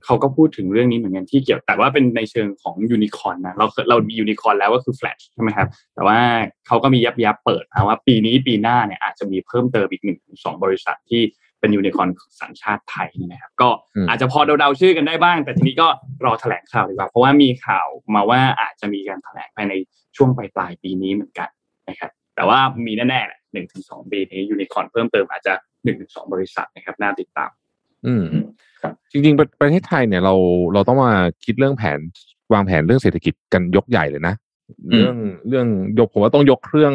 เขาก็พูดถึงเรื่องนี้เหมือนกันที่เกี่ยวแต่ว่าเป็นในเชิงของยูนิคอนนะเราเคยเรามียูนิคอนแล้วก็คือ Flash ใช่ไหมครับแต่ว่าเขาก็มียับยับเปิดนะว่าปีนี้ปีหน้าเนี่ยอาจจะมีเพิ่มเติมอีกหนึ่งถึงสองบริษัทที่เป็นยูนิคอนสัญชาติไทยเนี่ยนะครับก็อืมอาจจะพอเดาๆชื่อกันได้บ้าง แต่ทีนี้ก็รอแถลงข่าวดีกว่า เพราะว่ามีข่าวมาว่าอาจจะมีการแถลงภายในช่วงปลายปลายๆปีนี้เหมือนกันนะครับแต่ว่ามีแน่ๆแหละหนึ่งถึงสองปีนี้ยูนิคอนเพิ่มเติมอาจจะหนึ่งถึงสองบริษัทนะครับน่าติดตาม อืมครับ จริงๆประประเทศไทยเนี่ยเราเราต้องมาคิดเรื่องแผนวางแผนเรื่องเศรษฐกิจกันยกใหญ่เลยนะอืมเรื่องเรื่องยกผมว่าต้องยกเครื่อง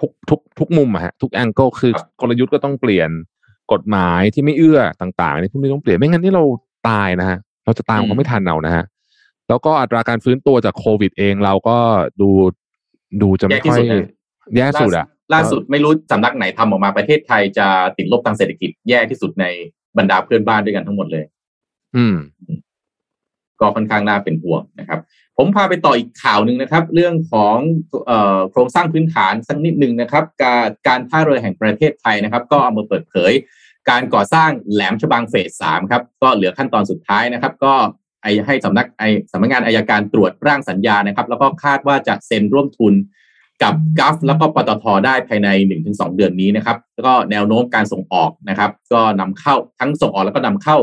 ทุกทุกทุกมุมอะฮะทุกแองเกิลคือครับกลยุทธ์ก็ต้องเปลี่ยนกฎหมายที่ไม่เอื้อต่างๆนี่พวกนี้ต้องเปลี่ยนไม่งั้นนี่เราตายนะฮะเราจะตามเขาไม่ทันเอานะฮะแล้วก็อัตราการฟื้นตัวจากโควิดเองเราก็ดูดูจะไม่แย่ที่ค่อยสุดนะแย่สุดอะล่าสุดไม่รู้สำนักไหนทำออกมาประเทศไทยจะติดลบทางเศรษฐกิจแย่ที่สุดใน บรรดาเพื่อนบ้านด้วยกันทั้งหมดเลย อืม ก็ค่อนข้างน่าเป็นห่วงนะครับ ผมพาไปต่ออีกข่าวหนึ่งนะครับ เรื่องของเอ่อโครงสร้างพื้นฐานสักนิดหนึ่งนะครับ การการท่าเรือแห่งประเทศไทยนะครับ ก็เอามาเปิดเผย การก่อสร้างแหลมฉบังเฟสสามครับ ก็เหลือขั้นตอนสุดท้ายนะครับ ก็ไอให้สำนักไอสำนักงานอายการตรวจร่างสัญญานะครับ แล้วก็คาดว่าจะเซ็นร่วมทุน กับกัฟแล้วก็ปตทได้ภายใน 1-2 เดือนนี้นะครับแล้วก็แนวโน้มการส่งออกนะครับ ก็นำเข้าทั้งส่งออกแล้วก็นำเข้า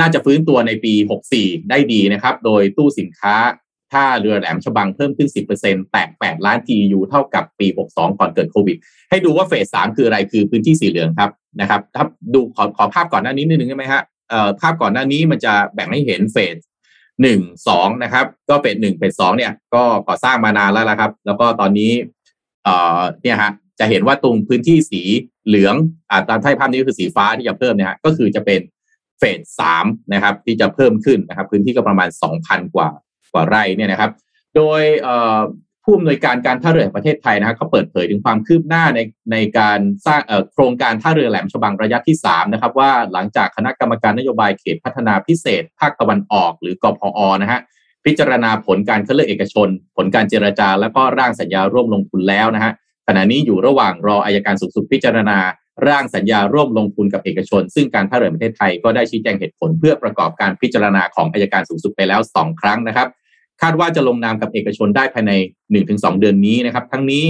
น่าจะฟื้นตัวในปี 64 ได้ดีนะครับ โดยตู้สินค้าท่าเรือแหลมฉบังเพิ่มขึ้น 10%แตะ8ล้าน TEU เท่ากับปี 62 ก่อนเกิดโควิด ให้ดูว่าเฟส 3 คืออะไรคือพื้นที่สีเหลืองครับนะครับถ้าดูขอขอภาพก่อนหน้านี้นิดนึงได้ไหมฮะเอ่อภาพก่อนหน้านี้มันจะแบ่งให้เห็นเฟส หนึ่งสองนะครับ ก็เฟสหนึ่งเฟสสองเนี่ยก็ก่อสร้างมานานแล้วละครับ แล้วก็ตอนนี้เอ่อเนี่ยฮะจะเห็นว่าตรงพื้นที่สีเหลืองอ่าตามไพ่ภาพนี้ก็คือสีฟ้าที่จะเพิ่มเนี่ยฮะก็คือจะเป็นเฟสสามนะครับ ที่จะเพิ่มขึ้นนะครับ พื้นที่ก็ประมาณสองพันกว่ากว่าไร่เนี่ยนะครับ โดยเอ่อ ผู้อำนวยการการท่าเรือแห่งประเทศไทยนะครับเขาเปิดเผยถึงความคืบหน้าในในการสร้างโครงการท่าเรือแหลมฉบังระยะที่3นะครับว่าหลังจากคณะกรรมการนโยบายเขตพัฒนาพิเศษ ภาคตะวันออก หรือกพอนะฮะพิจารณาผลการคัดเลือกเอกชน ผลการเจรจา แล้วก็ร่างสัญญาร่วมลงทุนแล้วนะฮะขณะนี้อยู่ระหว่างรออายการสูงสุดพิจารณา ร่างสัญญาร่วมลงทุนกับเอกชน ซึ่งการท่าเรือประเทศไทยก็ได้ชี้แจงเหตุผลเพื่อประกอบการพิจารณาของอายการสูงสุดไปแล้วสองครั้งนะครับ คาดว่าจะลงนามกับเอกชนได้ภายใน 1-2 เดือนนี้นะครับ ทั้งนี้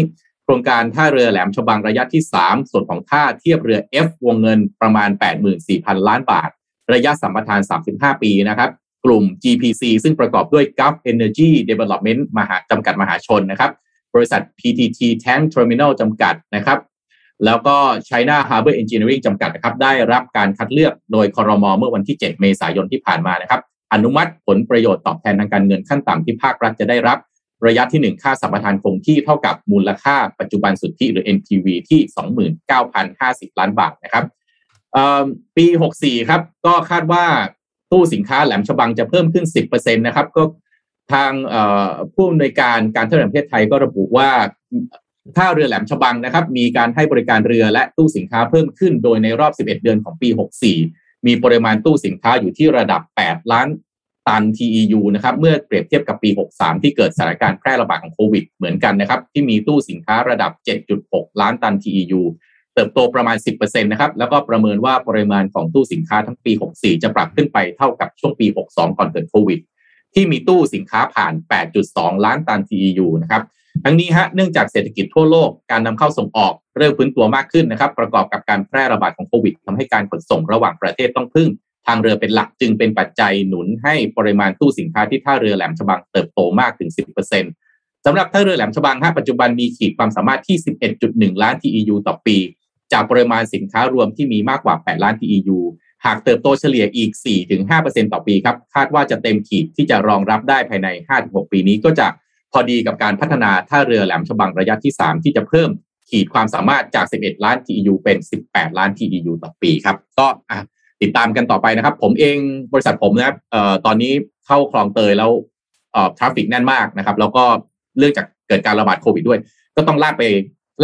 โครงการท่าเรือแหลมฉบังระยะที่ 3 ส่วนของท่าเทียบเรือ F วงเงินประมาณ 84,000 ล้านบาท ระยะสัมปทาน 35 ปีนะครับกลุ่ม GPC ซึ่งประกอบด้วย Gulf Energy Development มหาจำกัดมหาชนนะครับ บริษัท PTT Tank Terminal จำกัดนะครับ แล้วก็ China Harbor Engineering จำกัดนะครับ ได้รับการคัดเลือกโดยคอรมอเมื่อวันที่ 7 เมษายนที่ผ่านมานะครับ อนุมัติผลประโยชน์ตอบแทนทางการเงินขั้นต่ำที่ภาครัฐจะได้รับ ระยะที่ 1 ค่าสัมปทานคงที่เท่ากับมูลค่าปัจจุบันสุทธิหรือ NPV ที่ 29,050 ล้านบาทนะครับปี 64 ครับ ก็คาดว่าตู้สินค้าแหลมฉบังจะเพิ่มขึ้น 10%นะครับ ก็ทางผู้อำนวยการการท่าเรือประเทศไทยก็ระบุว่าท่าเรือแหลมฉบังนะครับ มีการให้บริการเรือและตู้สินค้าเพิ่มขึ้น โดยในรอบ 11 เดือนของปี 64 มีปริมาณตู้สินค้าอยู่ที่ระดับ 8 ล้านตัน TEU นะครับเมื่อเปรียบเทียบกับปี 63 ที่เกิดสถานการณ์แพร่ระบาดของโควิดเหมือนกันนะครับที่มีตู้สินค้าระดับ 7.6 ล้านตัน TEU เติบโตประมาณ 10%นะครับแล้วก็ประเมินว่าปริมาณของตู้สินค้าทั้งปี 64 จะปรับขึ้นไปเท่ากับช่วงปี 62 ก่อนเกิดโควิดที่มีตู้สินค้าผ่าน 8.2 ล้านตัน TEU นะครับ ทั้งนี้ฮะเนื่องจากเศรษฐกิจทั่วโลกการนำเข้าส่งออกเริ่มพื้นตัวมากขึ้นนะครับประกอบกับการแพร่ระบาดของโควิดทำให้การขนส่งระหว่างประเทศต้องพึ่ง ทางเรือเป็นหลักจึงเป็นปัจจัยหนุนให้ปริมาณตู้สินค้าที่ท่าเรือแหลมฉบังเติบโตมากถึง 10%สำหรับท่าเรือแหลมฉบังฮะปัจจุบันมีขีดความสามารถที่ 11.1 ล้าน TEU ต่อปี จากปริมาณสินค้ารวมที่มีมากกว่า 8 ล้าน TEU หากเติบโตเฉลี่ยอีก 4-5%ต่อปีครับคาดว่าจะเต็มขีดที่จะรองรับได้ภายใน 5-6 ปีนี้ก็จะ พอดีกับการพัฒนาท่าเรือแหลมฉบังระยะที่ 3 ที่จะเพิ่มขีดความสามารถจาก 11 ล้าน TEU เป็น 18 ล้าน TEU ต่อปีครับ ก็ติดตามกันต่อไปนะครับ ผมเองบริษัทผมนะครับเอ่อตอนนี้เข้าคลองเตยแล้วเอ่อทราฟฟิกแน่นมากนะครับ แล้วก็เรื่องจากเกิดการระบาดโควิดด้วย ก็ต้องลากไป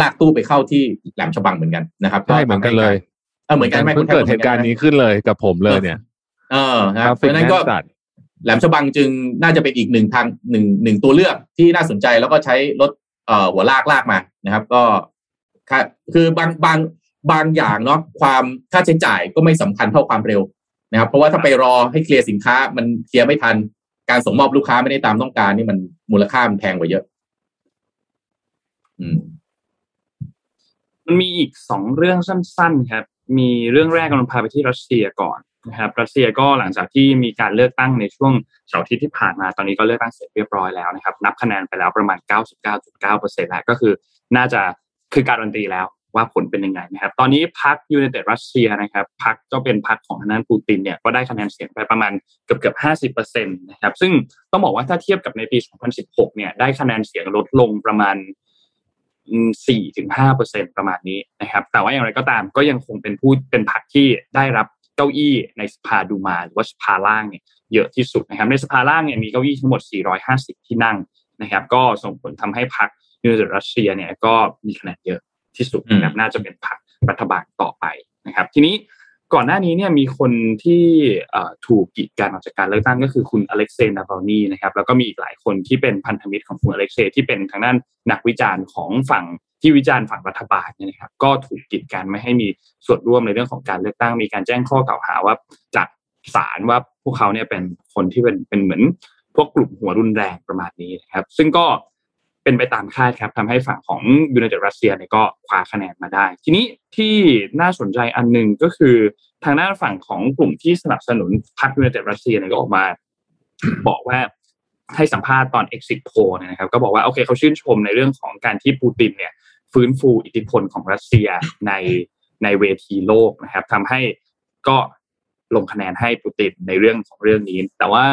ลากตู้ไปเข้าที่แหลมฉบังเหมือนกันนะครับใช่เหมือนกันเลยเออเหมือนกันไหมเพิ่งเกิดเหตุการณ์นี้ขึ้นเลยกับผมเลยเนี่ย เออนะครับเพราะนั้นก็ แหลมฉบังจึงน่าจะเป็นอีกหนึ่งทางหนึ่งหนึ่งตัวเลือกที่น่าสนใจแล้วก็ใช้รถเอ่อหัวลากลากมานะครับ ก็คือบางบางบางอย่างเนาะความค่าใช้จ่ายก็ไม่สำคัญเท่าความเร็วนะครับ เพราะว่าถ้าไปรอให้เคลียร์สินค้ามันเคลียร์ไม่ทัน การส่งมอบลูกค้าไม่ได้ตามต้องการนี่มันมูลค่ามันแพงกว่าเยอะ อืมมันมีอีกสองเรื่องสั้น ๆ ครับ มีเรื่องแรกกำลังพาไปที่รัสเซียก่อน นะครับรัสเซียก็หลังจากที่มีการเลือกตั้งในช่วงเสาร์ทิตย์ที่ผ่านมาตอนนี้ก็เลือกตั้งเสร็จเรียบร้อยแล้วนะครับ นับคะแนนไปแล้วประมาณ 99.9%แล้วก็คือน่าจะคือการันตีแล้วว่าผลเป็นยังไงนะครับ ตอนนี้พรรคยูเนเต็ดรัสเซียนะครับพรรคก็เป็นพรรคของทางด้านปูตินเนี่ยก็ได้คะแนนเสียงไปประมาณเกือบเกือบห้าสิบเปอร์เซ็นต์นะครับ ซึ่งต้องบอกว่าถ้าเทียบกับในปี 2016 เนี่ยได้คะแนนเสียงลดลงประมาณสี่ถึงห้าเปอร์เซ็นประมาณนี้นะครับ แต่ว่าอย่างไรก็ตามก็ยังคงเป็นผู้เป็นพรรคที่ได้รับ เก้าอี้ในสภาดูมาหรือว่าสภาล่างเนี่ยเยอะที่สุดนะครับในสภาล่างเนี่ยมีเก้าอี้ทั้งหมด 450 ที่นั่งนะครับ ก็ส่งผลทำให้พรรค United Russia เนี่ยก็มีคะแนนเยอะที่สุดนะครับน่าจะเป็นพรรครัฐบาลต่อไปนะครับ ทีนี้ก่อนหน้านี้เนี่ยมีคนที่ถูกกีดกันออกจากการเลือกตั้งก็คือคุณอเล็กเซย์นาวาลนีนะครับแล้วก็มีอีกหลายคนที่เป็นพันธมิตรของคุณอเล็กเซย์ที่เป็นทางด้านนักวิจารณ์ของฝั่ง ที่วิจารณ์ฝั่งรัฐบาลเนี่ยนะครับก็ถูกกีดกันไม่ให้มีส่วนร่วมในเรื่องของการเลือกตั้งมีการแจ้งข้อกล่าวหาว่าจากศาลว่าพวกเขาเนี่ยเป็นคนที่เป็นเป็นเหมือนพวกกลุ่มหัวรุนแรงประมาณนี้นะครับ ซึ่งก็เป็นไปตามคาดครับทำให้ฝั่งของ United Russia เนี่ยก็คว้าคะแนนมาได้ ทีนี้ที่น่าสนใจอันหนึ่งก็คือทางด้านฝั่งของกลุ่มที่สนับสนุนพรรค United Russia เนี่ยก็ออกมา บอกว่า ให้สัมภาษณ์ตอน exit poll นะครับ ก็บอกว่าโอเคเขาชื่นชมในเรื่องของการที่ปูตินเนี่ย ฟื้นฟูอิทธิพลของรัสเซียในในเวทีโลกนะครับทำให้ก็ลงคะแนนให้ปูตินในเรื่องของเรื่องนี้ แต่ว่า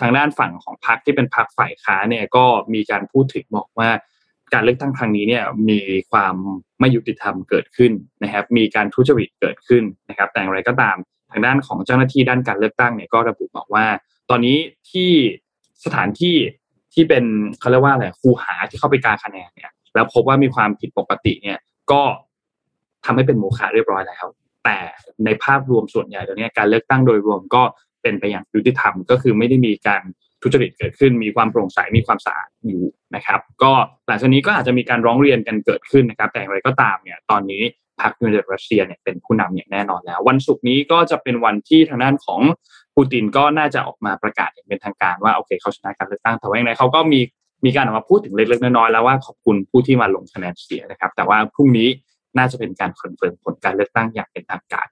ทางด้านฝั่งของพรรคที่เป็นพรรคฝ่ายค้าเนี่ยก็มีการพูดถึงบอกว่าการเลือกตั้งครั้งนี้เนี่ยมีความไม่ยุติธรรมเกิดขึ้นนะครับ มีการทุจริตเกิดขึ้นนะครับ แต่อย่างไรก็ตามทางด้านของเจ้าหน้าที่ด้านการเลือกตั้งเนี่ยก็ระบุบอกว่า ตอนนี้ที่ สถานที่ที่เป็นเขาเรียกว่าอะไรคูหาที่เข้าไปการคะแนนเนี่ยแล้วพบว่ามีความผิดปกติเนี่ยก็ทำให้เป็นโมฆะเรียบร้อยแล้ว แต่ในภาพรวมส่วนใหญ่ตอนนี้การเลือกตั้งโดยรวมก็เป็นไปอย่างยุติธรรมก็คือไม่ได้มีการทุจริตเกิดขึ้น มีความโปร่งใสมีความสะอาดอยู่นะครับ ก็หลังจากนี้ก็อาจจะมีการร้องเรียนกันเกิดขึ้นนะครับ แต่อย่างไรก็ตามเนี่ยตอนนี้พรรคยูเนเต็ดรัสเซียเนี่ยเป็นผู้นำอย่างแน่นอนแล้ว วันศุกร์นี้ก็จะเป็นวันที่ทางด้านของ ปูตินก็น่าจะออกมาประกาศอย่างเป็นทางการว่าโอเคเขาชนะการเลือกตั้งแต่ว่าอย่างไรเขาก็มีมีการออกมาพูดถึงเล็กๆน้อยๆแล้วว่าขอบคุณผู้ที่มาลงคะแนนเสียงนะครับ แต่ว่าพรุ่งนี้น่าจะเป็นการ confirm ผลการเลือกตั้งอย่างเป็นทางการ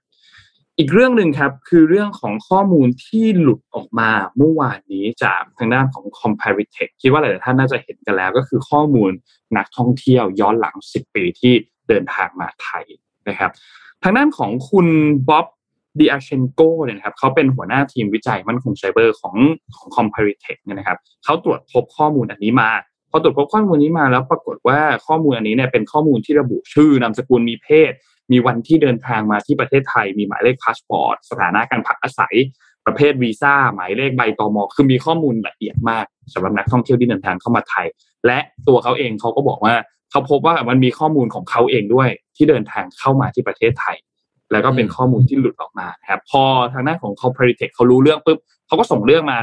อีกเรื่องหนึ่งครับคือเรื่องของข้อมูลที่หลุดออกมาเมื่อวานนี้จากทางด้านของ Comparitech คิดว่าหลายท่านน่าจะเห็นกันแล้ว ก็คือข้อมูลนักท่องเที่ยวย้อนหลัง 10 ปีที่เดินทางมาไทยนะครับ ทางด้านของคุณบ๊อบ ดิอาเชนโกเนี่ยนะครับเขาเป็นหัวหน้าทีมวิจัยมั่นคงไซเบอร์ของของ Comparitech เนี่ยนะครับเขาตรวจพบข้อมูลอันนี้มา พอตรวจพบข้อมูลนี้มาแล้วปรากฏว่าข้อมูลอันนี้เนี่ยเป็นข้อมูลที่ระบุชื่อนามสกุลมีเพศ มีวันที่เดินทางมาที่ประเทศไทย มีหมายเลขพาสปอร์ตสถานะการพักอาศัยประเภทวีซ่าหมายเลขใบตอมอคือมีข้อมูลละเอียดมากสำหรับนักท่องเที่ยวที่เดินทางเข้ามาไทย และตัวเขาเองเขาก็บอกว่าเขาพบว่ามันมีข้อมูลของเขาเองด้วยที่เดินทางเข้ามาที่ประเทศไทย แล้วก็เป็นข้อมูลที่หลุดออกมานะครับพอทางด้านของ Comparitech เขารู้เรื่องปุ๊บเขาก็ส่งเรื่องมา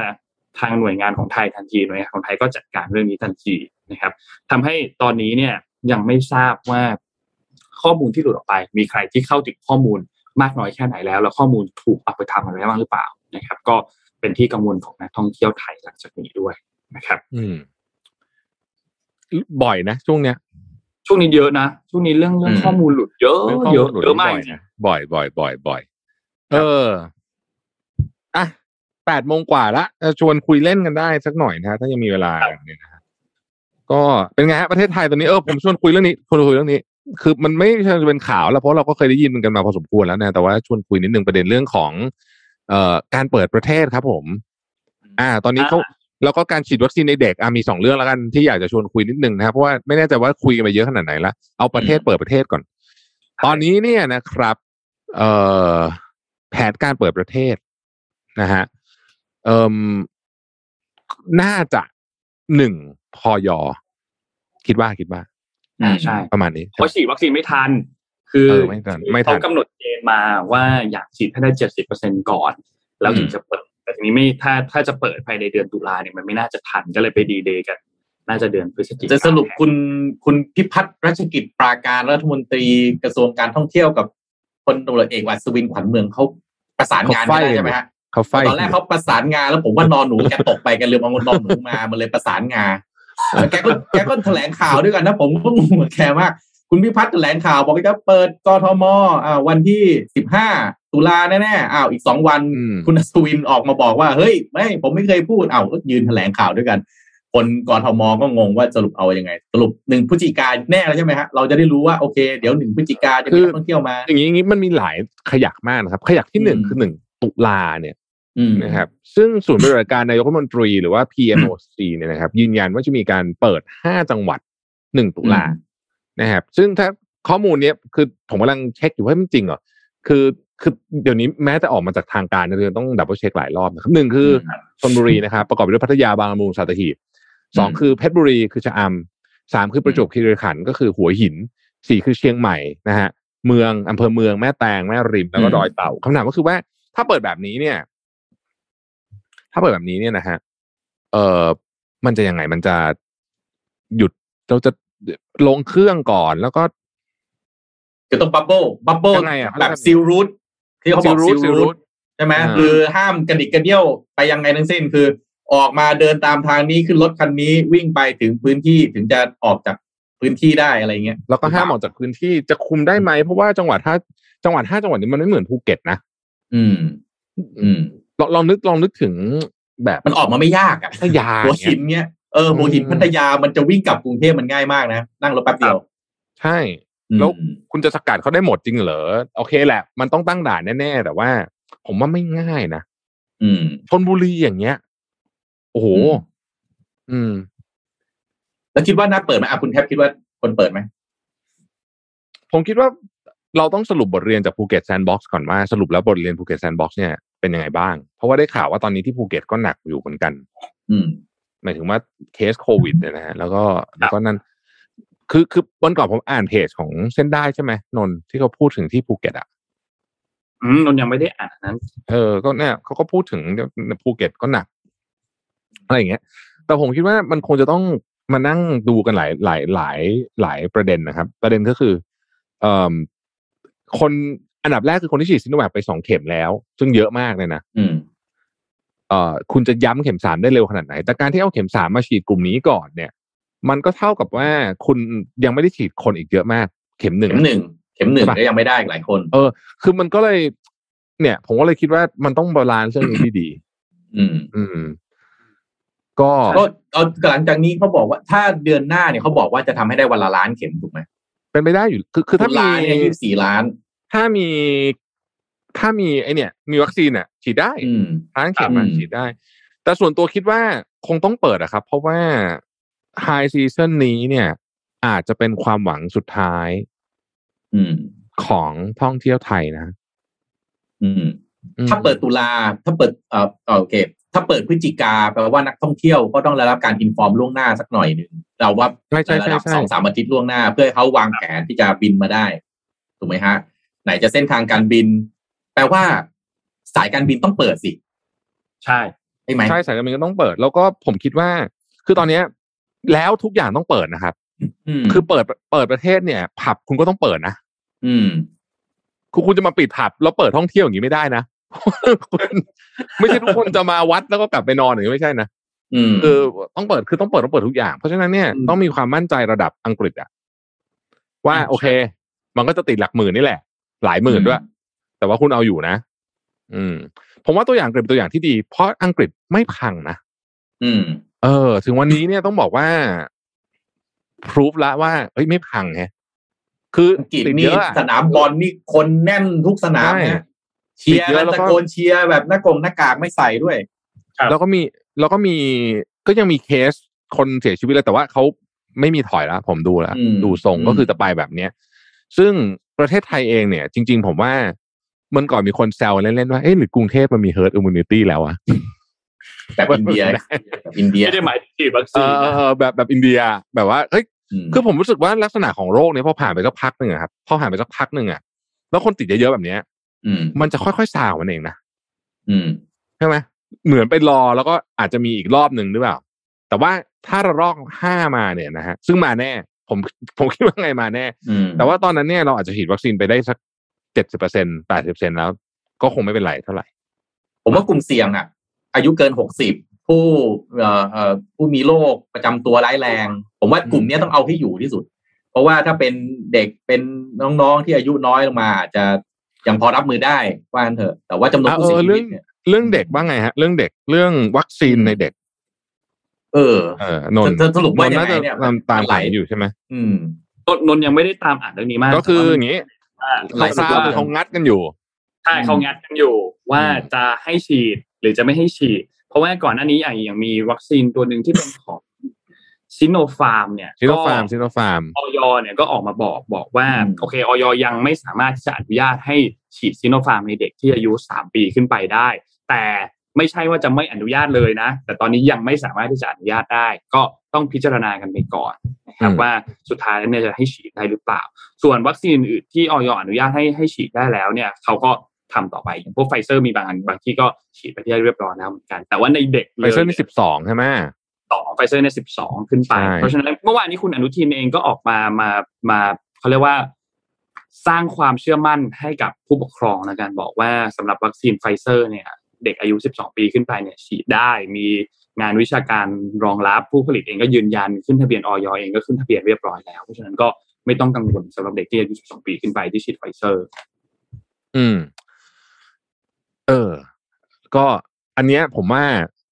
ทางหน่วยงานของไทยทันทีหน่วยงานของไทยก็จัดการเรื่องนี้ทันทีนะครับทำให้ตอนนี้เนี่ยยังไม่ทราบว่าข้อมูลที่หลุดออกไป มีใครที่เข้าถึงข้อมูลมากน้อยแค่ไหนแล้ว แล้วข้อมูลถูกเอาไปทำอะไรบ้างหรือเปล่านะครับ ก็เป็นที่กังวลของนักท่องเที่ยวไทยหลังจากนี้ด้วยนะครับ อืม บ่อยนะช่วงเนี้ยช่วงนี้เยอะนะช่วงนี้เรื่องเรื่องอืมข้อมูลหลุดเยอะเรื่องข้อเยมูลอะหลุดเยอะมาก บ่อยจริงนะบ่อยบ่อยบ่อยบ่อยเอออะแปดโมงกว่าละจะชวนคุยเล่นกันได้สักหน่อยนะฮะถ้ายังมีเวลาเนี่ยนะฮะก็เป็นไงฮะประเทศไทยตอนนี้เออผมชวนคุยเรื่องนี้ชวนคุยเรื่องนี้ คือมันไม่ใช่จะเป็นข่าวแล้วเพราะเราก็เคยได้ยินมันกันมาพอสมควรแล้วนะแต่ว่าชวนคุยนิดนึงประเด็นเรื่องของ เอ่อการเปิดประเทศครับ ผม อ่า ตอนนี้เขาแล้วก็การฉีดวัคซีนในเด็กอะมีสองเรื่องแล้วกันที่อยากจะชวนคุยนิดนึงนะครับเพราะว่าไม่แน่ใจว่าคุยกันไปเยอะขนาดไหนละเอาประเทศเปิดประเทศก่อน ตอนนี้เนี่ยนะครับเอ่อ แผนการเปิดประเทศนะฮะเอ่มน่าจะหนึ่งพอยอ คิดว่าคิดว่าอ่าใช่ประมาณนี้เพราะฉีดวัคซีนไม่ทัน คือเออไม่ทันไม่ทันเขากำหนดเกณฑ์มาว่าอยากฉีดให้ได้เจ็ดสิบเปอร์เซ็นก่อน แล้วถึงจะเปิด แต่ทีนี้ไม่ถ้าถ้าจะเปิดภายในเดือนตุลาเนี่ยมันไม่น่าจะทันก็เลยไปดีเดย์กัน น่าจะเดือนพฤศจิกายนจะสรุปคุณคุณพิพัฒน์รัชกิจปราการรัฐมนตรีกระทรวงการท่องเที่ยวกับ พลตำรวจเอกวัศวินขวัญเมืองเขาประสานงานไม่ได้ใช่ไหมฮะเขาไฟตอนแรกเขาประสานงานแล้วผมว่านอนหนูแกตกไปแกันลืมเอานอนหนูมามันเลยประสานงานแล้วแกก็แกก็แถลงข่าวด้วยกันนะผมก็งงกับแกมากคุณพิพัฒน์แถลงข่าวบอกว่าจะเปิดกทมอ่าวันที่สิบห้าตุลาแน่ๆอ้าวอีกสองวันอืมคุณอัศวินออกมาบอกว่า เฮ้ย ไม่ ผมไม่เคยพูดอ้าวก็ยืนแถลงข่าวด้วยกัน คนกทมก็งงว่าสรุปเอายังไง สรุปหนึ่งพฤศจิกาแน่แล้วใช่ไหมฮะเราจะได้รู้ว่าโอเค เดี๋ยวหนึ่งพฤศจิกาจะมีนักท่องเที่ยวมา อย่างนี้อย่างนี้มันมีหลายขยักมากนะครับ ขยักที่หนึ่งอืมคือหนึ่งตุลาเนี่ยอืมนะครับซึ่งศูนย์บริหารการนายกรัฐมนตรีหรือว่า PMOC เนี่ยนะครับ ยืนยันว่าจะมีการเปิดห้าจังหวัดหนึ่งตุลาอืมนะครับ ซึ่งถ้าข้อมูลเนี้ยคือผมกำลังเช็คอยู่ว่ามันจริงเหรอคือคือเดี๋ยวนี้แม้จะออกมาจากทางการเนี่ยเราต้อง double check หลายรอบนะครับหนึ่งคือชลบุรีนะครับ ประกอบไปด้วยพัทยาบางละมุงสัตหีบ สองอืมคือเพชรบุรีคือชะอำสามคือประจวบคีรีขันธ์ก็คือหัวหินสี่คือเชียงใหม่นะฮะเมืองอำเภอเมืองแม่แตงแม่ริมแล้วก็อืมดอยเต่าคำถามก็คือว่า ถ้าเปิดแบบนี้เนี่ย ถ้าเปิดแบบนี้เนี่ยนะฮะเออมันจะยังไงมันจะหยุดเราจะลงเครื่องก่อนแล้วก็คือต้อง bubble bubble ยังไงอะแบบ seal routeที่เขาบอก seal route seal route ใช่ไหมอ่าคือห้ามกระดิกกระเดี้ยวไปยังไงทั้งสิ้นคือ ออกมาเดินตามทางนี้ขึ้นรถคันนี้วิ่งไปถึงพื้นที่ถึงจะออกจากพื้นที่ได้อะไรเงี้ยแล้วก็ห้ามออกจากพื้นที่จะคุมได้ไหมเพราะว่าจังหวัดถ้าจังหวัดห้าจังหวัดนี้มันไม่เหมือนภูเก็ตนะอืม อืมลองลองนึกลองนึกถึงแบบมันออกมาไม่ยากอะพัทยาหัวหินเนี่ยเนี้ยเออหัวหินอืมพัทยามันจะวิ่งกลับกรุงเทพมันง่ายมากนะนั่งรถแป๊บเดียวใช่แล้วคุณจะสกัดเขาได้หมดจริงเหรอโอเคแหละ มันต้องตั้งด่านแน่ๆแต่ว่า ผมว่าไม่ง่ายนะอืมชนบุรีอย่างเงี้ย โอ้โหอืมอืม แล้วคิดว่าน่าเปิดไหมอะคุณแทบคิดว่าควรเปิดไหม ผมคิดว่าเราต้องสรุปบทเรียนจากภูเก็ตแซนด์บ็อกซ์ก่อนว่าสรุปแล้วบทเรียนภูเก็ตแซนด์บ็อกซ์เนี่ยเป็นยังไงบ้าง เพราะว่าได้ข่าวว่าตอนนี้ที่ภูเก็ตก็หนักอยู่เหมือนกัน อืมหมายถึงว่าเคสโควิดเนี่ยนะฮะแล้วก็แล้วก็นั่น คือคือวันก่อนผมอ่านเพจของเส้นได้ใช่ไหมนนท์ที่เขาพูดถึงที่ภูเก็ตอะอืมนนยังไม่ได้อ่านอันนั้น เออ ก็เนี่ยเขาก็พูดถึงภูเก็ตก็หนัก อะไรอย่างเงี้ย แต่ผมคิดว่ามันคงจะต้องมานั่งดูกันหลายหลายหลายหลายประเด็นนะครับ ประเด็นก็คือเอ่อคนอันดับแรกคือคนที่ฉีดซิโนแวคไปสองเข็มแล้ว ซึ่งเยอะมากเลยนะอืมเอ่อคุณจะย้ำเข็มสามได้เร็วขนาดไหน แต่การที่เอาเข็มสามมาฉีดกลุ่มนี้ก่อนเนี่ย มันก็เท่ากับว่าคุณยังไม่ได้ฉีดคนอีกเยอะมาก เข็มหนึ่งเข็มหนึ่งเข็มหนึ่งใช่ปะก็ยังไม่ได้อีกหลายคน เออ คือมันก็เลย เนี่ย ผมก็เลยคิดว่ามันต้อง balance เรื่องนี้ดีอืมๆอืม ก็ก็เอาหลังจากนี้เขาบอกว่าถ้าเดือนหน้าเนี่ยเขาบอกว่าจะทำให้ได้วันละล้านเข็มถูกไหมเป็นไปได้อยู่คือคือถ้าตุลามีเนี่ยยี่สิบสี่ล้าน ถ้ามีถ้ามีไอเนี่ย มีวัคซีนอะ ฉีดได้อืมล้านเข็มอะอืมฉีดได้ แต่ส่วนตัวคิดว่าคงต้องเปิดอะครับ เพราะว่าhigh season นี้เนี่ย อาจจะเป็นความหวังสุดท้าย อืมของท่องเที่ยวไทยนะอืมอืม ถ้าเปิดตุลาถ้าเปิดเอ่อเอ่อโอเค ถ้าเปิดพฤศจิกาแปลว่านักท่องเที่ยวก็ต้องได้รับการ inform ล่วงหน้าสักหน่อยหนึ่งเราว่าใช่ใช่ในระใช่ดับใช่สองสามอาทิตย์ล่วงหน้า เพื่อให้เขาวางแผนที่จะบินมาได้ถูกไหมฮะ ไหนจะเส้นทางการบิน แปลว่าสายการบินต้องเปิดสิ ใช่ใช่ไหมใช่สายการบินก็ต้องเปิด แล้วก็ผมคิดว่า คือตอนเนี้ย แล้วทุกอย่างต้องเปิดนะครับอืมคือเปิดเปิดประเทศเนี่ย ผับคุณก็ต้องเปิดนะอืมคือคุณจะมาปิดผับแล้วเปิดท่องเที่ยวอย่างนี้ไม่ได้นะคุณ ไม่ใช่ทุกคนจะมาวัดแล้วก็กลับไปนอนอย่างนี้ไม่ใช่นะอืมคือต้องเปิดคือต้องเปิดต้องเปิดทุกอย่าง เพราะฉะนั้นเนี่ยอืมต้องมีความมั่นใจระดับอังกฤษอะว่าใช่โอเค มันก็จะติดหลักหมื่นนี่แหละ หลายหมื่นด้วย แต่ว่าคุณเอาอยู่นะ อืม ผมว่าตัวอย่างอังกฤษเป็นตัวอย่างที่ดี เพราะอังกฤษไม่พังนะอืม เออ ถึงวันนี้เนี่ยต้องบอกว่า prove ละว่าเฮ้ยไม่พังไงคืออังกฤษติดนี่เยอะอะสนามบอลนี่คนแน่นทุกสนามใช่นะ เชียร์ติดเยอะแล้วแล้วก็ตะโกนเชียร์แบบหน้ากงหน้ากากไม่ใส่ด้วยครับแล้วก็มีแล้วก็มีก็ยังมีเคสคนเสียชีวิตเลยแต่ว่าเขาไม่มีถอยแล้วผมดูแล้วอืมดูทรงอืมก็คือจะไปแบบเนี้ย ซึ่งประเทศไทยเองเนี่ย จริง ๆ ผมว่ามันก่อนมีคนแซวเล่นๆว่าเอ๊ะหรือกรุงเทพมันมี herd immunity แล้วอะแบบอินเดียแบบอินเดียไม่ได้หมายถึงฉีดวัคเอซีนอนะเออแบบแบบอินเดีย แบบว่าเฮ้ยคือผมรู้สึกว่าลักษณะของโรคเนี่ยพอผ่านไปสักพักหนึ่งอะครับพอผ่านไปสักพักหนึ่งอะแล้วคนติดเยอะๆแบบเนี้ยอื มมันจะค่อยๆซาของมันเองนะอืมใช่ไหมเหมือนไปรอแล้วก็อาจจะมีอีกรอบหนึ่งหรือเปล่า แต่ว่าถ้าระลอกห้ามาเนี่ยนะฮะซึ่งมาแน่ ผมผมคิดว่าไงมาแน่อืมแต่ว่าตอนนั้นเนี่ยเราอาจจะฉีดวัคซีนไปได้สักเจ็ดสิบเปอร์เซ็นแปดสิบเปอร์เซ็นแล้ว ก็คงไม่เป็นไรเท่าไหร่ ผมว่ากลุ่มเสี่ยงอะ อายุเกินหกสิบผู้เอ่อเอ่อผู้มีโรคประจำตัวร้ายแรง ผมว่ากลุ่มเนี้ยต้องเอาให้อยู่ที่สุด เพราะว่าถ้าเป็นเด็กเป็นน้องๆที่อายุน้อยลงมาอาจจะ ยังพอรับมือได้ว่างั้นเถอะ แต่ว่าจำนวนอะผู้เสียเออชีเรื่วิอตงเนี่ยเรื่องเด็กว่าไงฮะ เรื่องเด็กเรื่องวัคซีนในเด็ก เออเออนนท์เธอสรุปว่าท์ยังไงน่าจะเนี่ยตามตามมันไหลข่าวอยู่ใช่ไหมอืมนนนนยังไม่ได้ตามอ่านเรื่องนี้มาก ก็คือแต่อว่าย่างนี้ไหลทราบคือเขางัดกันอยู่ใช่เขางัดกันอยู่ว่าอืมจะให้ฉีดหรือจะไม่ให้ฉีด เพราะว่าก่อนหน้านี้อย่างอย่างมีวัคซีนตัวหนึ่งที่เป็นของ ซิโนฟาร์มเนี่ยซิโนก็ฟาร์มซิโนฟาร์มออยเนี่ยก็ออกมาบอกบอกว่าอืมโอเคออยยังไม่สามารถที่จะอนุญาตให้ฉีดซิโนฟาร์มในเด็กที่อายุสามปีขึ้นไปได้ แต่ไม่ใช่ว่าจะไม่อนุญาตเลยนะ แต่ตอนนี้ยังไม่สามารถที่จะอนุญาตได้ ก็ต้องพิจารณากันไปก่อนนะครับอืมว่าสุดท้ายแล้วเนี่ยจะให้ฉีดได้หรือเปล่า ส่วนวัคซีนอื่นที่อย. อนุญาตให้ให้ฉีดได้แล้วเนี่ยเขาก็ทำต่อไปอย่างพวกไฟเซอร์มีบางอันบางที่ก็ฉีดไปที่เรียบร้อยแล้วเหมือนกัน แต่ว่าในเด็กไฟเซอร์นี่สิบสองใช่ไหม สองไฟเซอร์เนี่ยสิบสองขึ้นไปใช่เพราะฉะนั้นเมื่อวานนี้คุณอนุทินเองก็ออกมามามาเขาเรียกว่าสร้างความเชื่อมั่นให้กับผู้ปกครองในการบอกว่าสำหรับวัคซีนไฟเซอร์เนี่ยเด็กอายุ 12 ปีขึ้นไปเนี่ยฉีดได้มีงานวิชาการรองรับผู้ผลิตเองก็ยืนยันขึ้นทะเบียนอย. เองก็ขึ้นทะเบียนเรียบร้อยแล้ว เพราะฉะนั้นก็ไม่ต้องกังวลสำหรับเด็กที่อายุ 12 ปีขึ้นไปที่ฉีดไฟเซอร์ อืม เออ ก็อันเนี้ยผมว่า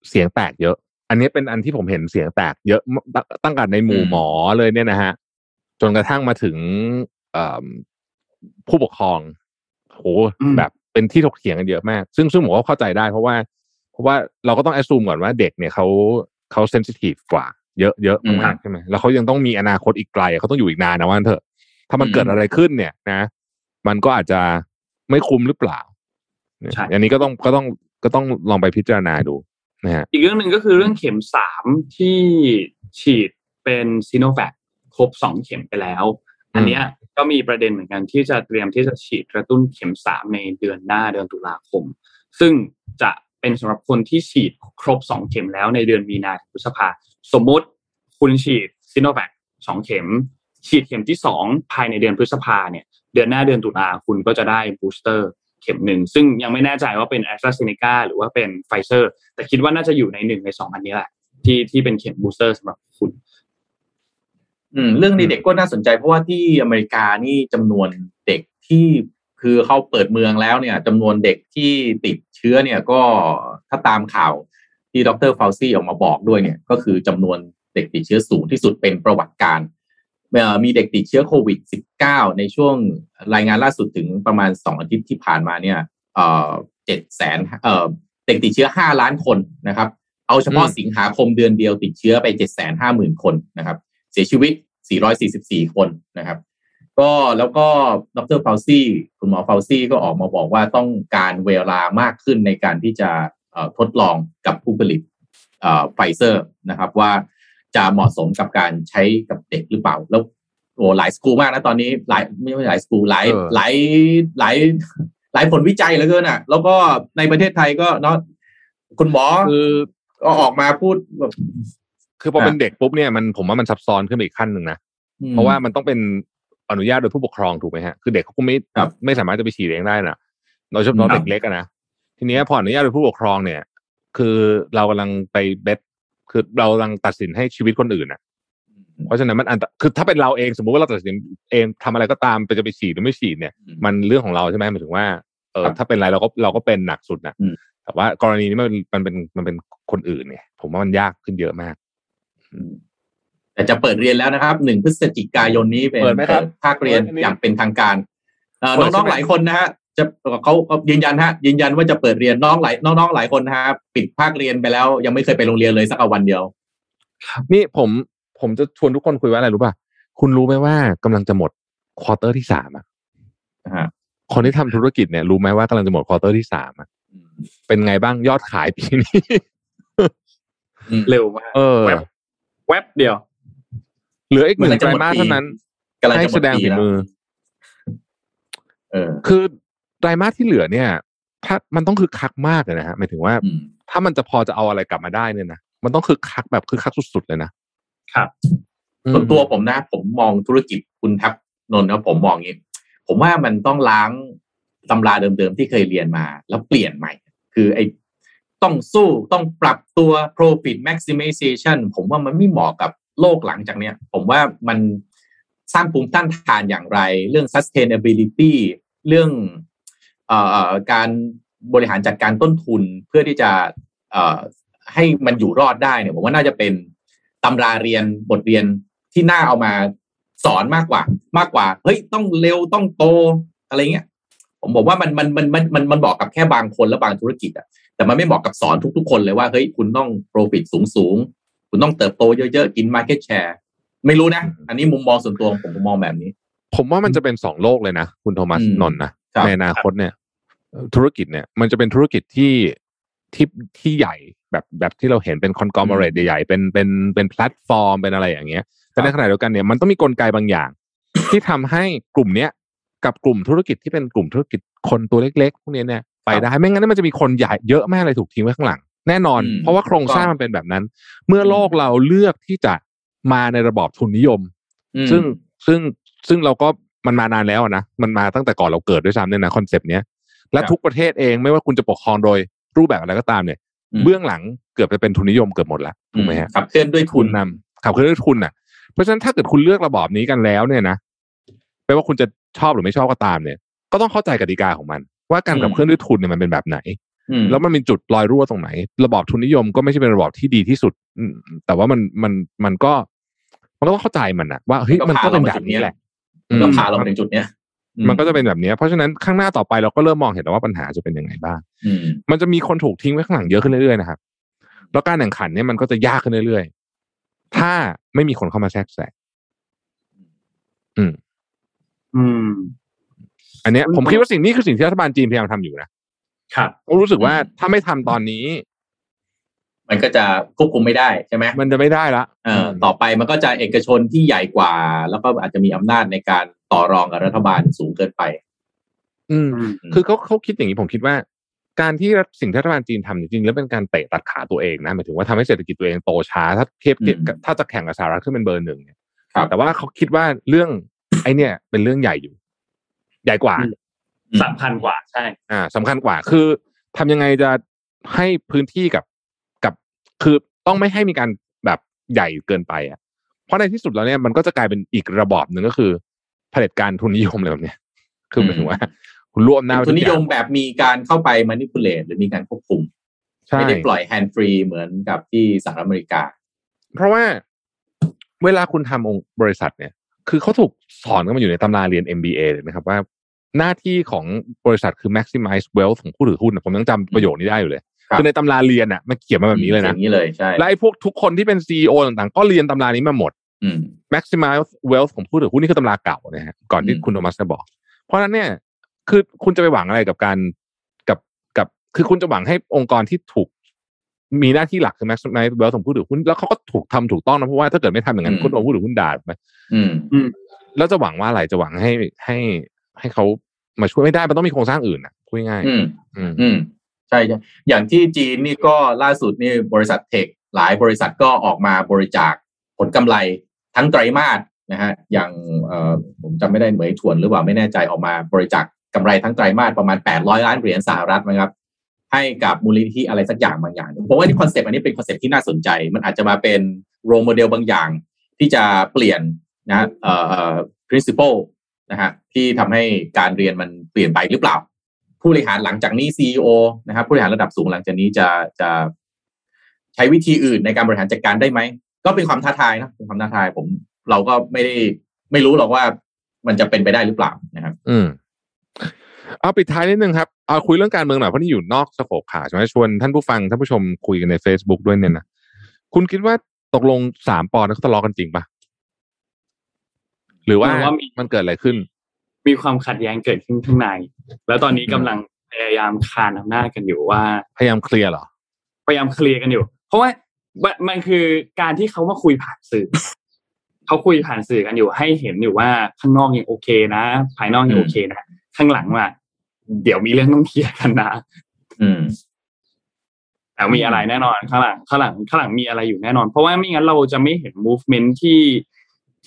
เสียงแตกเยอะ อันนี้เป็นอันที่ผมเห็นเสียงแตกเยอะตั้งตั้งแต่ในหมู่อืมหมอเลยเนี่ยนะฮะจนกระทั่งมาถึงเอ่อผู้ปกครองโหอืมแบบเป็นที่ถกเถียงกันเยอะมาก ซึ่งซึ่งผมก็เข้าใจได้เพราะว่า เพราะว่าเราก็ต้องแอดซูมก่อนว่าเด็กเนี่ยเขาเขาเซนซิทีฟกว่า เยอะเยอะอืมมากๆใช่ไหมแล้วเขายังต้องมีอนาคตอีกไกลเขาต้องอยู่อีกนานนะว่างั้นเถอะ ถ้ามันอืมเกิดอะไรขึ้นเนี่ยนะ มันก็อาจจะไม่คุ้มหรือเปล่าเนี่ยใช่อันนี้ก็ต้องก็ต้องก็ต้องลองไปพิจารณาดู นะฮะอีกเรื่องหนึ่งก็คือเรื่องเข็มสามที่ฉีดเป็นซิโนแวคครบสองเข็มไปแล้ว อันเนี้ยก็มีประเด็นเหมือนกันที่จะเตรียมที่จะฉีดกระตุ้นเข็มสามในเดือนหน้าเดือนตุลาคม ซึ่งจะเป็นสำหรับคนที่ฉีดครบสองเข็มแล้วในเดือนมีนาถึงพฤษภาสมมุติคุณฉีดซิโนแวคสองเข็ม ฉีดเข็มที่สองภายในเดือนพฤษภาเนี่ย เดือนหน้าเดือนตุลาคุณก็จะได้ booster เข็มหนึ่ง ซึ่งยังไม่แน่ใจว่าเป็นแอสตราเซเนกาหรือว่าเป็นไฟเซอร์ แต่คิดว่าน่าจะอยู่ในหนึ่งในสองอันนี้แหละที่ที่เป็นเข็ม booster สำหรับคุณอืมเรื่องในเด็กก็น่าสนใจเพราะว่าที่อเมริกานี่จำนวนเด็กที่คือเขาเปิดเมืองแล้วเนี่ยจำนวนเด็กที่ติดเชื้อเนี่ยก็ถ้าตามข่าวที่ดรฟาวซี่ออกมาบอกด้วยเนี่ย ก็คือจำนวนเด็กติดเชื้อสูงที่สุดเป็นประวัติการณ์ มีเด็กติดเชื้อโควิด -19 ในช่วงรายงานล่าสุดถึงประมาณสองอาทิตย์ที่ผ่านมาเนี่ยเอ่อเจ็ดแสนเอ่อเด็กติดเชื้อห้าล้านคนนะครับ เอาเฉพาะอืมสิงหาคมเดือนเดียวติดเชื้อไปเจ็ดแสนห้าหมื่นคนนะครับ เสียชีวิต 444 คนนะครับ ก็แล้วก็ดรฟาวซี่คุณหมอฟาวซี่ก็ออกมาบอกว่าต้องการเวลามากขึ้นในการที่จะเอ่อทดลองกับผู้ผลิตไฟเซอร์นะครับว่า จะเหมาะสมกับการใช้กับเด็กหรือเปล่า แล้วโอ้หลายสกูลมากนะตอนนี้หลายไม่ใช่หลายสกูลหลายเออหลายหลายหลายผลวิจัยเหลือเกินอะ แล้วก็ในประเทศไทยก็เนาะคุณหมอคือก็ออกมาพูดแบบคือพออะเป็นเด็กปุ๊บเนี่ยมันผมว่ามันซับซ้อนขึ้นไปอีกขั้นหนึ่งนะเพราะว่ามันต้องเป็นอนุญาตโดยผู้ปกครองถูกไหมฮะคือเด็กเขาก็ไม่ครับไม่สามารถจะไปฉีดเองได้นะโดยเฉพาะครับเด็กเล็กอะนะทีเนี้ยพออนุญาตโดยผู้ปกครองเนี่ย คือเรากำลังไปเบส คือเรากำลังตัดสินให้ชีวิตคนอื่นอะเพราะฉะนั้นมันอันตคือถ้าเป็นเราเองสมมุติว่าเราตัดสินเองทำอะไรก็ตามไปจะไปฉีดหรือไม่ฉีดเนี่ย มันเรื่องของเราใช่ไหมหมายถึงว่าเออครับถ้าเป็นอะไรเราก็เราก็เป็นหนักสุดนะอืมแต่ว่ากรณีนี้มันมันเป็นมันเป็นคนอื่นเนี่ย ผมว่ามันยากขึ้นเยอะมากแต่จะเปิดเรียนแล้วนะครับหนึ่งพฤศจิกายนนี้เป็นเปิดไหมครับภาคเรียนเปิดอันนี้อย่างเป็นทางการเอ่อเปิดใช่น้องไหมๆหลายคนนะฮะ จะเขาเขายืนยันฮะยืนยันว่าจะเปิดเรียนน้องหลายน้องๆหลายคนนะฮะปิดภาคเรียนไปแล้ว ยังไม่เคยไปโรงเรียนเลยสักวันเดียว นี่ผมผมจะชวนทุกคนคุยว่าอะไรรู้ป่ะคุณรู้ไหมว่ากำลังจะหมด quarter ที่สามอะนะฮะคนที่ทำธุรกิจเนี่ยรู้ไหมว่ากำลังจะหมด quarter ที่สามอะเป็นไงบ้างยอดขายปีนี้อืมเร็วมากเออแวบแวบเดียว เหลืออีกหนึ่งไตรมาสมันจะหมดปีเท่านั้นกำลังให้จะหมแสดดงปีฝีแล้วมือเออคือ ไตรมาสที่เหลือเนี่ย ถ้ามันต้องคือคักมากเลยนะฮะหมายถึงว่าอืมถ้ามันจะพอจะเอาอะไรกลับมาได้เนี่ยนะมันต้องคือคักแบบคือคักสุดๆเลยนะครับอืมส่วนตัวผมนะ ผมมองธุรกิจคุณทับนนท์นะผมมองอย่างนี้ผมว่ามันต้องล้างตำราเดิมๆที่เคยเรียนมา แล้วเปลี่ยนใหม่ คือไอ้ต้องสู้ต้องปรับตัว profit maximization ผมว่ามันไม่เหมาะกับโลกหลังจากเนี้ย ผมว่ามันสร้างภูมิต้านทานอย่างไร เรื่อง sustainability เรื่องเอ่อ การบริหารจัดการต้นทุนเพื่อที่จะเอ่อให้มันอยู่รอดได้เนี่ยผมว่าน่าจะเป็นตำราเรียนบทเรียนที่น่าเอามาสอนมากกว่า มากกว่า เฮ้ยต้องเร็วต้องโตอะไรเงี้ย ผมบอกว่ามันมันมันมันมันมันบอกกับแค่บางคนและบางธุรกิจอะแต่มันไม่บอกกับสอนทุก ๆ คนเลยว่าเฮ้ยคุณต้อง profit สูงสูงๆคุณต้องเติบโตเยอะๆกิน market share ไม่รู้นะ อันนี้มุมมองส่วนตัวของผมผมมองแบบนี้ ผมว่ามันจะเป็นสองโลกเลยนะ คุณโทมัสอืมนนท์นะครับ ในอนาคตเนี่ย ธุรกิจเนี่ย มันจะเป็นธุรกิจที่ที่ที่ใหญ่แบบแบบที่เราเห็นเป็นคอนกร m เ r เร e ใหญ่ๆเป็นเป็นเป็นแพลตฟอร์มเป็นอะไรอย่างเงี้ยแต่ในขณะเดียวกันเนี่ยมันต้องมีกลไกบางอย่าง ที่ทำให้กลุ่มเนี้ยกับกลุ่มธุรกิจที่เป็นกลุ่มธุรกิจคนตัวเล็กๆพวกเนี้ยเนี่ยไปได้ไม่งั้นมันจะมีคนใหญ่เยอะมากเลยถูกทิ้งไว้ข้างหลัง แน่นอนอืมเพราะว่าโครงสร้างมันเป็นแบบนั้น เมื่อโลกเราเลือกที่จะมาในระบอบทุนนิยมอืมซึ่งซึ่งซึ่งเราก็ มันมานานแล้วอะนะมันมาตั้งแต่ก่อนเราเกิดด้วยซ้ำเนี่ยนะคอนเซปต์เนี้ยและครับทุกประเทศเองไม่ว่าคุณจะปกครองโดยรูปแบบอะไรก็ตามเนี่ยอืมเบื้องหลังเกือบจะเป็นทุนนิยมเกือบหมดแล้วถูกไหมฮะขับเคลื่อนด้วยทุทุนนนำขับเคลื่อนด้วยทุนน่ะ เพราะฉะนั้นถ้าเกิดคุณเลือกระบอบนี้กันแล้วเนี่ยนะแปลว่าคุณจะชอบหรือไม่ชอบก็ตามเนี่ย ก็ต้องเข้าใจกติกาของมัน ว่าการขับเคลื่อนด้วยทุนเนี่ยมันเป็นแบบไหนอืมแล้วมันมีจุดรอยรั่วตรงไหน ระบอบทุนนิยมก็ไม่ใช่เป็นระบอบที่ดีที่สุดอืมแต่ว่ามันมันมันก็ มันก็ต้องเข้าใจมันนะว่าเฮ้ยมันก็เป็นแบบนี้แหละมัน ก็พาเรามาถึงจุดเนี้ยอืมันก็จะเป็นแบบนี้ เพราะฉะนั้นข้างหน้าต่อไปเราก็เริ่มมองเห็นแล้วว่าปัญหาจะเป็นยังไงบ้างอืมมันจะมีคนถูกทิ้งไว้ข้างหลังเยอะขึ้นเรื่อยๆนะครับ แล้วการแข่งขันเนี่ยมันก็จะยากขึ้นเรื่อยๆ ถ้าไม่มีคนเข้ามาแทรกแซง อืมอันเนี้ยผมคิดว่าสิ่งนี้คือสิ่งที่รัฐบาลจีนพยายามทำอยู่นะ ครับผมรู้สึกว่าถ้าไม่ทำตอนนี้ มันก็จะควบคุมไม่ได้ใช่ไหมมันจะไม่ได้ละเอ่อต่อไปมันก็จะเอกชนที่ใหญ่กว่า แล้วก็อาจจะมีอำนาจในการต่อรองกับรัฐบาลสูงเกินไปอืมอืม คือเขาเขาคิดอย่างนี้ผมคิดว่า การที่รัฐสิ่งที่รัฐบาลจีนทำจริงๆแล้วเป็นการเตะตัดขาตัวเองนะหมายถึงว่าทำให้เศรษฐกิจตัวเองโตช้า ถ้าเทียบเทียบกับถ้าจะแข่งกับสหรัฐขึ้นเป็นเบอร์หนึ่งเนี่ยครับแต่ว่าเขาคิดว่าเรื่องไอเนี่ยเป็นเรื่องใหญ่อยู่ ใหญ่กว่าอืมสำคัญกว่าใช่ อ่าสำคัญกว่าคือทำยังไงจะให้พื้นที่กับกับ คือต้องไม่ให้มีการแบบใหญ่เกินไปอะ เพราะในที่สุดแล้วเนี่ยมันก็จะกลายเป็นอีกระบอบหนึ่งก็คือเผด็จการทุนนิยมอะไรแบบเนี้ยคือหมายถึงว่าคุณรวมหน้าเป็นไว้ทุทุนกนิอยย่างมแบบมีการเข้าไป manipulate หรือมีการควบคุมใช่ไม่ได้ปล่อยแฮนด์ฟรีเหมือนกับที่สหรัฐอเมริกา เพราะว่าเวลาคุณทำองค์บริษัทเนี่ย คือเขาถูกสอนกันมาอยู่ในตำราเรียน MBA เลยนะครับว่าหน้าที่ของบริษัทคือ maximize wealth ของผู้ถือหุ้นนะผมยังจำประโยคนี้ได้อยู่เลย ครับคือในตำราเรียนอะมันเขียนมาแบบนี้เลยนะอย่างนี้เลยใช่และไอ้พวกทุกคนที่เป็น CEO ต่างๆ ก็เรียนตำรานี้มาหมดอืม maximize wealth ของผู้ถือหุ้นนี่คือตำราเก่านะฮะก่อนที่อืมคุณโทมัสจะบอก เพราะฉะนั้นเนี่ย คือคุณจะไปหวังอะไรกับการกับกับ คือคุณจะหวังให้องค์กรที่ถูกมีหน้าที่หลักคือ maximize wealth ของผู้ถือหุ้นแล้วเขาก็ถูกทำถูกต้องนะเพราะว่าถ้าเกิดไม่ทำอย่างนั้นคุณโดนผู้ถือหุ้นด่าถูกไหมอืมแล้วจะหวังว่าอะไรจะหวังให้ให้ให้เขามาช่วยไม่ได้มันต้องมีโครงสร้างอื่นอะพูดง่ายอืมๆอืมอืม ใช่ใช่อย่างที่จีนนี่ก็ล่าสุดนี่บริษัทเทคหลายบริษัทก็ออกมาบริจาคผลกำไรทั้งไตรมาสนะฮะอย่างผมจำไม่ได้เหมยถวนหรือเปล่าไม่แน่ใจออกมาบริจาคกำไรทั้งไตรมาสประมาณ 800 ล้านเหรียญสหรัฐนะครับ ให้กับมูลนิธิอะไรสักอย่างบางอย่างผมว่านี่ concept อันนี้เป็น concept ที่น่าสนใจ มันอาจจะมาเป็น role model บางอย่าง ที่จะเปลี่ยนนะเอ่อเอ่อ principle นะฮะที่ทำให้การเรียนมันเปลี่ยนไปหรือเปล่า ผู้บริหารหลังจากนี้ CEO นะครับผู้บริหารระดับสูงหลังจากนี้จะจะใช้วิธีอื่นในการบริหารจัดการได้ไหม ก็เป็นความท้าทายนะเป็นความท้าทายผมเราก็ไม่ได้ไม่รู้หรอกว่ามันจะเป็นไปได้หรือเปล่านะครับ อืมเอาปิดท้ายนิดนึงครับ เอาคุยเรื่องการเมืองหน่อยเพราะนี่อยู่นอกสโคปข่าวใช่ไหมชวนท่านผู้ฟังท่านผู้ชมคุยกันใน Facebook ด้วยเนี่ยนะคุณคิดว่าตกลงสามปอนด์เขาทะเลาะกันจริงปะหรือว่าผมว่ามีมันเกิดอะไรขึ้น มีความขัดแย้งเกิดขึ้นข้างใน แล้วตอนนี้กำลังพยายามคานอำนาจกันอยู่ว่า พยายามเคลียร์เหรอ พยายามเคลียร์กันอยู่ เพราะว่ามันมันคือการที่เขามาคุยผ่านสื่อเขาคุยผ่านสื่อกันอยู่ ให้เห็นอยู่ว่าข้างนอกยังโอเคนะ ภายนอกยังโอเคนะข้างหลังว่าเดี๋ยวมีเรื่องต้องเคลียร์กันนะอืมแต่มีอะไรแน่นอนข้างหลังข้างหลังข้างหลังมีอะไรอยู่แน่นอน เพราะว่าไม่งั้นเราจะไม่เห็น movement ที่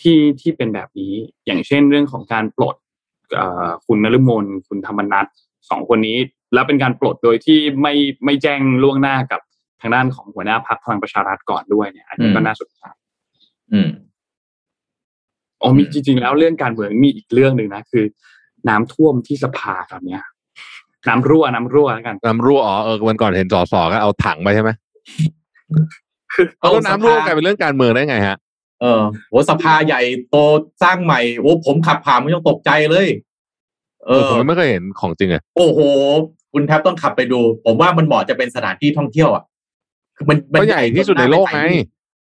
ที่ที่เป็นแบบนี้ อย่างเช่นเรื่องของการปลดเอ่อ คุณนฤมลคุณธรรมนัทสองคนนี้ แล้วเป็นการปลดโดยที่ไม่ไม่แจ้งล่วงหน้ากับทางด้านของหัวหน้าพรรคพลังประชารัฐก่อนด้วยเนี่ยอันนี้ก็อืมน่าสนใจอืมอ๋อมีจริงๆแล้วเรื่องการเมืองมีอีกเรื่องหนึ่งนะคือ น้ำท่วมที่สภาตอนเนี้ยน้ำรั่วน้ำรั่วแล้วกันน้ำรั่วอ๋อเออวันก่อนเห็นสอสอก็เอาถังไปใช่ไหมคือเอาแล้วน้ำรั่วกลายเป็นเรื่องการเมืองได้ไงฮะ เออโหสภาใหญ่โตสร้างใหม่โอ้ผมขับผ่านไม่ต้องตกใจเลยเอเอออผมไม่เคยเห็นของจริงอะโอ้โห คุณแทบต้องขับไปดู ผมว่ามันเหมาะจะเป็นสถานที่ท่องเที่ยวอะคือมันมันก็ใหญ่ที่สุดในโลกไง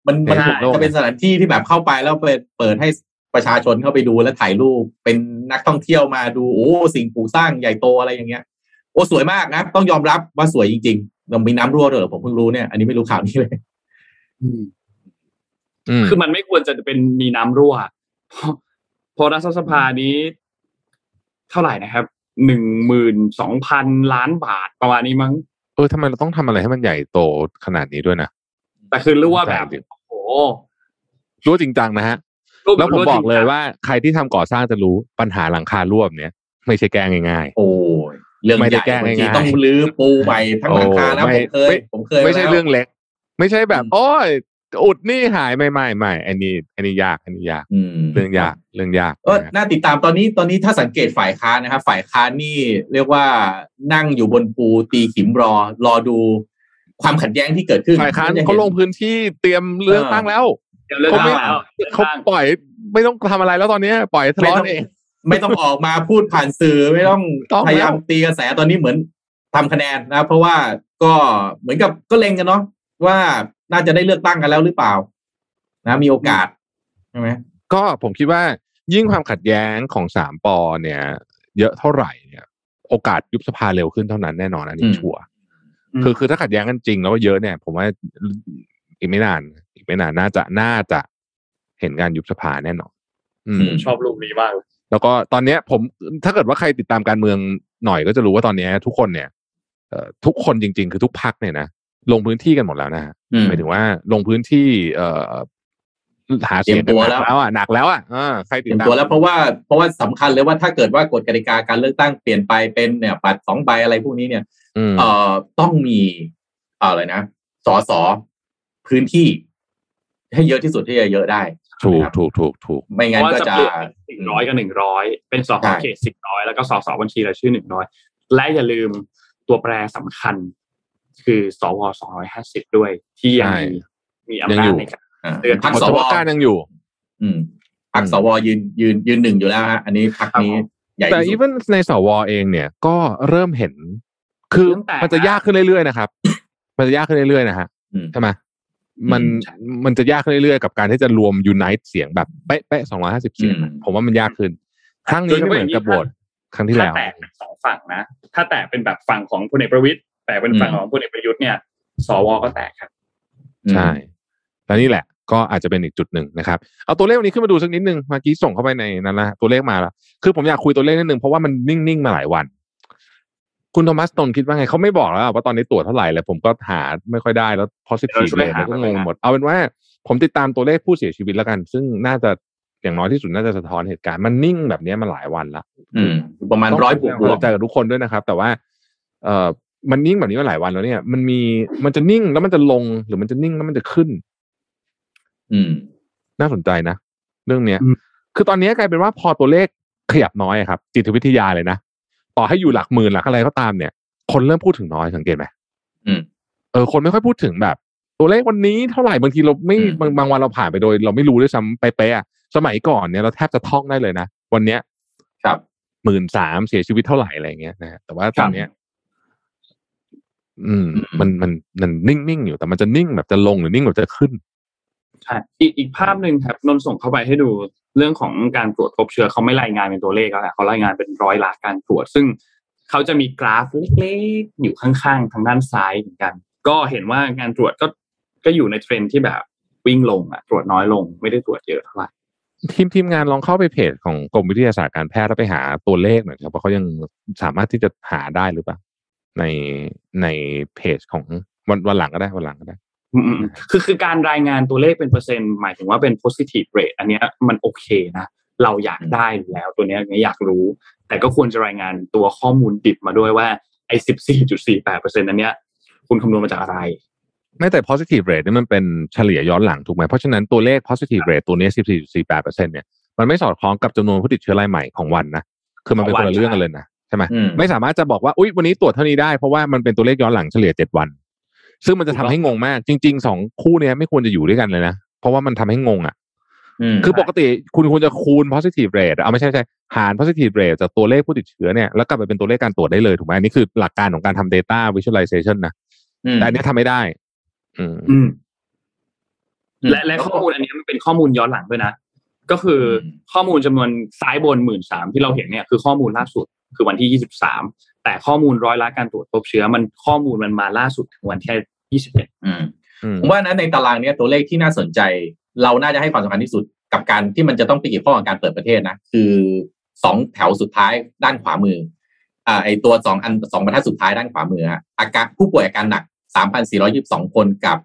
มันมันใหญ่ที่สุดในโลกจะเป็นสถานที่ที่แบบเข้าไปแล้วไปเปิดให้ประชาชนเข้าไปดูแล้วถ่ายรูปเป็นนักท่องเที่ยวมาดูโอ้สิ่งปลูกสร้างใหญ่โตอะไรอย่างเงี้ย โอ้สวยมากนะต้องยอมรับว่าสวยจริงๆเรามีน้ำรั่วด้วยเหรอผมเพิ่งรู้เนี่ยอันนี้ไม่รู้ข่าวนี้เลยอืมอืม คือมันไม่ควรจะเป็นมีน้ำรั่วเพราะเพราะรัฐสภานี้ เท่าไหร่นะครับหนึ่งหมื่นสองพันล้านบาทประมาณนี้มั้งเออทำไมเราต้องทำอะไรให้มันใหญ่โตขนาดนี้ด้วยนะแต่คือรู้ว่าแบบใช่โอ้โหรั่วจริงจังนะฮะรูปแล้วผมรั่บอกเลยจริงๆว่าใครที่ทำก่อสร้างจะรู้ปัญหาหลังคารั่วแบบเนี้ยไม่ใช่แก้ง่ายโอ้ยเรื่องไม่ใหได้ญ่แก้บางทีง่ายๆต้องรื้อปูใหม่ทั้งหลังคานะโอ้ผมเคยไม่ผมเคยๆไม่ใช่าแล้วเรื่องเล็ก ไม่ใช่แบบอืมโอ้ย อุดนี่หายไม่ไม่ไม่อันนี้อันนี้ยากอันนี้ยากอืมเรื่องยากเรื่องยากก็นะฮะน่าติดตามตอนนี้ตอนนี้ถ้าสังเกตฝ่ายค้านนะครับ ฝ่ายค้านนี่เรียกว่านั่งอยู่บนปูตีขิมรอ รอดูความขัดแย้งที่เกิดขึ้นฝ่ายค้านจะห็เขาลงพื้นที่เตรียมเลือกตั้งแล้วเดี๋ยวเลือกเขาตั้ไม่งแล้วเลือกเขาตั้งปล่อยไม่ต้องทำอะไรแล้วตอนเนี้ยปล่อยให้ทะไม่เลาะต้องเองไม่ต้องออกมาพูดผ่านสื่อไม่ต้องต้องแล้วพยายามตีกระแสตอนนี้เหมือนทำคะแนนนะเพราะว่าก็เหมือนกับก็เล็งกันเนาะว่า น่าจะได้เลือกตั้งกันแล้วหรือเปล่า นะ มีโอกาสใช่ไหมก็ผมคิดว่ายิ่งความขัดแย้งของสามปอเนี่ย เยอะเท่าไหร่เนี่ย โอกาสยุบสภาเร็วขึ้นเท่านั้นแน่นอนอันนี้ชัวร์อืมคือคือถ้าขัดแย้งกันจริงแล้วว่าเยอะเนี่ย ผมว่าอีกไม่นาน อีกไม่นานน่าจะน่าจะเห็นการยุบสภาแน่นอนอืมชอบรูปนี้มากเลยแล้วก็ตอนเนี้ย ผมถ้าเกิดว่าใครติดตามการเมืองหน่อยก็จะรู้ว่าตอนเนี้ย ทุกคนเนี่ยเอ่อทุกคนจริง ๆ คือทุกพักเนี่ยนะ ลงพื้นที่กันหมดแล้วนะฮะอืมหมายถึงว่าลงพื้นที่ เอ่อหาเสียงกันหนักเตรียมตัวแล้วแล้วอะหนักแล้วอะอ่าใครเตติดรียมตามตัวแล้วเพราะว่าเพราะว่าสำคัญเลยว่าถ้าเกิดว่ากฎกติกาการเลือกตั้งเปลี่ยนไปเป็นเนี่ยบัตรสองใบอะไรพวกนี้เนี่ยอืมเอ่อต้องมีเอ่ออะไรนะสอสอพื้นที่ ให้เยอะที่สุดที่จะเยอะได้ ถูกนะครับถูกถูกถูกไม่เพงั้นราะว่าก็จะจะเปลี่ยนหนึ่งร้อยกับหนึ่งร้อยเป็นสอใช่เขตสิบร้อยแล้วก็สสบัญชีรายชื่อหนึ่งร้อยและอย่าลืมตัวแปรสำคัญ คือสวสองร้อยห้าสิบด้วย ที่ยังใช่มีมีอำนาจในการอ่าเตือนพักเพราะสเฉวพาะการยังอยู่ อืมพักสวยืนยืนยืนหนึ่งอยู่แล้วฮะอันนี้พักนี้ใหญ่แต่ที่อีสุดเวนในสวเองเนี่ยก็เริ่มเห็น คือเริ่มแตกมันจะยากขึ้นเรื่อยๆนะครับ มันจะยากขึ้นเรื่อยๆนะฮะอืมใช่ไหมมันอืมใช่มันจะยากขึ้นเรื่อยๆกับการที่จะรวมยูไนต์เสียงแบบเป๊ะๆสองร้อยห้าสิบเสียงอะอืมผมว่ามันยากขึ้น ครั้งนี้ก็เหมือนกับโหวตครั้งที่ถ้าแล้วแตกเป็นสองฝั่งนะ ถ้าแตกเป็นแบบฝั่งของพลเอกประวิตย แต่เป็นฝั่งของพลเอกประยุทธ์เนี่ยสวก็แตกครับ ใช่แล้วนี่แหละ ก็อาจจะเป็นอีกจุดหนึ่งนะครับ เอาตัวเลขวันนี้ขึ้นมาดูสักนิดนึงเมื่อกี้ส่งเข้าไปในนั้นนะตัวเลขมาแล้วคือผมอยากคุยตัวเลขนิดนึงเพราะว่ามันนิ่งๆมาหลายวัน คุณโทมัสตนคิดว่าไงเขาไม่บอกแล้วว่าตอนนี้ตรวจเท่าไหร่เลยผมก็หาไม่ค่อยได้แล้ว positive เดี๋ยวช่วยเลยหาก็ไปงงนะหมดเอาเป็นว่า ผมติดตามตัวเลขผู้เสียชีวิตแล้วกัน ซึ่งน่าจะอย่างน้อยที่สุดน่าจะสะท้อนเหตุการณ์มันนิ่งแบบนี้มาหลายวันละอืมประมาณร้อยบวกบวกใจกับทุกคนด้วยนะครับ แต่ว่า เอ่อ มันนิ่งแบบนี้มาหลายวันแล้วเนี่ย มันมีมันจะนิ่งแล้วมันจะลงหรือมันจะนิ่งแล้วมันจะขึ้น อืม น่าสนใจนะเรื่องเนี้ยอืมคือตอนนี้กลายเป็นว่าพอตัวเลขขยับน้อยอะครับ จิตวิทยาเลยนะต่อให้อยู่หลักหมื่นหลักอะไรก็ตามเนี่ย คนเริ่มพูดถึงน้อยสังเกตไหมอืมเออ คนไม่ค่อยพูดถึงแบบ ตัวเลขวันนี้เท่าไหร่บางทีเราไม่อืมบางบางวันเราผ่านไปโดย เราไม่รู้ด้วยซ้ำไปเป๊ะๆอะสมัยก่อนเนี่ยเราแทบจะท่องได้เลยนะวันเนี้ย ครับหมื่นสามเสียชีวิตเท่าไหร่อะไรเงี้ยนะฮะแต่ว่าตอนเนี้ย อืมอืม มันมันมันนิ่งๆอยู่แต่มันจะนิ่งแบบจะลงหรือนิ่งแบบจะขึ้นใช่อีกอีกภาพหนึ่งครับนนท์ส่งเข้าไปให้ดูเรื่องของการตรวจพบเชื้อเขาไม่รายงานเป็นตัวเลขแล้วแหละเขารายงานเป็นร้อยหลักการตรวจ ซึ่งเขาจะมีกราฟเล็กๆ อยู่ข้างๆ ทางด้านซ้ายเหมือนกัน ก็เห็นว่างานตรวจก็ก็อยู่ในเทรนด์ที่แบบวิ่งลงอะ ตรวจน้อยลงไม่ได้ตรวจเยอะเท่าไหร่ทีมทีมงานลองเข้าไปเพจของกรมวิทยาศาสตร์การแพทย์แล้วไปหาตัวเลขหน่อยครับว่าเขายังสามารถที่จะหาได้หรือเปล่า ในในเพจของวันวันหลังก็ได้วันหลังก็ได้อืมอืมคือคือการรายงานตัวเลขเป็นเปอร์เซ็นต์หมายถึงว่าเป็น positive rate อันเนี้ยมันโอเคนะ เราอยากได้อยู่แล้วตัวเนี้ยอยากรู้ แต่ก็ควรจะรายงานตัวข้อมูลดิบมาด้วยว่าไอ้สิบสี่จุดสี่แปดเปอร์เซ็นต์อันเนี้ยคุณคำนวณมาจากอะไร ไม่แต่ positive rate นี่มันเป็นเฉลี่ยย้อนหลังถูกไหมเพราะฉะนั้นตัวเลข positive rate ตัวนี้14.48เปอร์เซ็นเนี่ยมันไม่สอดคล้องกับจำนวนผู้ติดเชื้อรายใหม่ของวันนะคือมันเป็นของควันนละเรื่องกันเลยนะ ใช่ไหมอืมไม่สามารถจะบอกว่าอุ๊ยวันนี้ตรวจเท่านี้ได้เพราะว่ามันเป็นตัวเลขย้อนหลังเฉลี่ยเจ็ดวัน ซึ่งมันจะทำให้งงมากจริงๆสองคู่เนี้ยไม่ควรจะอยู่ด้วยกันเลยนะ เพราะว่ามันทำให้งงอะอืมคือปกติคุณควรจะคูณ positive rate เอาไม่ใช่ไม่ใช่หาร positive rate จากตัวเลขผู้ติดเชื้อเนี่ยแล้วกลับไปเป็นตัวเลขการตรวจได้เลยถูกไหมอันนี้คือหลักการของการทำ data visualization นะอืมแต่อันเนี้ยทำไม่ได้อืมอืมอืมและและข้อมูลอันนี้มันเป็นข้อมูลย้อนหลังด้วยนะก็คืออมข้อมูลจำนวนซ้ายบนหมื่นสามที่เราเห็นเนี่ยคือข้อมูลล่าสุด คือวันที่ยี่สิบสามแต่ข้อมูลร้อยละการตรวจพบเชื้อ มันข้อมูลมันมาล่าสุดถึงวันที่ยี่สิบเอ็ดอืมอืมผมว่านะในตารางเนี้ยตัวเลขที่น่าสนใจ เราน่าจะให้ความสำคัญที่สุดกับการที่มันจะต้องไปเกี่ยวข้องกับการเปิดประเทศนะ คือสองแถวสุดท้ายด้านขวามืออ่าไอตัวสองอันสองบรรทัดสุดท้ายด้านขวามือฮะอาการผู้ป่วยอาการหนักสามพันสี่ร้อยิบสองคนกับ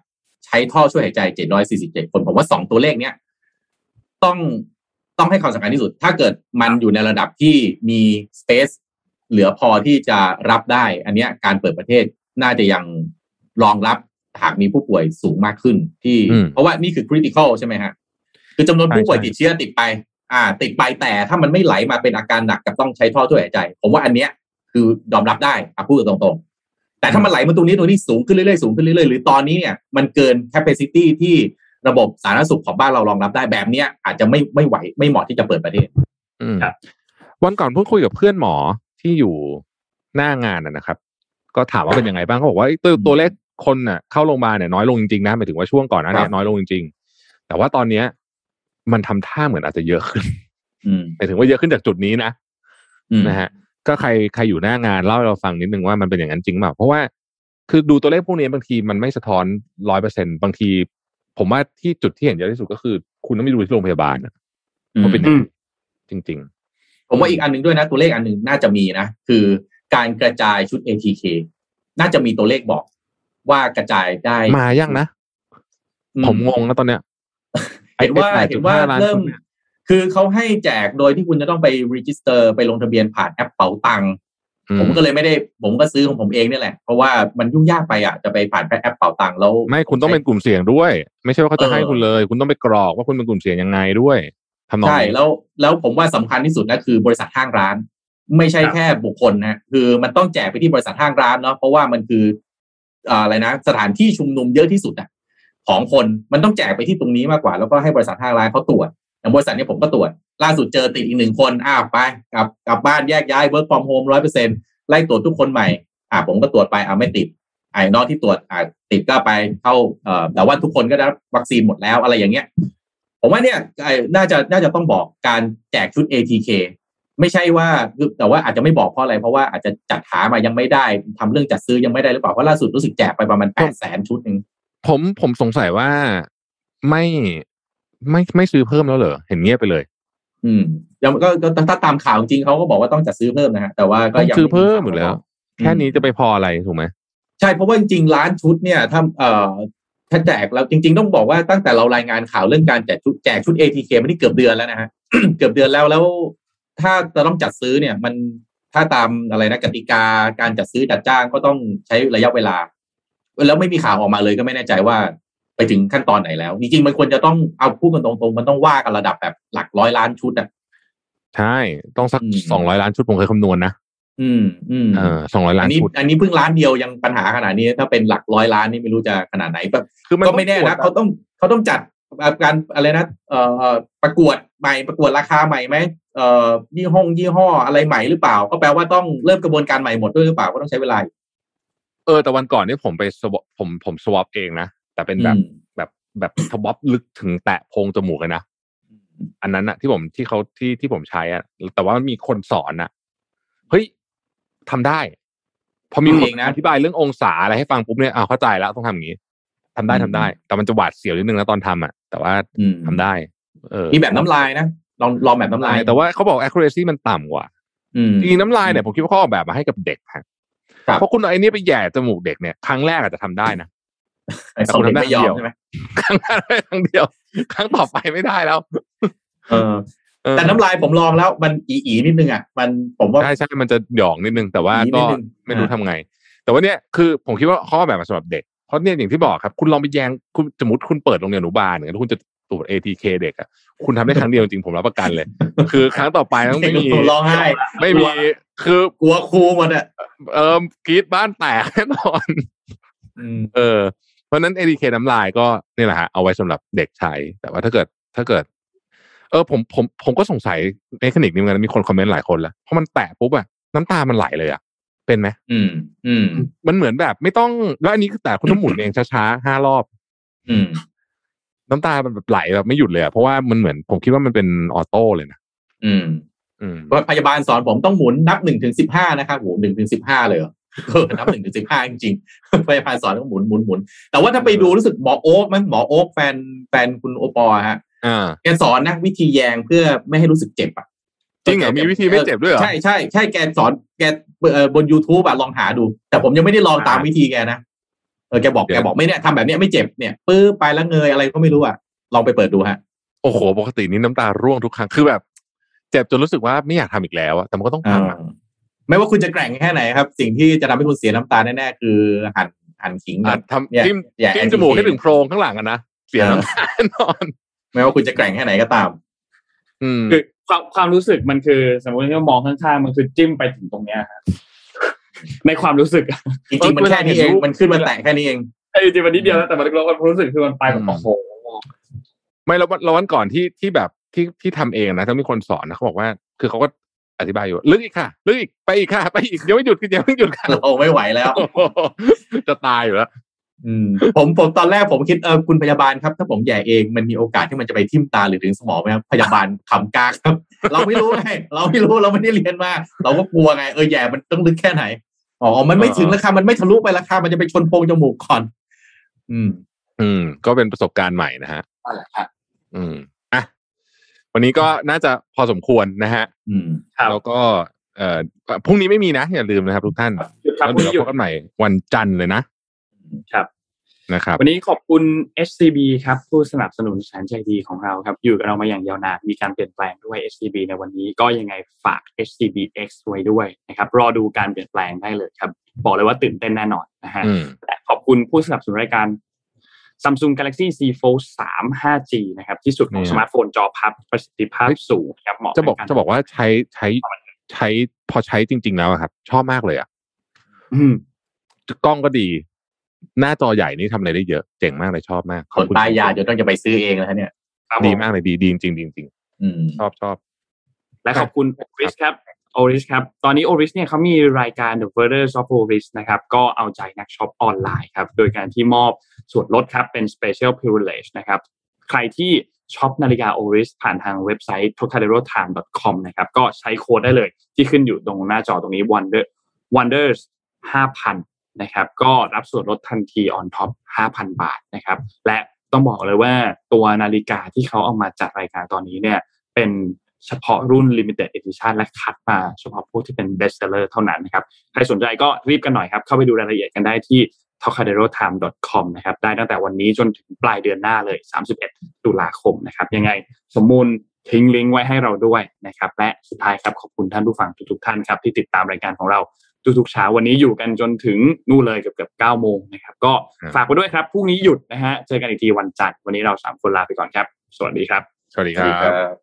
ใช้ท่อช่วยหายใจเจ็ดร้อยสี่สิบเจ็ดคน ผมว่าสองตัวเลขเนี้ยต้อง ต้องให้ความสำคัญที่สุด ถ้าเกิดมันอยู่ในระดับที่มีสเปซเหลือพอที่จะรับได้ อันเนี้ยการเปิดประเทศน่าจะยังรองรับหากมีผู้ป่วยสูงมากขึ้นที่อืมเพราะว่านี่คือ critical ใช่ไหมฮะ คือจำนวนผู้ป่วยใช่ติดเชื้อติดไป อ่า ติดไปแต่ถ้ามันไม่ไหลมาเป็นอาการหนักกับต้องใช้ท่อช่วยหายใจ ผมว่าอันเนี้ยคือยอมรับได้อะพูดตรงๆ แต่ถ้ามันไหลมาตรงนี้ตรงนี้สูงขึ้นเรื่อยๆสูงขึ้นเรื่อยๆหรือตอนนี้เนี่ยมันเกิน capacity ที่ ระบบสาธารณสุขของบ้านเรารองรับได้แบบเนี้ย อาจจะไม่ไม่ไหวไม่เหมาะที่จะเปิดประเทศอืมครับวันก่อนเพิ่งคุยกับเพื่อนหมอที่อยู่หน้างานนะนะครับ ก็ถามว่าเป็นยังไงบ้างเขาบอกว่าเอ้ยตัวตัวเลขคนน่ะเข้าโรงพยาบาลเนี่ยน้อยลงจริงๆนะหมายถึงว่าช่วงก่อนหน้าเนี้ครับน้อยลงจริงๆแต่ว่าตอนเนี้ย มันทำท่าเหมือนอาจจะเยอะขึ้นอืมหมายถึงว่าเยอะขึ้นจากจุดนี้นะอืมนะฮะ ก็ใครใครอยู่หน้างานเล่าให้เราฟังนิดนึงว่ามันเป็นอย่างนั้นจริงเปล่าเพราะว่าคือดูตัวเลขพวกนี้บางทีมันไม่สะท้อนร้อยเปอร์เซ็นบางที ผมว่าที่จุดที่เห็นเยอะที่สุดก็คือ คุณต้องไปดูที่โรงพยาบาลนะว่าเป็นยังไงจริงผมว่าอีกอันหนึ่งด้วยนะ ตัวเลขอันหนึ่งน่าจะมีนะ คือการกระจายชุด ATK น่าจะมีตัวเลขบอกว่ากระจายได้ๆมายังนะอืผมงงนะตอนเนี้ยเห็นว่าไอ้เห็นว่า8.5ล้านเริ่มคนเนี่ยคือเขาให้แจกโดยที่คุณจะต้องไป register ไปลงทะเบียนผ่านแอปเป๋าตังค์อื ผมก็เลยไม่ได้ผมก็ซื้อของผมเองเนี่ยแหละ เพราะว่ามันยุ่งยากไปอะจะไปผ่านแอปเป๋าตังค์แล้วไม่คุณต้องเป็นกลุ่มเสี่ยงด้วย ไม่ใช่ว่าเขาจะเออให้คุณเลย คุณต้องไปกรอกว่าคุณเป็นกลุ่มเสี่ยงยังไงด้วยทำนองใช่นี้แล้วแล้วผมว่าสำคัญที่สุดนะคือบริษัทห้างร้าน ไม่ใช่ครับแค่บุคคลนะคือมันต้องแจกไปที่บริษัทห้างร้านเนาะเพราะว่ามันคืออ่าอะไรนะสถานที่ชุมนุมเยอะที่สุดอะของคนมันต้องแจกไปที่ตรงนี้มากกว่า แล้วก็ให้บริษัทห้างร้านเขาตรวจ อย่างบริษัทนี้ผมก็ตรวจล่าสุดเจอติดอีกหนึ่งคนอ้าวไปกลับกลับบ้านแยกย้าย work from home ร้อยเปอร์เซ็นไล่ตรวจทุกคนใหม่อ่าผมก็ตรวจไปอ่าไม่ติดไอ้นอกที่ตรวจอ่าติดก็ไปเข้าเอ่อแต่ว่าทุกคนก็ได้รับวัคซีนหมดแล้วอะไรอย่างเงี้ย ผมว่าเนี่ยไอ้น่าจะน่าจะต้องบอกการแจกชุด ATK ไม่ใช่ว่าแต่ว่าอาจจะไม่บอกเพราะอะไรเพราะว่าอาจจะจัดหามายังไม่ได้ทำเรื่องจัดซื้อยังไม่ได้หรือเปล่าเพราะล่าสุดรู้สึกแจกไปประมาณแปดแสนชุดหนึ่งผมผมสงสัยว่าไม่ ไม่ไม่ซื้อเพิ่มแล้วเหรอเห็นเงียบไปเลย อืมยังก็ก็ถ้าตามข่าวจริงเขาก็บอกว่าต้องจัดซื้อเพิ่มนะฮะแต่ว่าก็ต้องยังซื้อเพิ่มอยู่แล้วอืมแค่นี้จะไปพออะไรถูกไหมใช่เพราะว่าจริงๆร้านชุดเนี่ยถ้าเอ่อถ้าแจกแล้วจริง ๆ ต้องบอกว่าตั้งแต่เรารายงานข่าวเรื่องการแจกชุดแจกชุด ATK มาที่เกือบเดือนแล้วนะฮะเกือบเดือนแล้วแล้วถ้าจะต้องจัดซื้อเนี่ยมันถ้าตามอะไรนะกติกาการจัดซื้อจัดจ้างก็ต้องใช้ระยะเวลา แล้วไม่มีข่าวออกมาเลยก็ไม่แน่ใจว่า ไปถึงขั้นตอนไหนแล้ว จริงๆ มันควรจะต้องเอาพูดกันตรงๆ มันต้องว่ากันระดับแบบหลักร้อยล้านชุดอะใช่ ต้องสักอืมสองร้อยล้านชุดผมเคยคำนวณนะอืมอืมเออสองร้อยล้าอันนนี้ชุดอันนี้เพิ่งล้านเดียวยังปัญหาขนาดนี้ ถ้าเป็นหลักร้อยล้านนี่ไม่รู้จะขนาดไหนแบบคือมันก็ไม่แน่ต้องตรวจนะเขาต้องเขาต้องจัดการอะไรนะเอ่อประกวดใหม่ประกวดราคาใหม่ไหมเอ่อยี่ห้องยี่ห้ออะไรใหม่หรือเปล่า ก็แปลว่าต้องเริ่มกระบวนการใหม่หมดด้วยหรือเปล่าก็ต้องใช้เวลาอีกเออแต่วันก่อนนี่ผมไปสวอปผมผมสวอปเองนะ แต่เป็นแบบอืมแบบแบบสวอปลึกถึงแตะโพรงจมูกเลยนะอันนั้นอะที่ผมที่เขาที่ที่ผมใช้อะแต่ว่ามันมีคนสอนอะเฮ้ยทำได้ พอมีทำคนเองนะอธิบายเรื่ององศาอะไรให้ฟังปุ๊บเนี่ยอ้าวเข้าใจแล้วต้องทำอย่างนี้ทำได้อืมทำได้ แต่มันจะหวาดเสียวนิดนึงนะตอนทำอะแต่ว่าอืมทำได้ เออมีแบบน้ำลายนะลองลองแบบน้ำลาย แต่ว่าเขาบอก accuracy มันต่ำกว่าอืมจริงๆน้ำลายเนี่ยผมคิดว่าเขาออกแบบมาให้กับเด็กฮะครับเพราะคุณเอาไอ้นี่ไปแหย่จมูกเด็กเนี่ยครั้งแรกอาจจะทำได้นะ ไอ้สองเด็กไม่ยอมใช่ไหมครั้งแรกได้ครั้งเดียว ครั้งต่อไปไม่ได้แล้วเออเออ แต่น้ำลายผมลองแล้ว มันอีอีนิดนึงอะมันผมว่าใช่ใช่มันจะหยองนิดนึง แต่ว่านิดก็นึงไม่รู้อ่าทำไง แต่ว่าเนี่ยคือผมคิดว่าเขาออกแบบมาสำหรับเด็กเพราะเนี่ยอย่างที่บอกครับ คุณลองไปแยงคุณสมมติคุณเปิดโรงเรียนอนุบาลเนี่ยแล้วคุณจะตรวจ ATK เด็กอะคุณทำได้ครั้งเดียวจริงผมรับประกันเลย คือครั้งต่อไปต้องไม่มีร้องไห้ไม่มีคือกลัวครูหมดอะเอิมกรีดบ้านแตกแน่นอนอืมเออเพ ราะฉะนั้น ADK น้ำลายก็นี่แหละฮะเอาไว้สำหรับเด็กใช้ แต่ว่าถ้าเกิดถ้าเกิด เออผมผมผมก็สงสัยเทคนิคนี้เหมือนกันมีคนคอมเมนต์หลายคนแล้วเพราะมันแตะปุ๊บอะน้ำตามันไหลเลยอะเป็นไหมอืม อืม มันเหมือนแบบ ไม่ต้องแล้วอันนี้คือแต่คุณต้องหมุนเองช้าๆห้ารอบ อืม น้ำตามันแบบไหลแบบไม่หยุดเลยอะเพราะว่ามันเหมือนผมคิดว่ามันเป็นออโต้เลยนะอืม อืมเพราะพยาบาลสอนผมต้องหมุนนับหนึ่งถึงสิบห้านะครับโหหนึ่งถึงสิบห้าเลย เหรอเออนับหนึ่งถึงสิบห้าจริงๆพยาบาลสอนต้องหมุนหมุนหมุนแต่ว่าถ้าไปดูรู้สึกหมอโอ๊กมั้ยหมอโอ๊กแฟนแฟนคุณโอปอล์ฮะอ่าแกสอนนะวิธีแยงเพื่อไม่ให้รู้สึกเจ็บอะจริงเหรอมีวิธีไม่เจ็บด้วยเหรอใช่ใช่ใช่แกสอนแกเอ่อบน YouTube อะลองหาดู แต่ผมยังไม่ได้ลองตามวิธีแกนะเออแกบอกเดี๋ยวแกบอกไม่เนี่ยทำแบบเนี้ยไม่เจ็บเนี่ยปื้อไปแล้วเงยอะไรก็ไม่รู้อะลองไปเปิดดูฮะ โอ้โห ปกตินี่น้ำตาร่วงทุกครั้งคือแบบ เจ็บจนรู้สึกว่าไม่อยากทำอีกแล้วอะแต่มันก็ต้องทำอะ ไม่ว่าคุณจะแกร่งแค่ไหนครับ สิ่งที่จะทำให้คุณเสียน้ำตาแน่ๆคือหั่นหั่นขิงอะนะทำเนี่ยจิ้มอย่าจิ้ม anti จมูกให้ age ถึงโพรงข้างหลังอะนะเสียน้ำตาแน่นอน ไม่ว่าคุณจะแกร่งแค่ไหนก็ตาม อืมคือความความรู้สึกมันคือ สมมติที่เรามองข้างๆมันคือจิ้มไปถึงตรงเนี้ยฮะในความรู้สึกอะจริงๆมันแค่นี้เองมันขึ้นมาแตะแค่นี้เองไอ้จริงๆมันนิดเดียวนะแต่มันเราความรู้สึกคือมันไปแบบโอ้โหไม่แล้ววันแล้ววันก่อนที่ที่แบบที่ที่ทำเองนะถ้ามีคนสอนนะเขาบอกว่า คือเขาก็ อธิบายอยู่ว่าลึกอีกค่ะลึกอีกไปอีกค่ะ ไปอีกยังไม่หยุดยังไม่หยุดค่ะเราไม่ไหวแล้วโอ้โหจะตายอยู่แล้วอืมผมผมตอนแรกผมคิดเออคุณพยาบาลครับ ถ้าผมแย่เองมันมีโอกาสที่มันจะไปทิ่มตาหรือถึงสมองไหมครับพยาบาลขำกากครับ เราไม่รู้ไงเราไม่รู้เราไม่ได้เรียนมาเราก็กลัวไงเออแย่มันต้องลึกแค่ไหนอ๋อมันไม่ถึงราคามันไม่ทะลุไปราคามันจะไปชนโพรงจมูกก่อน อืม อืม ก็เป็นประสบการณ์ใหม่นะฮะนั่นแหละครับอืมอะ วันนี้ก็น่าจะพอสมควรนะฮะอืมครับแล้วก็เอ่อพรุ่งนี้ไม่มีนะ อย่าลืมนะครับทุกท่านหยุดครับแล้วคุณเดี๋ยวหยุเราดพบกันใหม่วันจันทร์เลยนะครับนะครับ วันนี้ขอบคุณ SCB ครับ ผู้สนับสนุนแสนใจดีของเราครับ อยู่กับเรามาอย่างยาวนานมีการเปลี่ยนแปลงด้วย SCB ในวันนี้ก็ยังไงฝาก SCBX ไว้ด้วยนะครับ รอดูการเปลี่ยนแปลงได้เลยครับ บอกเลยว่าตื่นเต้นแน่นอนนะฮะอืมและขอบคุณผู้สนับสนุนรายการ Samsung Galaxy Z Fold 3 5G นะครับ ที่สุดของเนี่ยสมาร์ทโฟนจอพับประสิทธิภาพสูงนะครับเหมาะจะบอกบารจะบอกว่าใช้ใช้ใช้พอใช้จริง ๆ แล้วอะครับ ชอบมากเลยอะอืมกล้องก็ดี หน้าจอใหญ่นี่ทำอะไรได้เยอะ เจ๋งมากเลยชอบมากคนตายยาจนต้องจะไปซื้อเองแล้วเนี่ยครับดีผมมากเลยดีดีจริงๆดีจริงอืมๆชอบชอบและขอบคุณ Oris ครับ Oris ครับ ตอนนี้ Oris เนี่ยเขามีรายการ The Furthers of Oris นะครับ ก็เอาใจนักช็อปออนไลน์ครับ โดยการที่มอบส่วนลดครับเป็น Special Privilege นะครับ ใครที่ช็อปนาฬิกา Oris ผ่านทางเว็บไซต์ tocadero-time.com นะครับ ก็ใช้โค้ดได้เลยที่ขึ้นอยู่ตรงหน้าจอตรงนี้ Wonder Wonders 5,000 นะครับ ก็รับส่วนลดทันที on top 5,000 บาทนะครับ และต้องบอกเลยว่าตัวนาฬิกาที่เขาเอามาจัดรายการตอนนี้เนี่ยเป็น เฉพาะรุ่น limited edition และคัดมาเฉพาะพวกที่เป็น best seller เท่านั้นนะครับ ใครสนใจก็รีบกันหน่อยครับ เข้าไปดูรายละเอียดกันได้ที่ tocadero-time.com นะครับ ได้ตั้งแต่วันนี้จนถึงปลายเดือนหน้าเลย 31 ตุลาคมนะครับ ยังไงสมมูลทิ้งลิงก์ไว้ให้เราด้วยนะครับ และสุดท้ายครับขอบคุณท่านผู้ฟังทุกๆท่านครับที่ติดตามรายการของเราทุกๆเช้าวันนี้อยู่กันจนถึงนู่นเลยเกือบเกือบ9โมงนะครับ ก็ฝากไว้ด้วยครับพรุ่งนี้หยุดนะฮะเจอกันอีกทีวันจันทร์วันนี้เราสามคนลาไปก่อนครับ สวัสดีครับ สวัสดีครับ